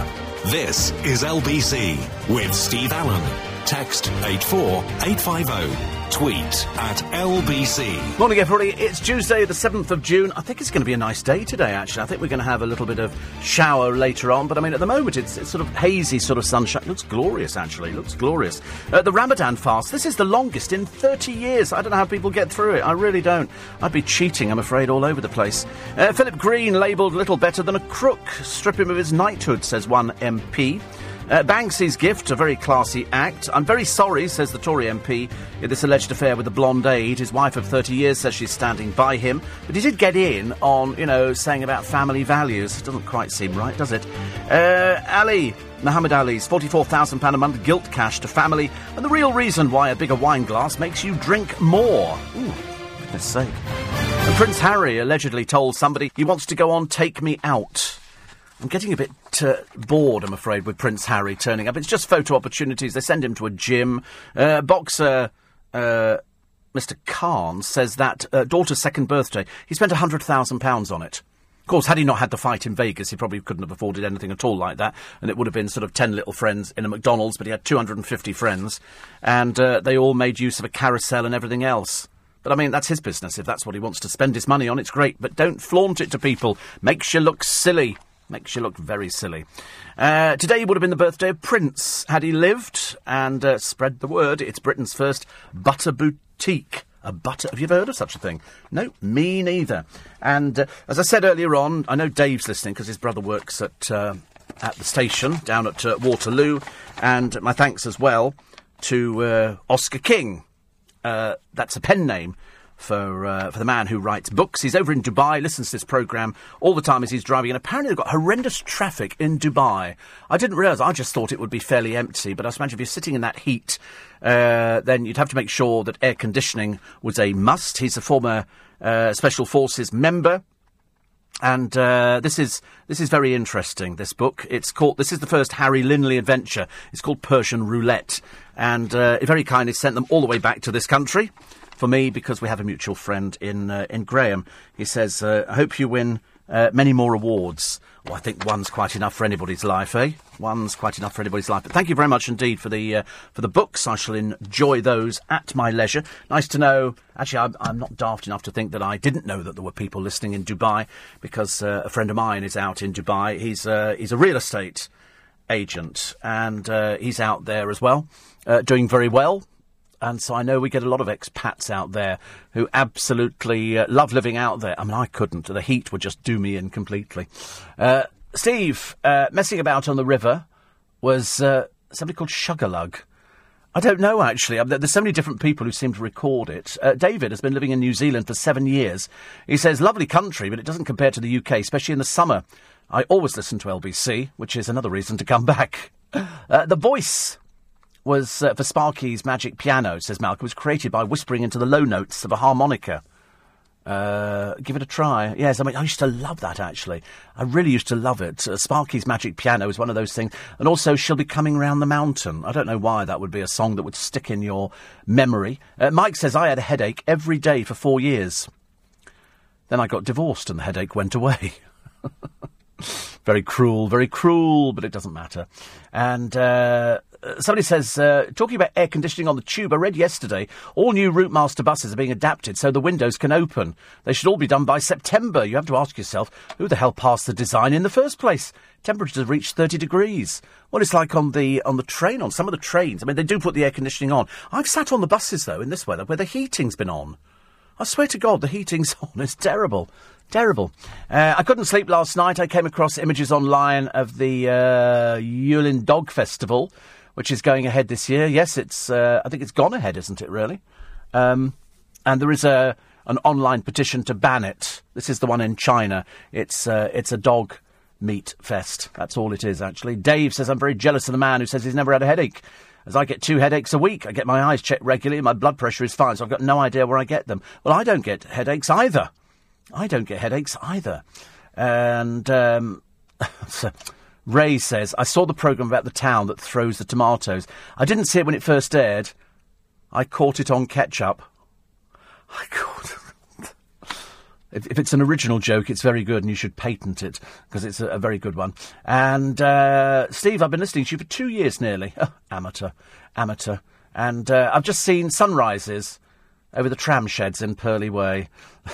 This is LBC with Steve Allen. Text 84850. Tweet at LBC. Morning, everybody. It's Tuesday, the 7th of June. I think it's going to be a nice day today, actually. I think we're going to have a little bit of shower later on, but I mean, at the moment, it's, it's sort of hazy, sort of sunshine. It looks glorious, actually. It looks glorious. Uh, the Ramadan fast, this is the longest in 30 years. I don't know how people get through it. I really don't. I'd be cheating, I'm afraid, all over the place. Uh, Philip Green labelled little better than a crook. Strip him of his knighthood, says one MP. Uh, Banksy's gift, a very classy act. I'm very sorry, says the Tory MP, in this alleged affair with the blonde aide. His wife of 30 years says she's standing by him. But he did get in on, you know, saying about family values. It Doesn't quite seem right, does it? Uh, Ali. Muhammad Ali's £44,000 a month guilt cash to family, and the real reason why a bigger wine glass makes you drink more. Ooh, goodness sake. And Prince Harry allegedly told somebody he wants to go on Take Me Out. I'm getting a bit uh, bored, I'm afraid, with Prince Harry turning up. It's just photo opportunities. They send him to a gym. Uh, boxer uh, Mr. Khan says that uh, daughter's second birthday, he spent £100,000 on it. Of course, had he not had the fight in Vegas, he probably couldn't have afforded anything at all like that, and it would have been sort of 10 little friends in a McDonald's, but he had 250 friends, and uh, they all made use of a carousel and everything else. But I mean, that's his business. If that's what he wants to spend his money on, it's great. But don't flaunt it to people. Makes you look silly. Makes you look very silly. Uh, today would have been the birthday of Prince, had he lived, and uh, spread the word. It's Britain's first butter boutique. A butter. Have you ever heard of such a thing? No, me neither. And uh, as I said earlier on, I know Dave's listening because his brother works at uh, at the station down at uh, Waterloo, and my thanks as well to uh, Oscar King. that's a pen name for uh, for the man who writes books. He's over in Dubai, listens to this program all the time as he's driving, and apparently they've got horrendous traffic in Dubai. I didn't realise. I just thought it would be fairly empty, but I imagine if you're sitting in that heat, uh, then you'd have to make sure that air conditioning was a must. He's a former uh, Special Forces member. And uh, this is this is very interesting. This book. It's called. This is the first Harry Linley adventure. It's called Persian Roulette, and uh, very kindly sent them all the way back to this country for me because we have a mutual friend in uh, in Graham. He says, uh, "I hope you win uh, many more awards." Well, I think one's quite enough for anybody's life, eh? One's quite enough for anybody's life. But thank you very much indeed for the uh, for the books. I shall enjoy those at my leisure. Nice to know. Actually, I'm, I'm, not daft enough to think that I didn't know that there were people listening in Dubai because uh, a friend of mine is out in Dubai. He's uh, he's a real estate agent and he's out there as well, doing very well and so I know we get a lot of expats out there who absolutely uh, love living out there. I mean, I couldn't. The heat would just do me in completely. Uh, Steve, uh, messing about on the river was uh, somebody called Sugarlug. I don't know, actually. Mean, there's so many different people who seem to record it. Uh, David has been living in New Zealand for seven years. He says, lovely country, but it doesn't compare to the UK, especially in the summer. I always listen to LBC, which is another reason to come back. Uh, the Voice was uh, for Sparky's Magic Piano, says Malcolm, was created by whispering into the low notes of a harmonica. Uh, give it a try. Yes, I mean, I used to love that actually. I really used to love it. Uh, Sparky's Magic Piano is one of those things. And also, She'll Be Coming Round the Mountain. I don't know why that would be a song that would stick in your memory. Uh, Mike says, I had a headache every day for four years. Then I got divorced and the headache went away. very cruel, very cruel, but it doesn't matter. And uh, somebody says, uh, talking about air conditioning on the tube, I read yesterday all new Routemaster buses are being adapted so the windows can open. They should all be done by September. You have to ask yourself, who the hell passed the design in the first place? Temperatures have reached 30 degrees. What it's like on the on the train, on some of the trains. I mean, they do put the air conditioning on. I've sat on the buses, though, in this weather, where the heating's been on. I swear to God, the heating's on. It's terrible. Terrible. Uh, I couldn't sleep last night. I came across images online of the uh, Yulin Dog Festival which is going ahead this year. Yes, it's. Uh, I think it's gone ahead, isn't it? Really. Um, and there is a an online petition to ban it. This is the one in China. It's uh, it's a dog meat fest. That's all it is, actually. Dave says I'm very jealous of the man who says he's never had a headache. As I get two headaches a week, I get my eyes checked regularly, my blood pressure is fine, so I've got no idea where I get them. Well, I don't get headaches either. I don't get headaches either. And um, so, Ray says, I saw the programme about the town that throws the tomatoes. I didn't see it when it first aired. I caught it on ketchup. I caught If, if, it's an original joke, it's very good, and you should patent it because it's a, a, very good one. And uh, Steve, I've been listening to you for two years nearly. Amateur, amateur. And uh, I've just seen sunrises over the tram sheds in Purley Way.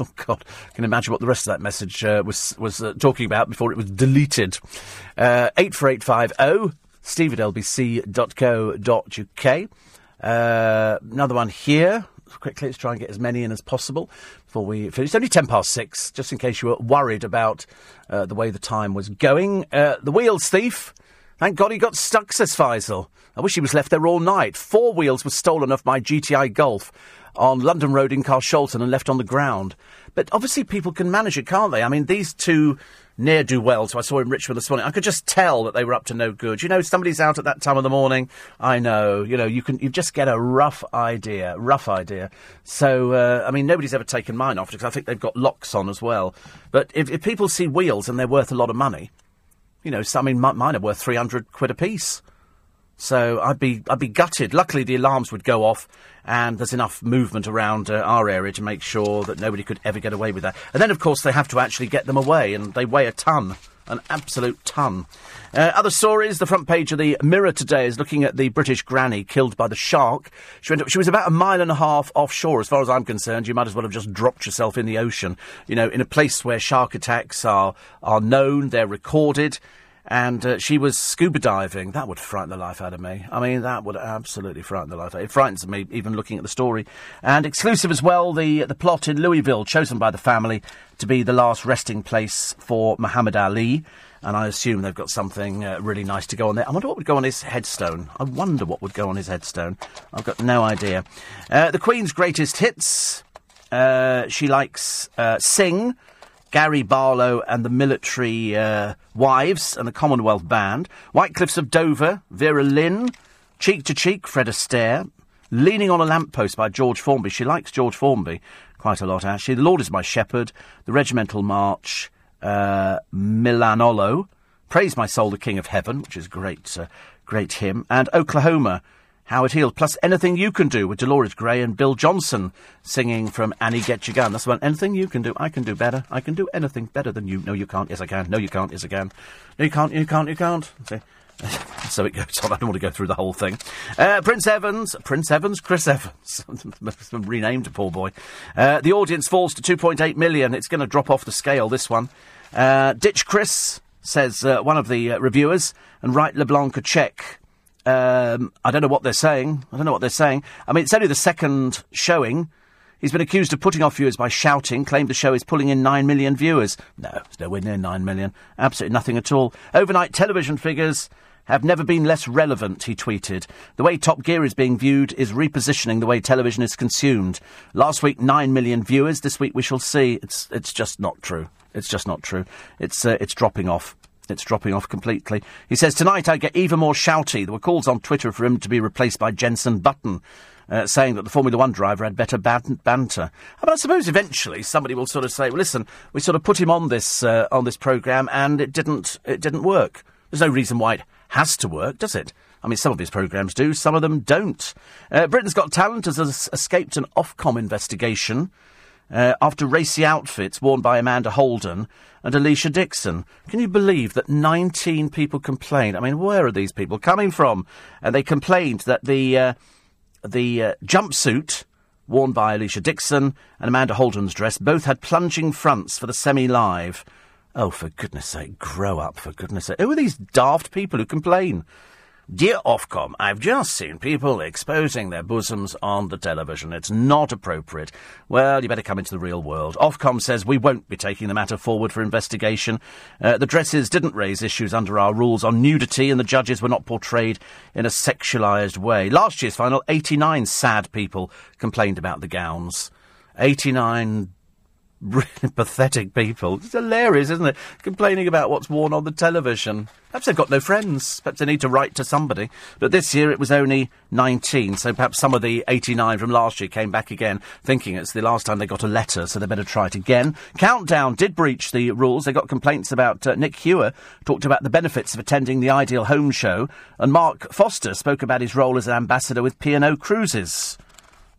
oh God, I can imagine what the rest of that message uh, was was uh, talking about before it was deleted. Uh, eight four eight five zero. Oh, Steve at lbc.co.uk. Uh, another one here quickly. Let's try and get as many in as possible before we finish. It's only ten past six, just in case you were worried about uh, the way the time was going. Uh, the wheels thief. Thank God he got stuck, says Faisal. I wish he was left there all night. Four wheels were stolen off my GTI Golf on London Road in Carshalton and left on the ground. But obviously people can manage it, can't they? I mean, these two ne'er do well. So I saw in Richmond this morning. I could just tell that they were up to no good. You know, somebody's out at that time of the morning. I know. You know, you can you just get a rough idea, rough idea. So uh, I mean, nobody's ever taken mine off because I think they've got locks on as well. But if, if people see wheels and they're worth a lot of money, you know, some I mean, mine are worth three hundred quid a piece. So I'd be I'd be gutted. Luckily, the alarms would go off, and there's enough movement around uh, our area to make sure that nobody could ever get away with that. And then, of course, they have to actually get them away, and they weigh a ton, an absolute ton. Uh, other stories. The front page of the Mirror today is looking at the British granny killed by the shark. She, went, she was about a mile and a half offshore, as far as I'm concerned. You might as well have just dropped yourself in the ocean. You know, in a place where shark attacks are are known, they're recorded and uh, she was scuba diving. That would frighten the life out of me. I mean, that would absolutely frighten the life out. Of it frightens me even looking at the story. And exclusive as well, the the plot in Louisville, chosen by the family to be the last resting place for Muhammad Ali. And I assume they've got something uh, really nice to go on there. I wonder what would go on his headstone. I wonder what would go on his headstone. I've got no idea. Uh, the Queen's greatest hits. Uh, she likes uh, Sing. Gary Barlow and the Military uh, Wives and the Commonwealth Band, White Cliffs of Dover, Vera Lynn, Cheek to Cheek, Fred Astaire, Leaning on a Lamppost by George Formby. She likes George Formby quite a lot, actually. The Lord is My Shepherd, The Regimental March, uh, Milanollo, Praise My Soul, the King of Heaven, which is great, uh, great hymn, and Oklahoma, Howard Heald, plus Anything You Can Do with Dolores Gray and Bill Johnson singing from Annie Get Your Gun. That's one. Anything You Can Do, I can do better. I can do anything better than you. No, you can't. Yes, I can. No, you can't. Yes, I can. No, you can't. You can't. You can't. See? so it goes on. I don't want to go through the whole thing. Uh, Prince Evans, Prince Evans, Chris Evans, renamed poor boy. Uh, the audience falls to 2.8 million. It's going to drop off the scale. This one. Uh, Ditch Chris says uh, one of the uh, reviewers, and write LeBlanc a check um, I don't know what they're saying. I don't know what they're saying. I mean, it's only the second showing. He's been accused of putting off viewers by shouting, claimed the show is pulling in 9 million viewers. No, it's nowhere near 9 million. Absolutely nothing at all. Overnight television figures have never been less relevant, he tweeted. The way Top Gear is being viewed is repositioning the way television is consumed. Last week, 9 million viewers. This week, we shall see. It's, it's just not true. It's just not true. It's, uh, it's dropping off. It's dropping off completely. He says, Tonight I get even more shouty. There were calls on Twitter for him to be replaced by Jenson Button. Uh, saying that the Formula One driver had better ban- banter. But I suppose eventually somebody will sort of say, "Well, listen, we sort of put him on this uh, on this program, and it didn't it didn't work. There's no reason why it has to work, does it? I mean, some of his programs do, some of them don't. Uh, Britain's Got Talent has escaped an Ofcom investigation uh, after racy outfits worn by Amanda Holden and Alesha Dixon. Can you believe that 19 people complained? I mean, where are these people coming from? And they complained that the uh, the uh, jumpsuit worn by Alesha Dixon and Amanda Holden's dress both had plunging fronts for the semi-live. Oh, for goodness sake, grow up, for goodness sake. Who are these daft people who complain? Dear Ofcom, I've just seen people exposing their bosoms on the television. It's not appropriate. Well, you better come into the real world. Ofcom says we won't be taking the matter forward for investigation. Uh, the dresses didn't raise issues under our rules on nudity, and the judges were not portrayed in a sexualised way. Last year's final, 89 sad people complained about the gowns. 89 really pathetic people. It's hilarious, isn't it? Complaining about what's worn on the television. Perhaps they've got no friends. Perhaps they need to write to somebody. But this year it was only 19, so perhaps some of the 89 from last year came back again, thinking it's the last time they got a letter, so they better try it again. Countdown did breach the rules. They got complaints about uh, Nick Hewer, talked about the benefits of attending the Ideal Home Show, and Mark Foster spoke about his role as an ambassador with P&O Cruises.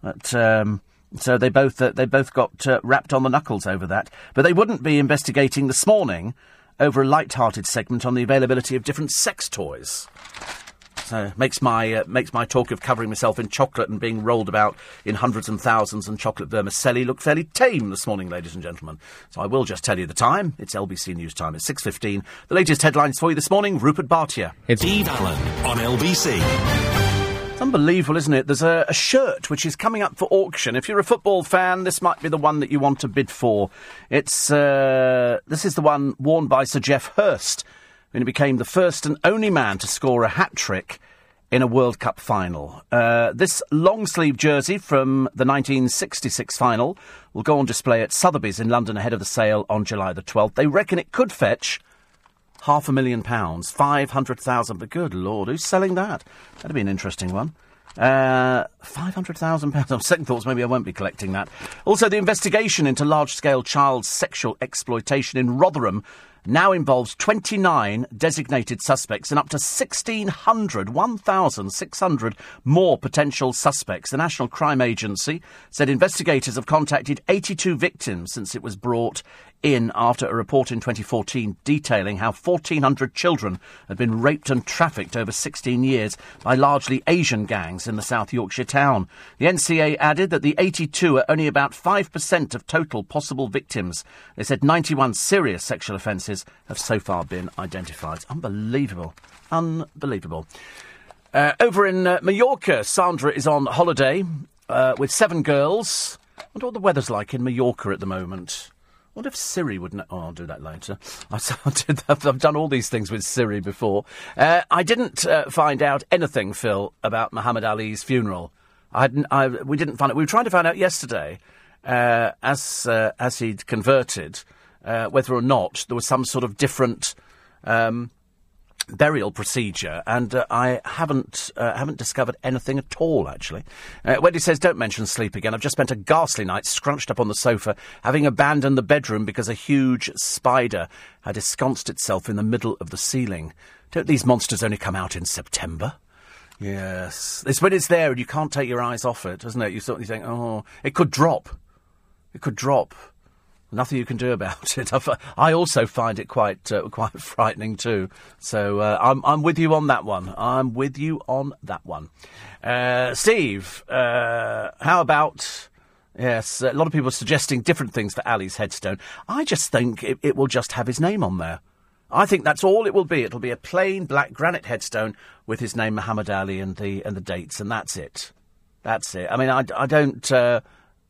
But, um, So they both uh, they both got uh, wrapped on the knuckles over that. But they wouldn't be investigating this morning over a light-hearted segment on the availability of different sex toys. So makes my uh, makes my talk of covering myself in chocolate and being rolled about in hundreds and thousands and chocolate vermicelli look fairly tame this morning, ladies and gentlemen. So I will just tell you the time. It's LBC News time. It's six fifteen. The latest headlines for you this morning. Rupert Bartier. It's Eve Allen on LBC. Unbelievable, isn't it? There's a, a, shirt which is coming up for auction. If you're a football fan, this might be the one that you want to bid for. It's uh, this is the one worn by Sir Geoff Hurst when he became the first and only man to score a hat trick in a World Cup final. Uh, this long sleeve jersey from the 1966 final will go on display at Sotheby's in London ahead of the sale on July the 12th. They reckon it could fetch half a million pounds, 500,000. But good lord, who's selling that? That'd be an interesting one. Uh, £500,000. On second thoughts, maybe I won't be collecting that. Also, the investigation into large scale child sexual exploitation in Rotherham now involves 29 designated suspects and up to 1,600, 1,600 more potential suspects. The National Crime Agency said investigators have contacted 82 victims since it was brought in after a report in 2014 detailing how 1,400 children had been raped and trafficked over 16 years by largely Asian gangs in the South Yorkshire town. The NCA added that the 82 are only about 5% of total possible victims. They said 91 serious sexual offences have so far been identified. Unbelievable. Unbelievable. Uh, over in uh, Mallorca, Sandra is on holiday uh, with seven girls. I wonder what the weather's like in Mallorca at the moment. What if Siri would know? Oh, I'll do that later. I've, done all these things with Siri before. Uh, I didn't uh, find out anything, Phil, about Muhammad Ali's funeral. I, I we didn't find it. We were trying to find out yesterday, uh, as uh, as he'd converted, uh, whether or not there was some sort of different um, burial procedure, and uh, I haven't uh, haven't discovered anything at all. Actually, uh, Wendy says, "Don't mention sleep again." I've just spent a ghastly night scrunched up on the sofa, having abandoned the bedroom because a huge spider had ensconced itself in the middle of the ceiling. Don't these monsters only come out in September? Yes, it's when it's there and you can't take your eyes off it, doesn't it? You of think, "Oh, it could drop. It could drop." Nothing you can do about it. I also find it quite uh, quite frightening too. So uh, I'm I'm with you on that one. I'm with you on that one. Uh, Steve, uh, how about? Yes, a lot of people are suggesting different things for Ali's headstone. I just think it, it will just have his name on there. I think that's all it will be. It'll be a plain black granite headstone with his name Muhammad Ali and the and the dates, and that's it. That's it. I mean, I, I don't. Uh,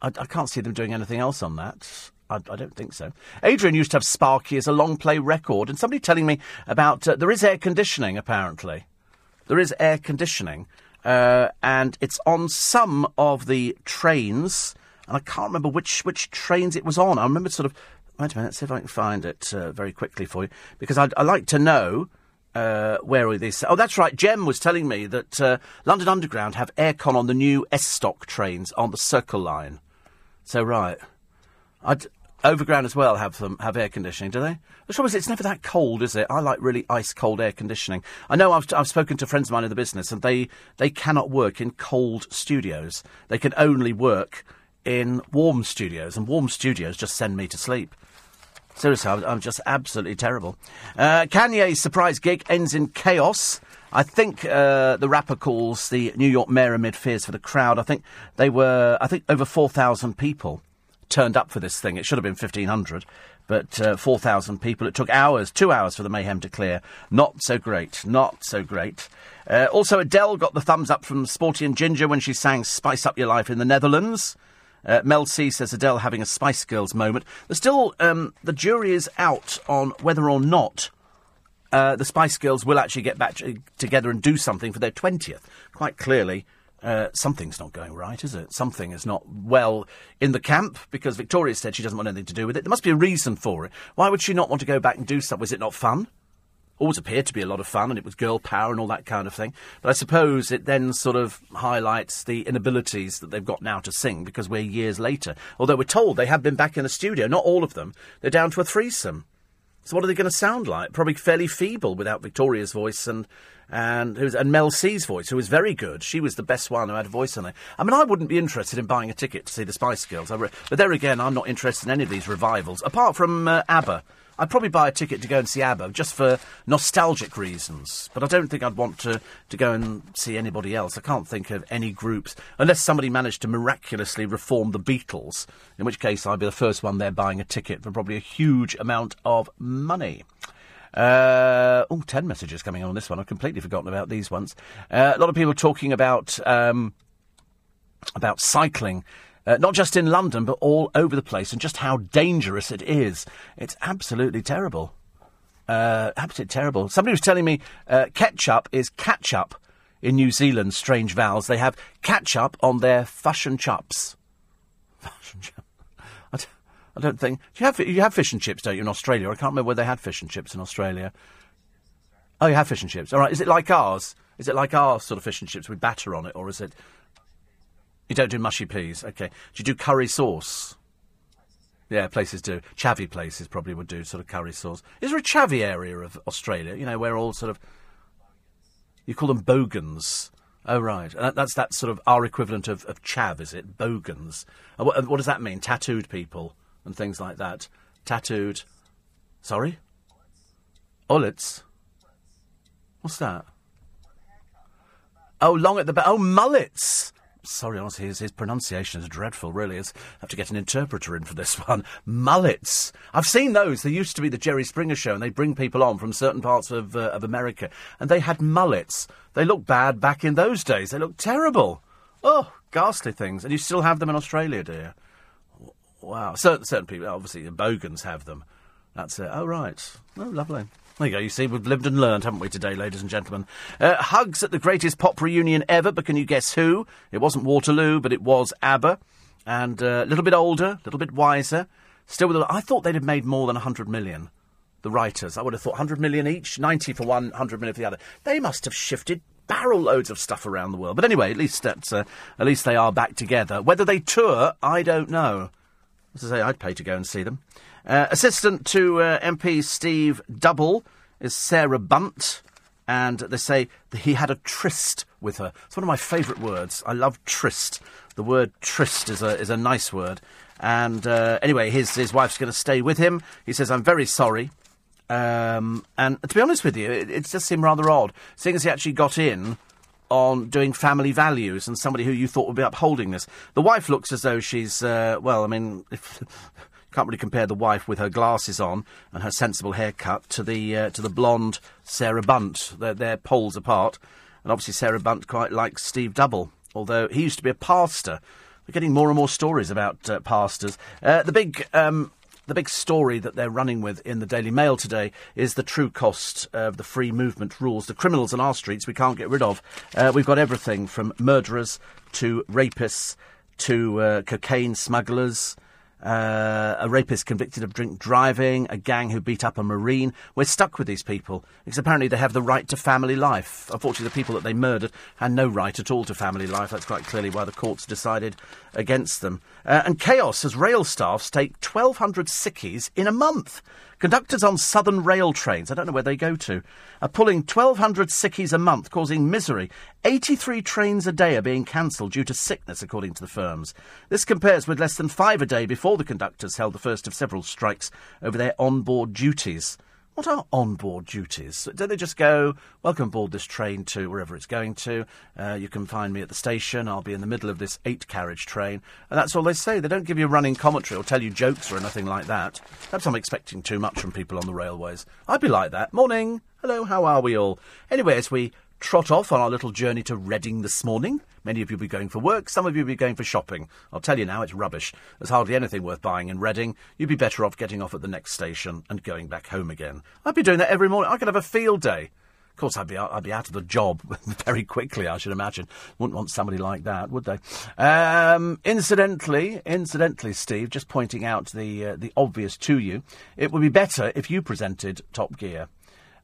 I, I can't see them doing anything else on that. I, I, don't think so. Adrian used to have Sparky as a long play record, and somebody telling me about uh, there is air conditioning apparently. There is air conditioning, uh, and it's on some of the trains, and I can't remember which which trains it was on. I remember sort of. Wait a minute, see if I can find it uh, very quickly for you, because I'd, I'd like to know. Uh, where are these? Oh, that's right. Jem was telling me that uh, London Underground have aircon on the new S stock trains on the Circle line. So right, I'd, Overground as well have them have air conditioning, do they? The trouble is, it's never that cold, is it? I like really ice cold air conditioning. I know I've, I've spoken to friends of mine in the business, and they they cannot work in cold studios. They can only work in warm studios, and warm studios just send me to sleep. Seriously, I'm, just absolutely terrible. Uh, Kanye's surprise gig ends in chaos. I think uh, the rapper calls the New York mayor amid fears for the crowd. I think they were, I think, over 4,000 people turned up for this thing. It should have been 1,500, but uh, 4,000 people. It took hours, two hours for the mayhem to clear. Not so great. Not so great. Uh, also, Adele got the thumbs up from Sporty and Ginger when she sang Spice Up Your Life in the Netherlands. Uh, Mel C says Adele having a Spice Girls moment. There's still, um, the jury is out on whether or not uh, the Spice Girls will actually get back together and do something for their 20th. Quite clearly, uh, something's not going right, is it? Something is not well in the camp because Victoria said she doesn't want anything to do with it. There must be a reason for it. Why would she not want to go back and do something? Was it not fun? Always appeared to be a lot of fun, and it was girl power and all that kind of thing. But I suppose it then sort of highlights the inabilities that they've got now to sing because we're years later. Although we're told they have been back in the studio, not all of them. They're down to a threesome. So what are they going to sound like? Probably fairly feeble without Victoria's voice and and who's and Mel C's voice, who was very good. She was the best one who had a voice on it. I mean, I wouldn't be interested in buying a ticket to see the Spice Girls, re- but there again, I'm not interested in any of these revivals apart from uh, ABBA. I'd probably buy a ticket to go and see ABBA just for nostalgic reasons, but I don't think I'd want to, to go and see anybody else. I can't think of any groups, unless somebody managed to miraculously reform the Beatles, in which case I'd be the first one there buying a ticket for probably a huge amount of money. Uh, oh, 10 messages coming on this one. I've completely forgotten about these ones. Uh, a lot of people talking about um, about cycling uh, not just in London, but all over the place, and just how dangerous it is. It's absolutely terrible. Uh, absolutely terrible. Somebody was telling me uh, ketchup is catch up in New Zealand, strange vowels. They have ketchup on their fish and chops. Fish and chops. I don't, think. Do you have, you have fish and chips, don't you, in Australia? I can't remember whether they had fish and chips in Australia. Oh, you have fish and chips. All right. Is it like ours? Is it like our sort of fish and chips with batter on it, or is it you don't do mushy peas, okay. Do you do curry sauce? Yeah, places do. Chavvy places probably would do sort of curry sauce. Is there a chavvy area of Australia? You know, where all sort of you call them bogans. Oh right, uh, that's that sort of our equivalent of, of chav, is it? Bogans. Uh, what, uh, what, does that mean? Tattooed people and things like that. Tattooed. Sorry. Ullets. What's that? Oh, long at the back. Oh, mullets sorry, honestly, his, his pronunciation is dreadful, really. I have to get an interpreter in for this one. Mullets. I've seen those. There used to be the Jerry Springer show, and they bring people on from certain parts of, uh, of America, and they had mullets. They looked bad back in those days. They looked terrible. Oh, ghastly things. And you still have them in Australia, do you? Wow. Certain, certain people, obviously, the Bogans have them. That's it. Oh, right. Oh, lovely. There you go. You see, we've lived and learned, haven't we, today, ladies and gentlemen? Uh, hugs at the greatest pop reunion ever, but can you guess who? It wasn't Waterloo, but it was ABBA. And uh, a little bit older, a little bit wiser. Still with a, I thought they'd have made more than 100 million, the writers. I would have thought 100 million each, 90 for one, 100 million for the other. They must have shifted barrel loads of stuff around the world. But anyway, at least that's, uh, at least they are back together. Whether they tour, I don't know. As I say, I'd pay to go and see them. Uh, assistant to uh, MP Steve Double is Sarah Bunt, and they say that he had a tryst with her. It's one of my favourite words. I love tryst. The word tryst is a, is a nice word. And uh, anyway, his, his wife's going to stay with him. He says, I'm very sorry. Um, and to be honest with you, it, it just seemed rather odd, seeing as he actually got in on doing family values and somebody who you thought would be upholding this. The wife looks as though she's, uh, well, I mean, can't really compare the wife with her glasses on and her sensible haircut to the uh, to the blonde Sarah Bunt. They're, they're poles apart, and obviously Sarah Bunt quite likes Steve Double, although he used to be a pastor. We're getting more and more stories about uh, pastors. Uh, the big. Um, the big story that they're running with in the Daily Mail today is the true cost of the free movement rules. The criminals on our streets we can't get rid of. Uh, we've got everything from murderers to rapists to uh, cocaine smugglers uh, a rapist convicted of drink driving, a gang who beat up a Marine. We're stuck with these people because apparently they have the right to family life. Unfortunately, the people that they murdered had no right at all to family life. That's quite clearly why the courts decided against them. Uh, and chaos as rail staffs take 1,200 sickies in a month. Conductors on southern rail trains, I don't know where they go to, are pulling 1,200 sickies a month, causing misery. 83 trains a day are being cancelled due to sickness, according to the firms. This compares with less than five a day before the conductors held the first of several strikes over their on-board duties. What are on-board duties? Do they just go, welcome aboard this train to wherever it's going to? Uh, you can find me at the station. I'll be in the middle of this eight-carriage train. And that's all they say. They don't give you running commentary or tell you jokes or anything like that. Perhaps I'm expecting too much from people on the railways. I'd be like that. Morning. Hello, how are we all? Anyway, as we trot off on our little journey to Reading this morning. Many of you will be going for work, some of you will be going for shopping. I'll tell you now, it's rubbish. There's hardly anything worth buying in Reading. You'd be better off getting off at the next station and going back home again. I'd be doing that every morning. I could have a field day. Of course, I'd be out, I'd be out of the job very quickly. I should imagine. Wouldn't want somebody like that, would they? Um, incidentally, incidentally, Steve, just pointing out the uh, the obvious to you, it would be better if you presented Top Gear.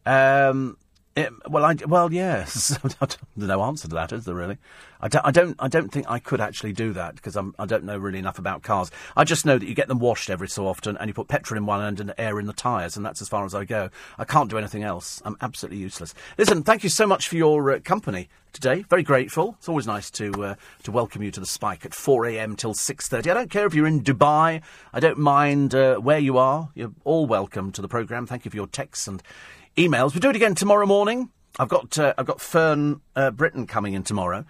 Um, It, well, I, well, yes. There's no answer to that, is there really? I don't, I don't, I don't think I could actually do that because I'm, I don't know really enough about cars. I just know that you get them washed every so often and you put petrol in one end and air in the tyres, and that's as far as I go. I can't do anything else. I'm absolutely useless. Listen, thank you so much for your uh, company today. Very grateful. It's always nice to uh, to welcome you to the Spike at 4 a.m. till 6:30. I don't care if you're in Dubai. I don't mind uh, where you are. You're all welcome to the programme. Thank you for your texts and emails. We'll do it again tomorrow morning. I've got uh, I've got Fern uh, Britton coming in tomorrow.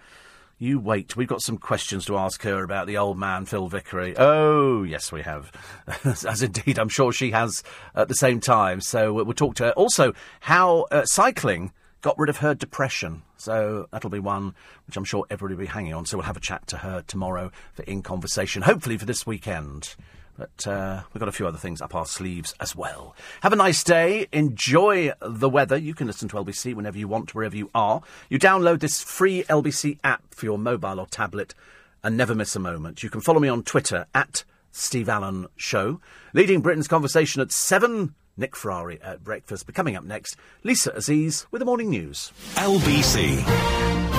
You wait. We've got some questions to ask her about the old man, Phil Vickery. Oh, yes, we have. As indeed, I'm sure she has at the same time. So we'll talk to her. Also, how uh, cycling got rid of her depression. So that'll be one which I'm sure everybody will be hanging on. So we'll have a chat to her tomorrow for In Conversation, hopefully for this weekend. But uh, we've got a few other things up our sleeves as well. Have a nice day. Enjoy the weather. You can listen to LBC whenever you want, wherever you are. You download this free LBC app for your mobile or tablet and never miss a moment. You can follow me on Twitter at Steve Allen Show. Leading Britain's conversation at 7. Nick Ferrari at breakfast. But coming up next, Lisa Aziz with the morning news. LBC.